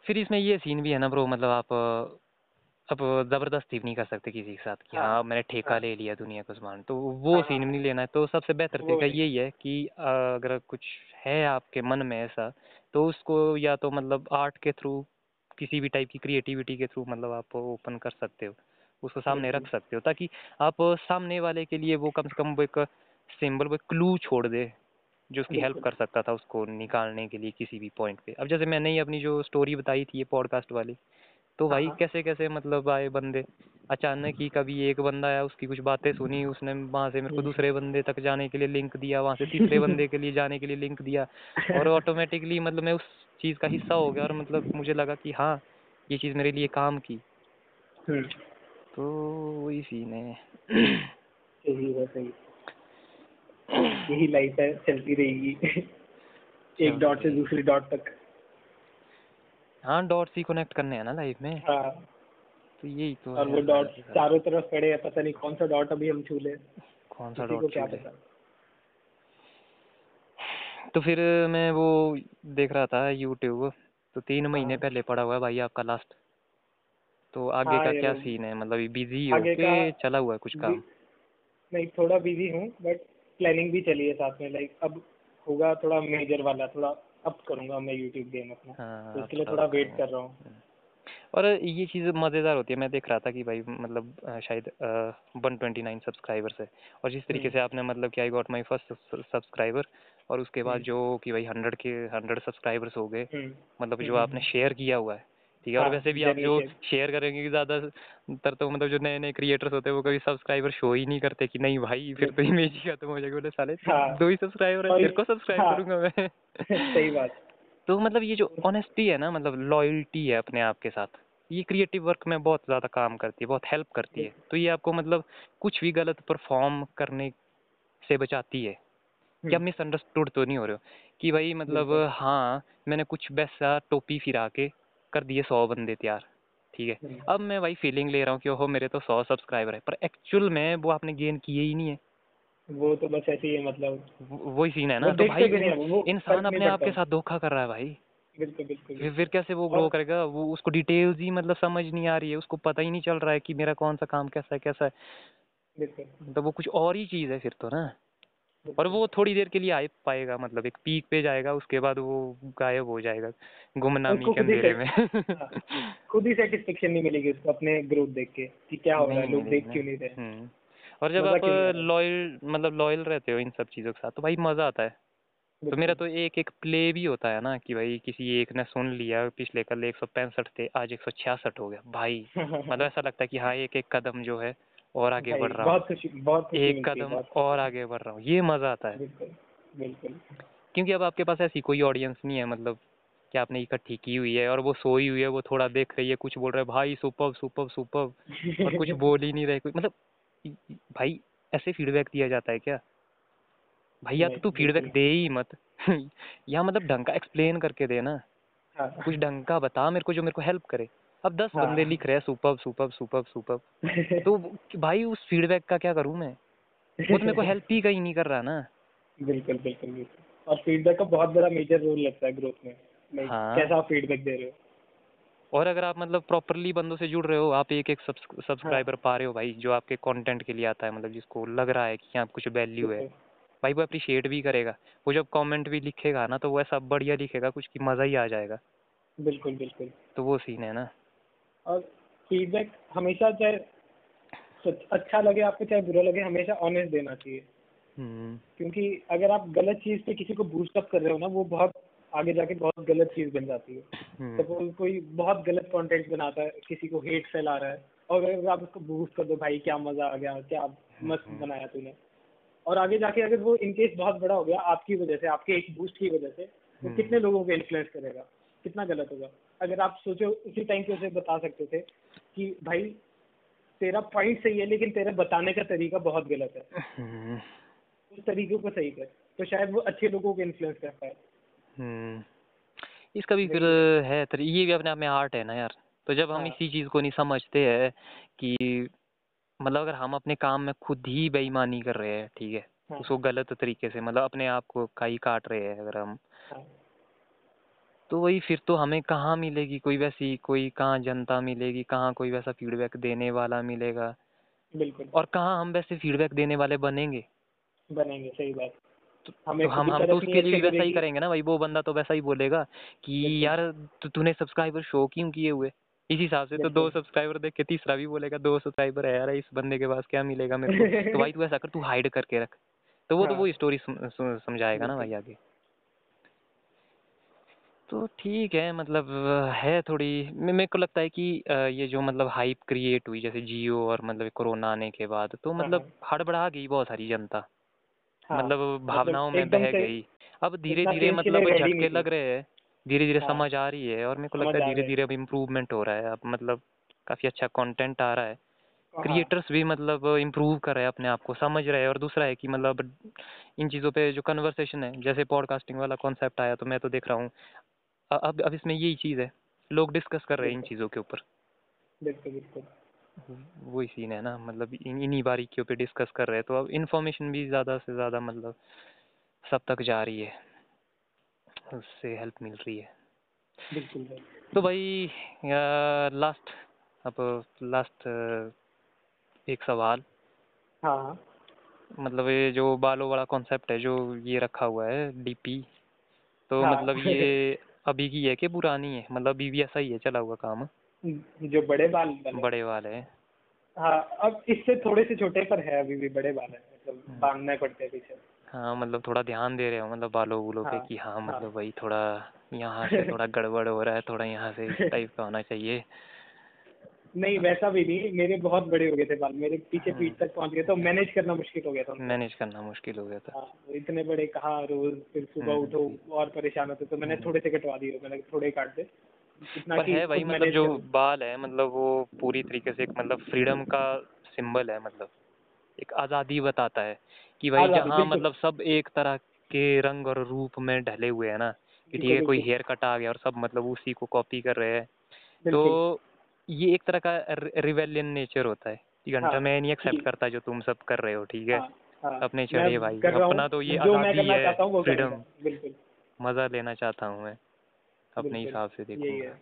फिर इसमें ये सीन भी है ना ब्रो मतलब आप अब ज़बरदस्ती भी नहीं कर सकते किसी के साथ कि हाँ, हाँ मैंने ठेका हाँ। ले लिया दुनिया को सामान तो वो हाँ, सीन हाँ। भी नहीं लेना है। तो सबसे बेहतर तरीका यही है कि अगर कुछ है आपके मन में ऐसा तो उसको या तो मतलब आर्ट के थ्रू किसी भी टाइप की क्रिएटिविटी के थ्रू मतलब आप ओपन कर सकते हो। उसको सामने रख सकते हो ताकि आप सामने वाले के लिए वो कम से कम वो एक सिंबल वो क्लू छोड़ दे जो उसकी हेल्प कर सकता था उसको निकालने के लिए किसी भी पॉइंट पे। अब जैसे मैंने ही अपनी जो स्टोरी बताई थी ये पॉडकास्ट वाली तो भाई हाँ। कैसे कैसे मतलब आए बंदे? अचानक ही कभी एक बंदा आया उसकी कुछ बातें सुनी उसने वहाँ से मेरे को हम्म। दूसरे बंदे तक जाने के लिए लिंक दिया वहाँ से तीसरे बंदे के लिए जाने के लिए लिंक दिया और ऑटोमेटिकली मतलब मैं उस चीज़ का हिस्सा हो गया और मतलब मुझे लगा कि हाँ ये चीज़ मेरे लिए काम की। हम्म, तो वही सीन है। यही है सही यही लाइफ है चलती रहेगी। एक डॉट से दूसरी डॉट तक। हाँ डॉट्स ही कनेक्ट करने हैं ना लाइफ में। हाँ। तो यही तो और वो डॉट चारों तरफ़ पड़े हैं पता नहीं कौन सा डॉट अभी हम छू ले। कौन सा डॉट क्या पता। तो फिर मैं वो देख रहा था यूट्यूब तो तीन महीने हाँ। पहले पड़ा हुआ है भाई आपका लास्ट तो आगे हाँ, का क्या सीन है? मतलब बिज़ी हो के चला हुआ है कुछ काम? नहीं थोड़ा बिज़ी हूँ बट प्लानिंग भी चली है साथ में लाइक अब होगा थोड़ा मेजर वाला थोड़ा अप करूँगा मैं यूट्यूब गेम अपना हाँ, तो उसके लिए अच्छा, थोड़ा वेट। कर रहा हूँ और ये चीज़ मज़ेदार होती है मैं देख रहा था कि भाई मतलब शायद वन ट्वेंटी नाइन सब्सक्राइबर्स है और जिस तरीके हम्म। से आपने मतलब कि I got my first subscriber और उसके बाद हम्म। जो कि भाई हंड्रेड के हंड्रेड सब्सक्राइबर्स हो गए हम्म, मतलब जो हम्म, आपने शेयर किया हुआ है ठीक है और हाँ, वैसे भी आप जो शेयर करेंगे कि ज़्यादातर तो मतलब जो नए नए क्रिएटर्स होते हैं वो कभी सब्सक्राइबर शो ही नहीं करते कि नहीं भाई फिर तो इमेज ही खत्म हो जाएगी। बोले साले हाँ। दो ही सब्सक्राइबर है तेरे इस- को सब्सक्राइब हाँ। करूँगा मैं। सही बात। तो मतलब ये जो ऑनेस्टी है ना मतलब लॉयल्टी है अपने आप के साथ ये क्रिएटिव वर्क में बहुत ज़्यादा काम करती है बहुत हेल्प करती है। तो ये आपको मतलब कुछ भी गलत परफॉर्म करने से बचाती है। क्या हम्म, मिसअंडरस्टूड तो नहीं हो रहे हो? कि भाई मतलब हाँ मैंने कुछ वैसा टोपी फिरा के कर दिए सौ बंदे तैयार ठीक है। हम्म, अब मैं भाई फीलिंग ले रहा हूँ कि ओहो मेरे तो सौ सब्सक्राइबर है पर एक्चुअल में वो आपने गेन किए ही नहीं है। वो तो बस ऐसे ही है मतलब। वो- वही सीन है ना तो भाई इंसान अपने आप के साथ धोखा कर रहा है भाई। बिल्कुल बिल्कुल फिर कैसे वो ग्रो करेगा? वो उसको डिटेल्स ही मतलब समझ नहीं आ रही है उसको पता ही नहीं चल रहा है कि मेरा कौन सा काम कैसा है कैसा है। तो वो कुछ और ही चीज़ है फिर तो ना। और वो थोड़ी देर के लिए आ पाएगा मतलब एक पीक पे जाएगा उसके बाद वो गायब हो जाएगा गुमनामी के अंधेरे में। हाँ, खुद ही सेटिस्फेक्शन नहीं मिलेगी उसको अपने ग्रोथ देख के कि क्या हो रहा है लोग देख क्यों नहीं रहे। हम्म। और जब आप? लॉयल मतलब लॉयल रहते हो इन सब चीज़ों के साथ तो भाई मज़ा आता है। तो मेरा तो एक एक प्ले भी होता है ना कि भाई किसी एक ने सुन लिया पिछले कल एक सौ पैंसठ थे आज एक सौ छियासठ हो गया। भाई मतलब ऐसा लगता है कि हाँ एक एक कदम जो है और आगे बढ़ रहा हूँ। एक कदम और आगे बढ़ रहा हूँ। ये मज़ा आता है। बिल्कुल क्योंकि अब आपके पास ऐसी कोई ऑडियंस नहीं है मतलब कि आपने इकट्ठी की हुई है और वो सोई हुई है वो थोड़ा देख रही है कुछ बोल रहा है भाई सुपर सुपर सुपर और कुछ बोल ही नहीं रहे कोई मतलब भाई ऐसे फीडबैक दिया जाता है क्या? भाई या तो तू फीडबैक दे ही मत। या मतलब ढंग का एक्सप्लेन करके दे ना। हाँ। कुछ ढंग का बता मेरे को जो मेरे को हेल्प करे। अब दस हाँ। बंदे लिख रहे हैं सुपर सुपर सुपर सुपर तो भाई उस फीडबैक का क्या करूँ मैं? वो तो मेरे को हेल्प ही कहीं नहीं कर रहा ना। बिल्कुल बिल्कुल बिल्कुल। और फीडबैक का बहुत बड़ा मेजर रोल लगता है ग्रोथ में। हाँ। कैसा फीडबैक दे रहे हो? और अगर आप मतलब प्रॉपरली बंदों से जुड़ रहे हो आप एक एक सब्सक्राइबर हाँ। पा रहे हो भाई जो आपके कंटेंट के लिए आता है मतलब जिसको लग रहा है कि यहाँ कुछ वैल्यू है। भाई वो अप्रिशिएट भी करेगा। वो जब कमेंट भी लिखेगा ना तो वो ऐसा बढ़िया लिखेगा कुछ की मज़ा ही आ जाएगा। बिल्कुल बिल्कुल। तो वो सीन है ना। और फीडबैक हमेशा चाहे अच्छा लगे आपको चाहे बुरा लगे हमेशा ऑनेस्ट देना चाहिए। हम्म। क्योंकि अगर आप गलत चीज़ पे किसी को बूस्टअप कर रहे हो ना वो बहुत आगे जाके बहुत गलत चीज़ बन जाती है। हम्म, सपोज़ कोई बहुत गलत कंटेंट बनाता है किसी को हेट फैला रहा है और अगर आप उसको बूस्ट कर दो भाई क्या मज़ा आ गया क्या मस्त बनाया तूने? और आगे जाके अगर वो इनकेस बहुत बड़ा हो गया आपकी वजह से आपके एक बूस्ट की वजह से वो हम्म। कितने लोगों को इन्फ्लुएंस करेगा? कितना गलत होगा? अगर आप सोचो उसी टाइम पे उसे बता सकते थे कि भाई तेरा पॉइंट सही है लेकिन तेरा बताने का तरीका बहुत गलत है। हम्म, उस तरीके को सही कर तो शायद वो अच्छे लोगों को इन्फ्लुएंस कर पाए। हम्म। इसका भी फिर है तरी ये भी अपने आप में आर्ट है ना यार। तो जब हम हाँ। इसी चीज़ को नहीं समझते हैं कि मतलब अगर हम अपने काम में खुद ही बेईमानी कर रहे हैं ठीक है? हाँ। उसको गलत तरीके से मतलब अपने आप को काई काट रहे हैं अगर हम। हाँ। तो वही फिर तो हमें कहाँ मिलेगी? कोई वैसी कोई कहाँ जनता मिलेगी? कहाँ कोई वैसा फीडबैक देने वाला मिलेगा? बिल्कुल। और कहाँ हम वैसे फीडबैक देने वाले बनेंगे? बनेंगे सही बात। तो हमें तो हम हम तो उसके लिए वैसा ही करेंगे ना भाई वो बंदा तो वैसा ही बोलेगा कि यार तू तूने सब्सक्राइबर शो क्यों किए हुए? इस हिसाब से तो दो सब्सक्राइबर देख के तीसरा भी बोलेगा दो सब्सक्राइबर है यार इस बंदे के पास क्या मिलेगा मेरे को? तो भाई तू ऐसा कर तू हाइड करके रख। तो वो तो हाँ। वो स्टोरी समझाएगा ना भाई आगे। तो ठीक है मतलब है थोड़ी मे- मेरे को लगता है कि अ, ये जो मतलब हाइप क्रिएट हुई जैसे जियो और मतलब कोरोना आने के बाद तो हाँ, मतलब हड़बड़ा गई बहुत सारी जनता। हाँ, मतलब भावनाओं में एकदम बह से गई। अब धीरे इतना धीरे change के लिए मतलब झटके। लग रहे हैं धीरे धीरे हाँ। समझ आ रही है और मेरे को समझ लगता है आ धीरे रहा है। धीरे अब इम्प्रूवमेंट हो रहा है। अब मतलब काफ़ी अच्छा कंटेंट आ रहा है। हाँ, क्रिएटर्स भी मतलब इम्प्रूव कर रहे हैं अपने आप को समझ रहे हैं। और दूसरा है कि मतलब इन चीज़ों पे जो कन्वर्सेशन है जैसे पॉडकास्टिंग वाला कॉन्सेप्ट आया तो मैं तो देख रहा हूँ अब अब इसमें यही चीज़ है। लोग डिस्कस कर रहे हैं इन चीज़ों के ऊपर। बिल्कुल बिल्कुल। वही सीन है ना मतलब इन इन्हीं बारीकियों पे डिस्कस कर रहे हैं। तो अब इन्फॉर्मेशन भी ज़्यादा से ज़्यादा मतलब सब तक जा रही है। उससे हेल्प मिल रही है। बिल्कुल तो भाई लास्ट अब लास्ट एक सवाल। हाँ हाँ। मतलब ये जो बालों वाला कॉन्सेप्ट है जो ये रखा हुआ है डीपी तो हाँ। मतलब ये अभी की है कि पुरानी है? मतलब अभी भी ऐसा ही है चला हुआ काम? जो बड़े बाल वाले। बड़े बाल है। हाँ अब इससे थोड़े से छोटे पर है अभी भी बड़े बाल है मतलब हम्म। बांधना पड़ते हैं पीछे। हाँ मतलब थोड़ा ध्यान दे रहे हो मतलब बालों वूलों पे की हाँ हाँ। मतलब भाई थोड़ा यहाँ से थोड़ा गड़बड़ हो रहा है थोड़ा यहाँ से इस टाइप का होना चाहिए। नहीं वैसा भी नहीं। मेरे बहुत बड़े हो गए थे बाल। मेरे पीछे हाँ। पीठ तक पहुँच गए तो मैनेज करना मुश्किल हो गया था। मैनेज करना मुश्किल हो गया था। हाँ वो इतने बड़े कहाँ रोज फिर सुबह हम्म, उठो और परेशान होते तो मैंने हम्म। थोड़े से कटवा दिए मैंने थोड़े काट दे। पर है भाई मतलब जो बाल है मतलब वो पूरी तरीके से एक मतलब फ्रीडम का सिंबल है मतलब। एक आज़ादी बताता है कि भाई जहाँ मतलब सब एक तरह के रंग और रूप में ढले हुए हैं ना कि ठीक है कोई हेयर कट आ गया और सब मतलब उसी को कॉपी कर रहे हैं। तो ये एक तरह का रिवेलियन नेचर होता है कि घंटा हाँ, मैं नहीं एक्सेप्ट करता जो तुम सब कर रहे हो ठीक है? हाँ, हाँ, अपने चढ़े भाई हूँ, अपना तो ये आज़ादी है हूँ फ्रीडम मज़ा लेना चाहता हूँ मैं अपने हिसाब से देखूँगा।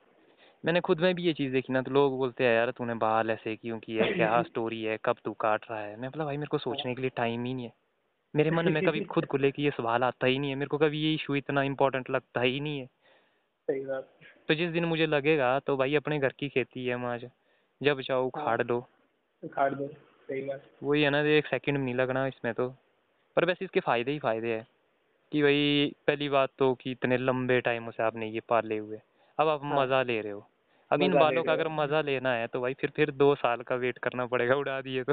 मैंने खुद में भी ये चीज़ देखी ना तो लोग बोलते हैं यार तूने बाल ऐसे क्यों किए? क्या स्टोरी है? कब तू काट रहा है? मैं बोला भाई मेरे को सोचने के लिए टाइम ही नहीं है। मेरे मन में कभी खुद को लेके ये सवाल आता ही नहीं है। मेरे को कभी ये इशू इतना इम्पोर्टेंट लगता ही नहीं है। सही बात। तो जिस दिन मुझे लगेगा तो भाई अपने घर की खेती है माज जब चाहो हाँ। उखाड़ दो। उखाड़ दो सही बात। वही है ना एक सेकंड नहीं लगना इसमें तो। पर वैसे इसके फ़ायदे ही फ़ायदे हैं। कि भाई पहली बात तो कि इतने लंबे टाइम से आपने ये पाले हुए। अब आप हाँ। मज़ा ले रहे हो। अब इन बालों का अगर मज़ा लेना है तो भाई फिर फिर दो साल का वेट करना पड़ेगा उड़ा दिए तो।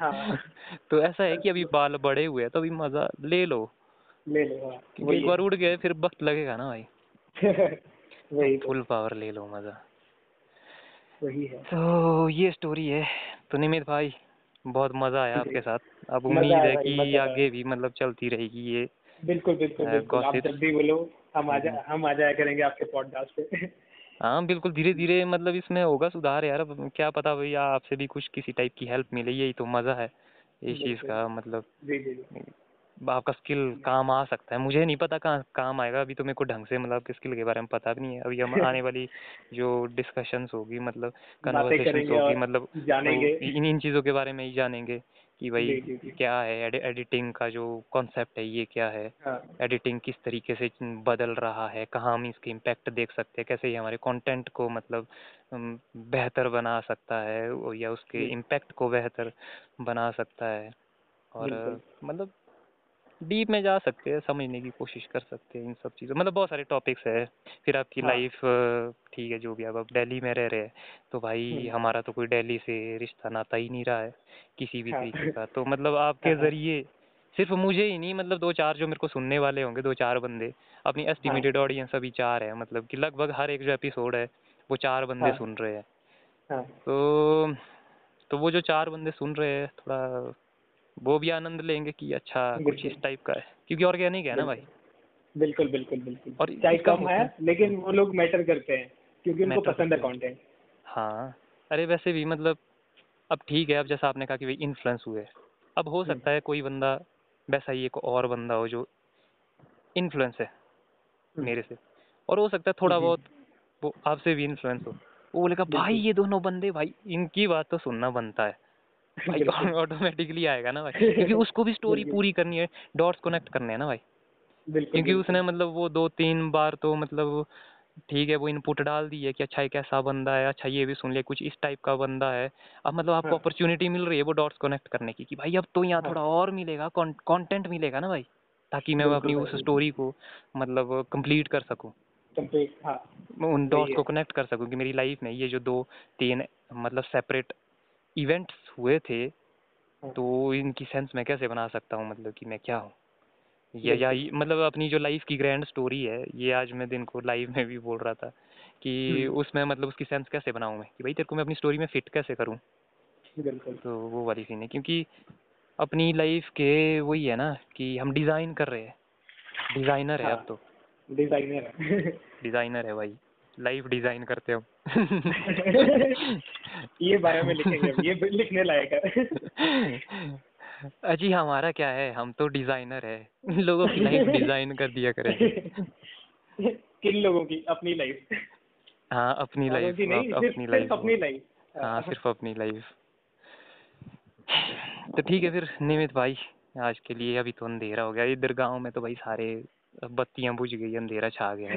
हाँ। तो ऐसा है कि अभी बाल बड़े हुए हैं तो अभी मज़ा ले लो। ले लो हाँ। एक बार उड़ गए फिर वक्त लगेगा ना भाई। वही तो। फुल पावर ले लो मज़ा। वही है। तो ये स्टोरी है। तो निमित भाई बहुत मज़ा आया आपके साथ। अब उम्मीद है कि आगे भी मतलब चलती रहेगी ये बिल्कुल बिल्कुल बिल्कुल। आप जब भी बोलो हम आ जा हम आ जाया करेंगे आपके पॉडकास्ट पे। हाँ बिल्कुल धीरे धीरे मतलब इसमें होगा सुधार यार। अब क्या पता भैया आपसे भी कुछ किसी टाइप की हेल्प मिले यही तो मज़ा है इस चीज़ का मतलब। आपका स्किल काम आ सकता है। मुझे नहीं पता कहाँ काम आएगा। अभी तो मेरे को ढंग से मतलब आपके स्किल के बारे में पता भी नहीं है। अभी हम आने वाली जो डिस्कशंस होगी मतलब कन्वर्सेशन होगी मतलब जानेंगे। तो इन इन चीज़ों के बारे में ही जानेंगे कि भाई जी, जी, जी। क्या है एडिटिंग का जो कॉन्सेप्ट है ये क्या है? हाँ। एडिटिंग किस तरीके से बदल रहा है? कहाँ हम इसके इम्पैक्ट देख सकते हैं? कैसे ये हमारे कंटेंट को मतलब बेहतर बना सकता है? या उसके। इम्पैक्ट को बेहतर बना सकता है? और मतलब डीप में जा सकते हैं समझने की कोशिश कर सकते हैं इन सब चीज़ों मतलब बहुत सारे टॉपिक्स है फिर आपकी हाँ। लाइफ ठीक है जो भी अब आप दिल्ली में रह रहे हैं तो भाई हम्म। हमारा तो कोई दिल्ली से रिश्ता नाता ही नहीं रहा है किसी भी हाँ। तरीके का तो मतलब आपके हाँ। ज़रिए सिर्फ़ मुझे ही नहीं मतलब दो चार जो मेरे को सुनने वाले होंगे दो चार बंदे अपनी एस्टिमेटेड ऑडियंस अभी चार है मतलब कि लगभग हर एक जो एपिसोड है वो चार बंदे हाँ। सुन रहे हैं हाँ तो तो वो जो चार बंदे सुन रहे हैं थोड़ा वो भी आनंद लेंगे कि अच्छा कुछ इस टाइप का है। क्योंकि ऑर्गेनिक है ना भाई? बिल्कुल बिल्कुल बिल्कुल। और चाहे कम है लेकिन वो लोग मैटर करते हैं क्योंकि उनको पसंद है कंटेंट हाँ। अरे वैसे भी मतलब अब ठीक है अब जैसा आपने कहा कि भाई इन्फ्लुएंस हुए। अब हो हम्म। सकता है कोई बंदा वैसा ही एक और बंदा हो जो इन्फ्लुएंस है मेरे से। और हो सकता है थोड़ा हम्म। बहुत वो आपसे भी इन्फ्लुएंस हो। वो बोलेगा भाई ये दोनों बंदे भाई इनकी बात तो सुनना बनता है। भाई ऑटोमेटिकली आएगा ना भाई। क्योंकि उसको भी स्टोरी पूरी करनी है डॉट्स कनेक्ट करने हैं ना भाई। क्योंकि उसने मतलब वो दो तीन बार तो मतलब ठीक है वो इनपुट डाल दी है कि अच्छा ये कैसा बंदा है अच्छा ये भी सुन लिया कुछ इस टाइप का बंदा है। अब मतलब आपको हाँ। अपॉर्चुनिटी मिल रही है वो डॉट्स कनेक्ट करने की कि भाई अब तो यहाँ हाँ। थोड़ा और मिलेगा कंटेंट मिलेगा ना भाई ताकि मैं अपनी उस स्टोरी को मतलब कंप्लीट कर सकूँ। हाँ। मैं उन डॉट्स को कनेक्ट कर सकूँ कि मेरी लाइफ में ये जो दो तीन मतलब सेपरेट इवेंट्स हुए थे हाँ। तो इनकी सेंस मैं कैसे बना सकता हूँ? मतलब कि मैं क्या हूँ? या या मतलब अपनी जो लाइफ की ग्रैंड स्टोरी है ये आज मैं दिन को लाइव में भी बोल रहा था कि हम्म। उसमें मतलब उसकी सेंस कैसे बनाऊँ मैं? कि भाई तेरे को मैं अपनी स्टोरी में फिट कैसे करूँ? तो वो वाली सीन है क्योंकि अपनी लाइफ के वही है ना कि हम डिज़ाइन कर रहे हैं। डिज़ाइनर है अब हाँ। तो। डिज़ाइनर है। डिज़ाइनर है भाई। लाइफ डिज़ाइन करते हम ये बारे में लिखेंगे ये लिखने लायक है। अजी हमारा क्या है? हम तो डिज़ाइनर है। लोगों की लाइफ डिज़ाइन कर दिया करेंगे। किन लोगों की? अपनी लाइफ हाँ अपनी लाइफ सिर्फ़ अपनी लाइफ अपनी लाइफ हाँ सिर्फ़ अपनी लाइफ तो ठीक है फिर निमित भाई आज के लिए अभी तो अंधेरा हो गया। इधर गाँव में तो भाई सारे बत्तियाँ बुझ गई अंधेरा छा गया है।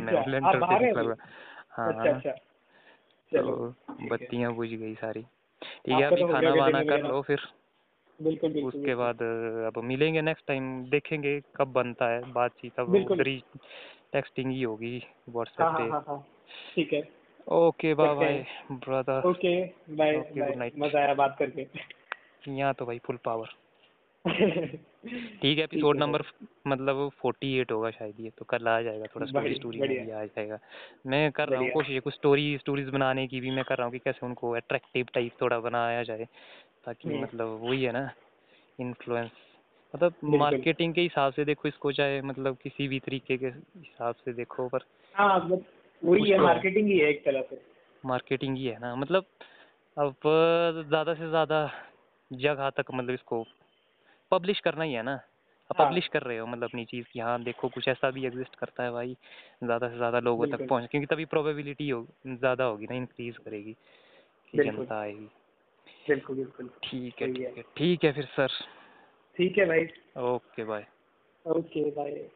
मैं अच्छा, हैं। हाँ अच्छा। अच्छा चलो तो ठीक बत्तियाँ बुझ गई सारी। ठीक है अभी तो खाना वाना कर लो फिर। बिल्कुल बिल्कुल उसके बिल्कुल। बाद अब मिलेंगे नेक्स्ट टाइम देखेंगे कब बनता है बातचीत। अब। उधर ही टेक्सटिंग ही होगी हाँ व्हाट्सएप हाँ पे। हाँ हाँ। ठीक है। Okay bye bye brother okay bye bye मज़ा आया बात करके। यहाँ तो भाई फुल पावर ठीक है एपिसोड नंबर मतलब फोर्टी एट होगा शायद ये तो कल आ जाएगा थोड़ा स्टोरी स्टोरी भी आ जाएगा। मैं कर रहा हूँ कोशिश कुछ स्टोरी स्टोरीज बनाने की भी मैं कर रहा हूँ कि कैसे उनको अट्रैक्टिव टाइप थोड़ा बनाया जाए ताकि हम्म। मतलब वही है ना इन्फ्लुएंस मतलब मार्केटिंग के हिसाब से देखो इसको चाहे मतलब किसी भी तरीके के हिसाब से देखो पर हाँ वही है तो- मार्केटिंग ही है एक तरह से। मार्केटिंग ही है ना मतलब अब ज़्यादा से ज़्यादा जगह तक मतलब इसको पब्लिश करना ही है ना। आप हाँ। पब्लिश कर रहे हो मतलब अपनी चीज़ की हाँ देखो कुछ ऐसा भी एग्जिस्ट करता है भाई ज़्यादा से ज़्यादा लोगों तक पहुँच क्योंकि तभी प्रोबेबिलिटी हो ज़्यादा होगी ना इंक्रीज करेगी कि जनता आएगी। बिल्कुल बिल्कुल। ठीक है ठीक है ठीक है फिर सर। ठीक है भाई। Okay bye okay bye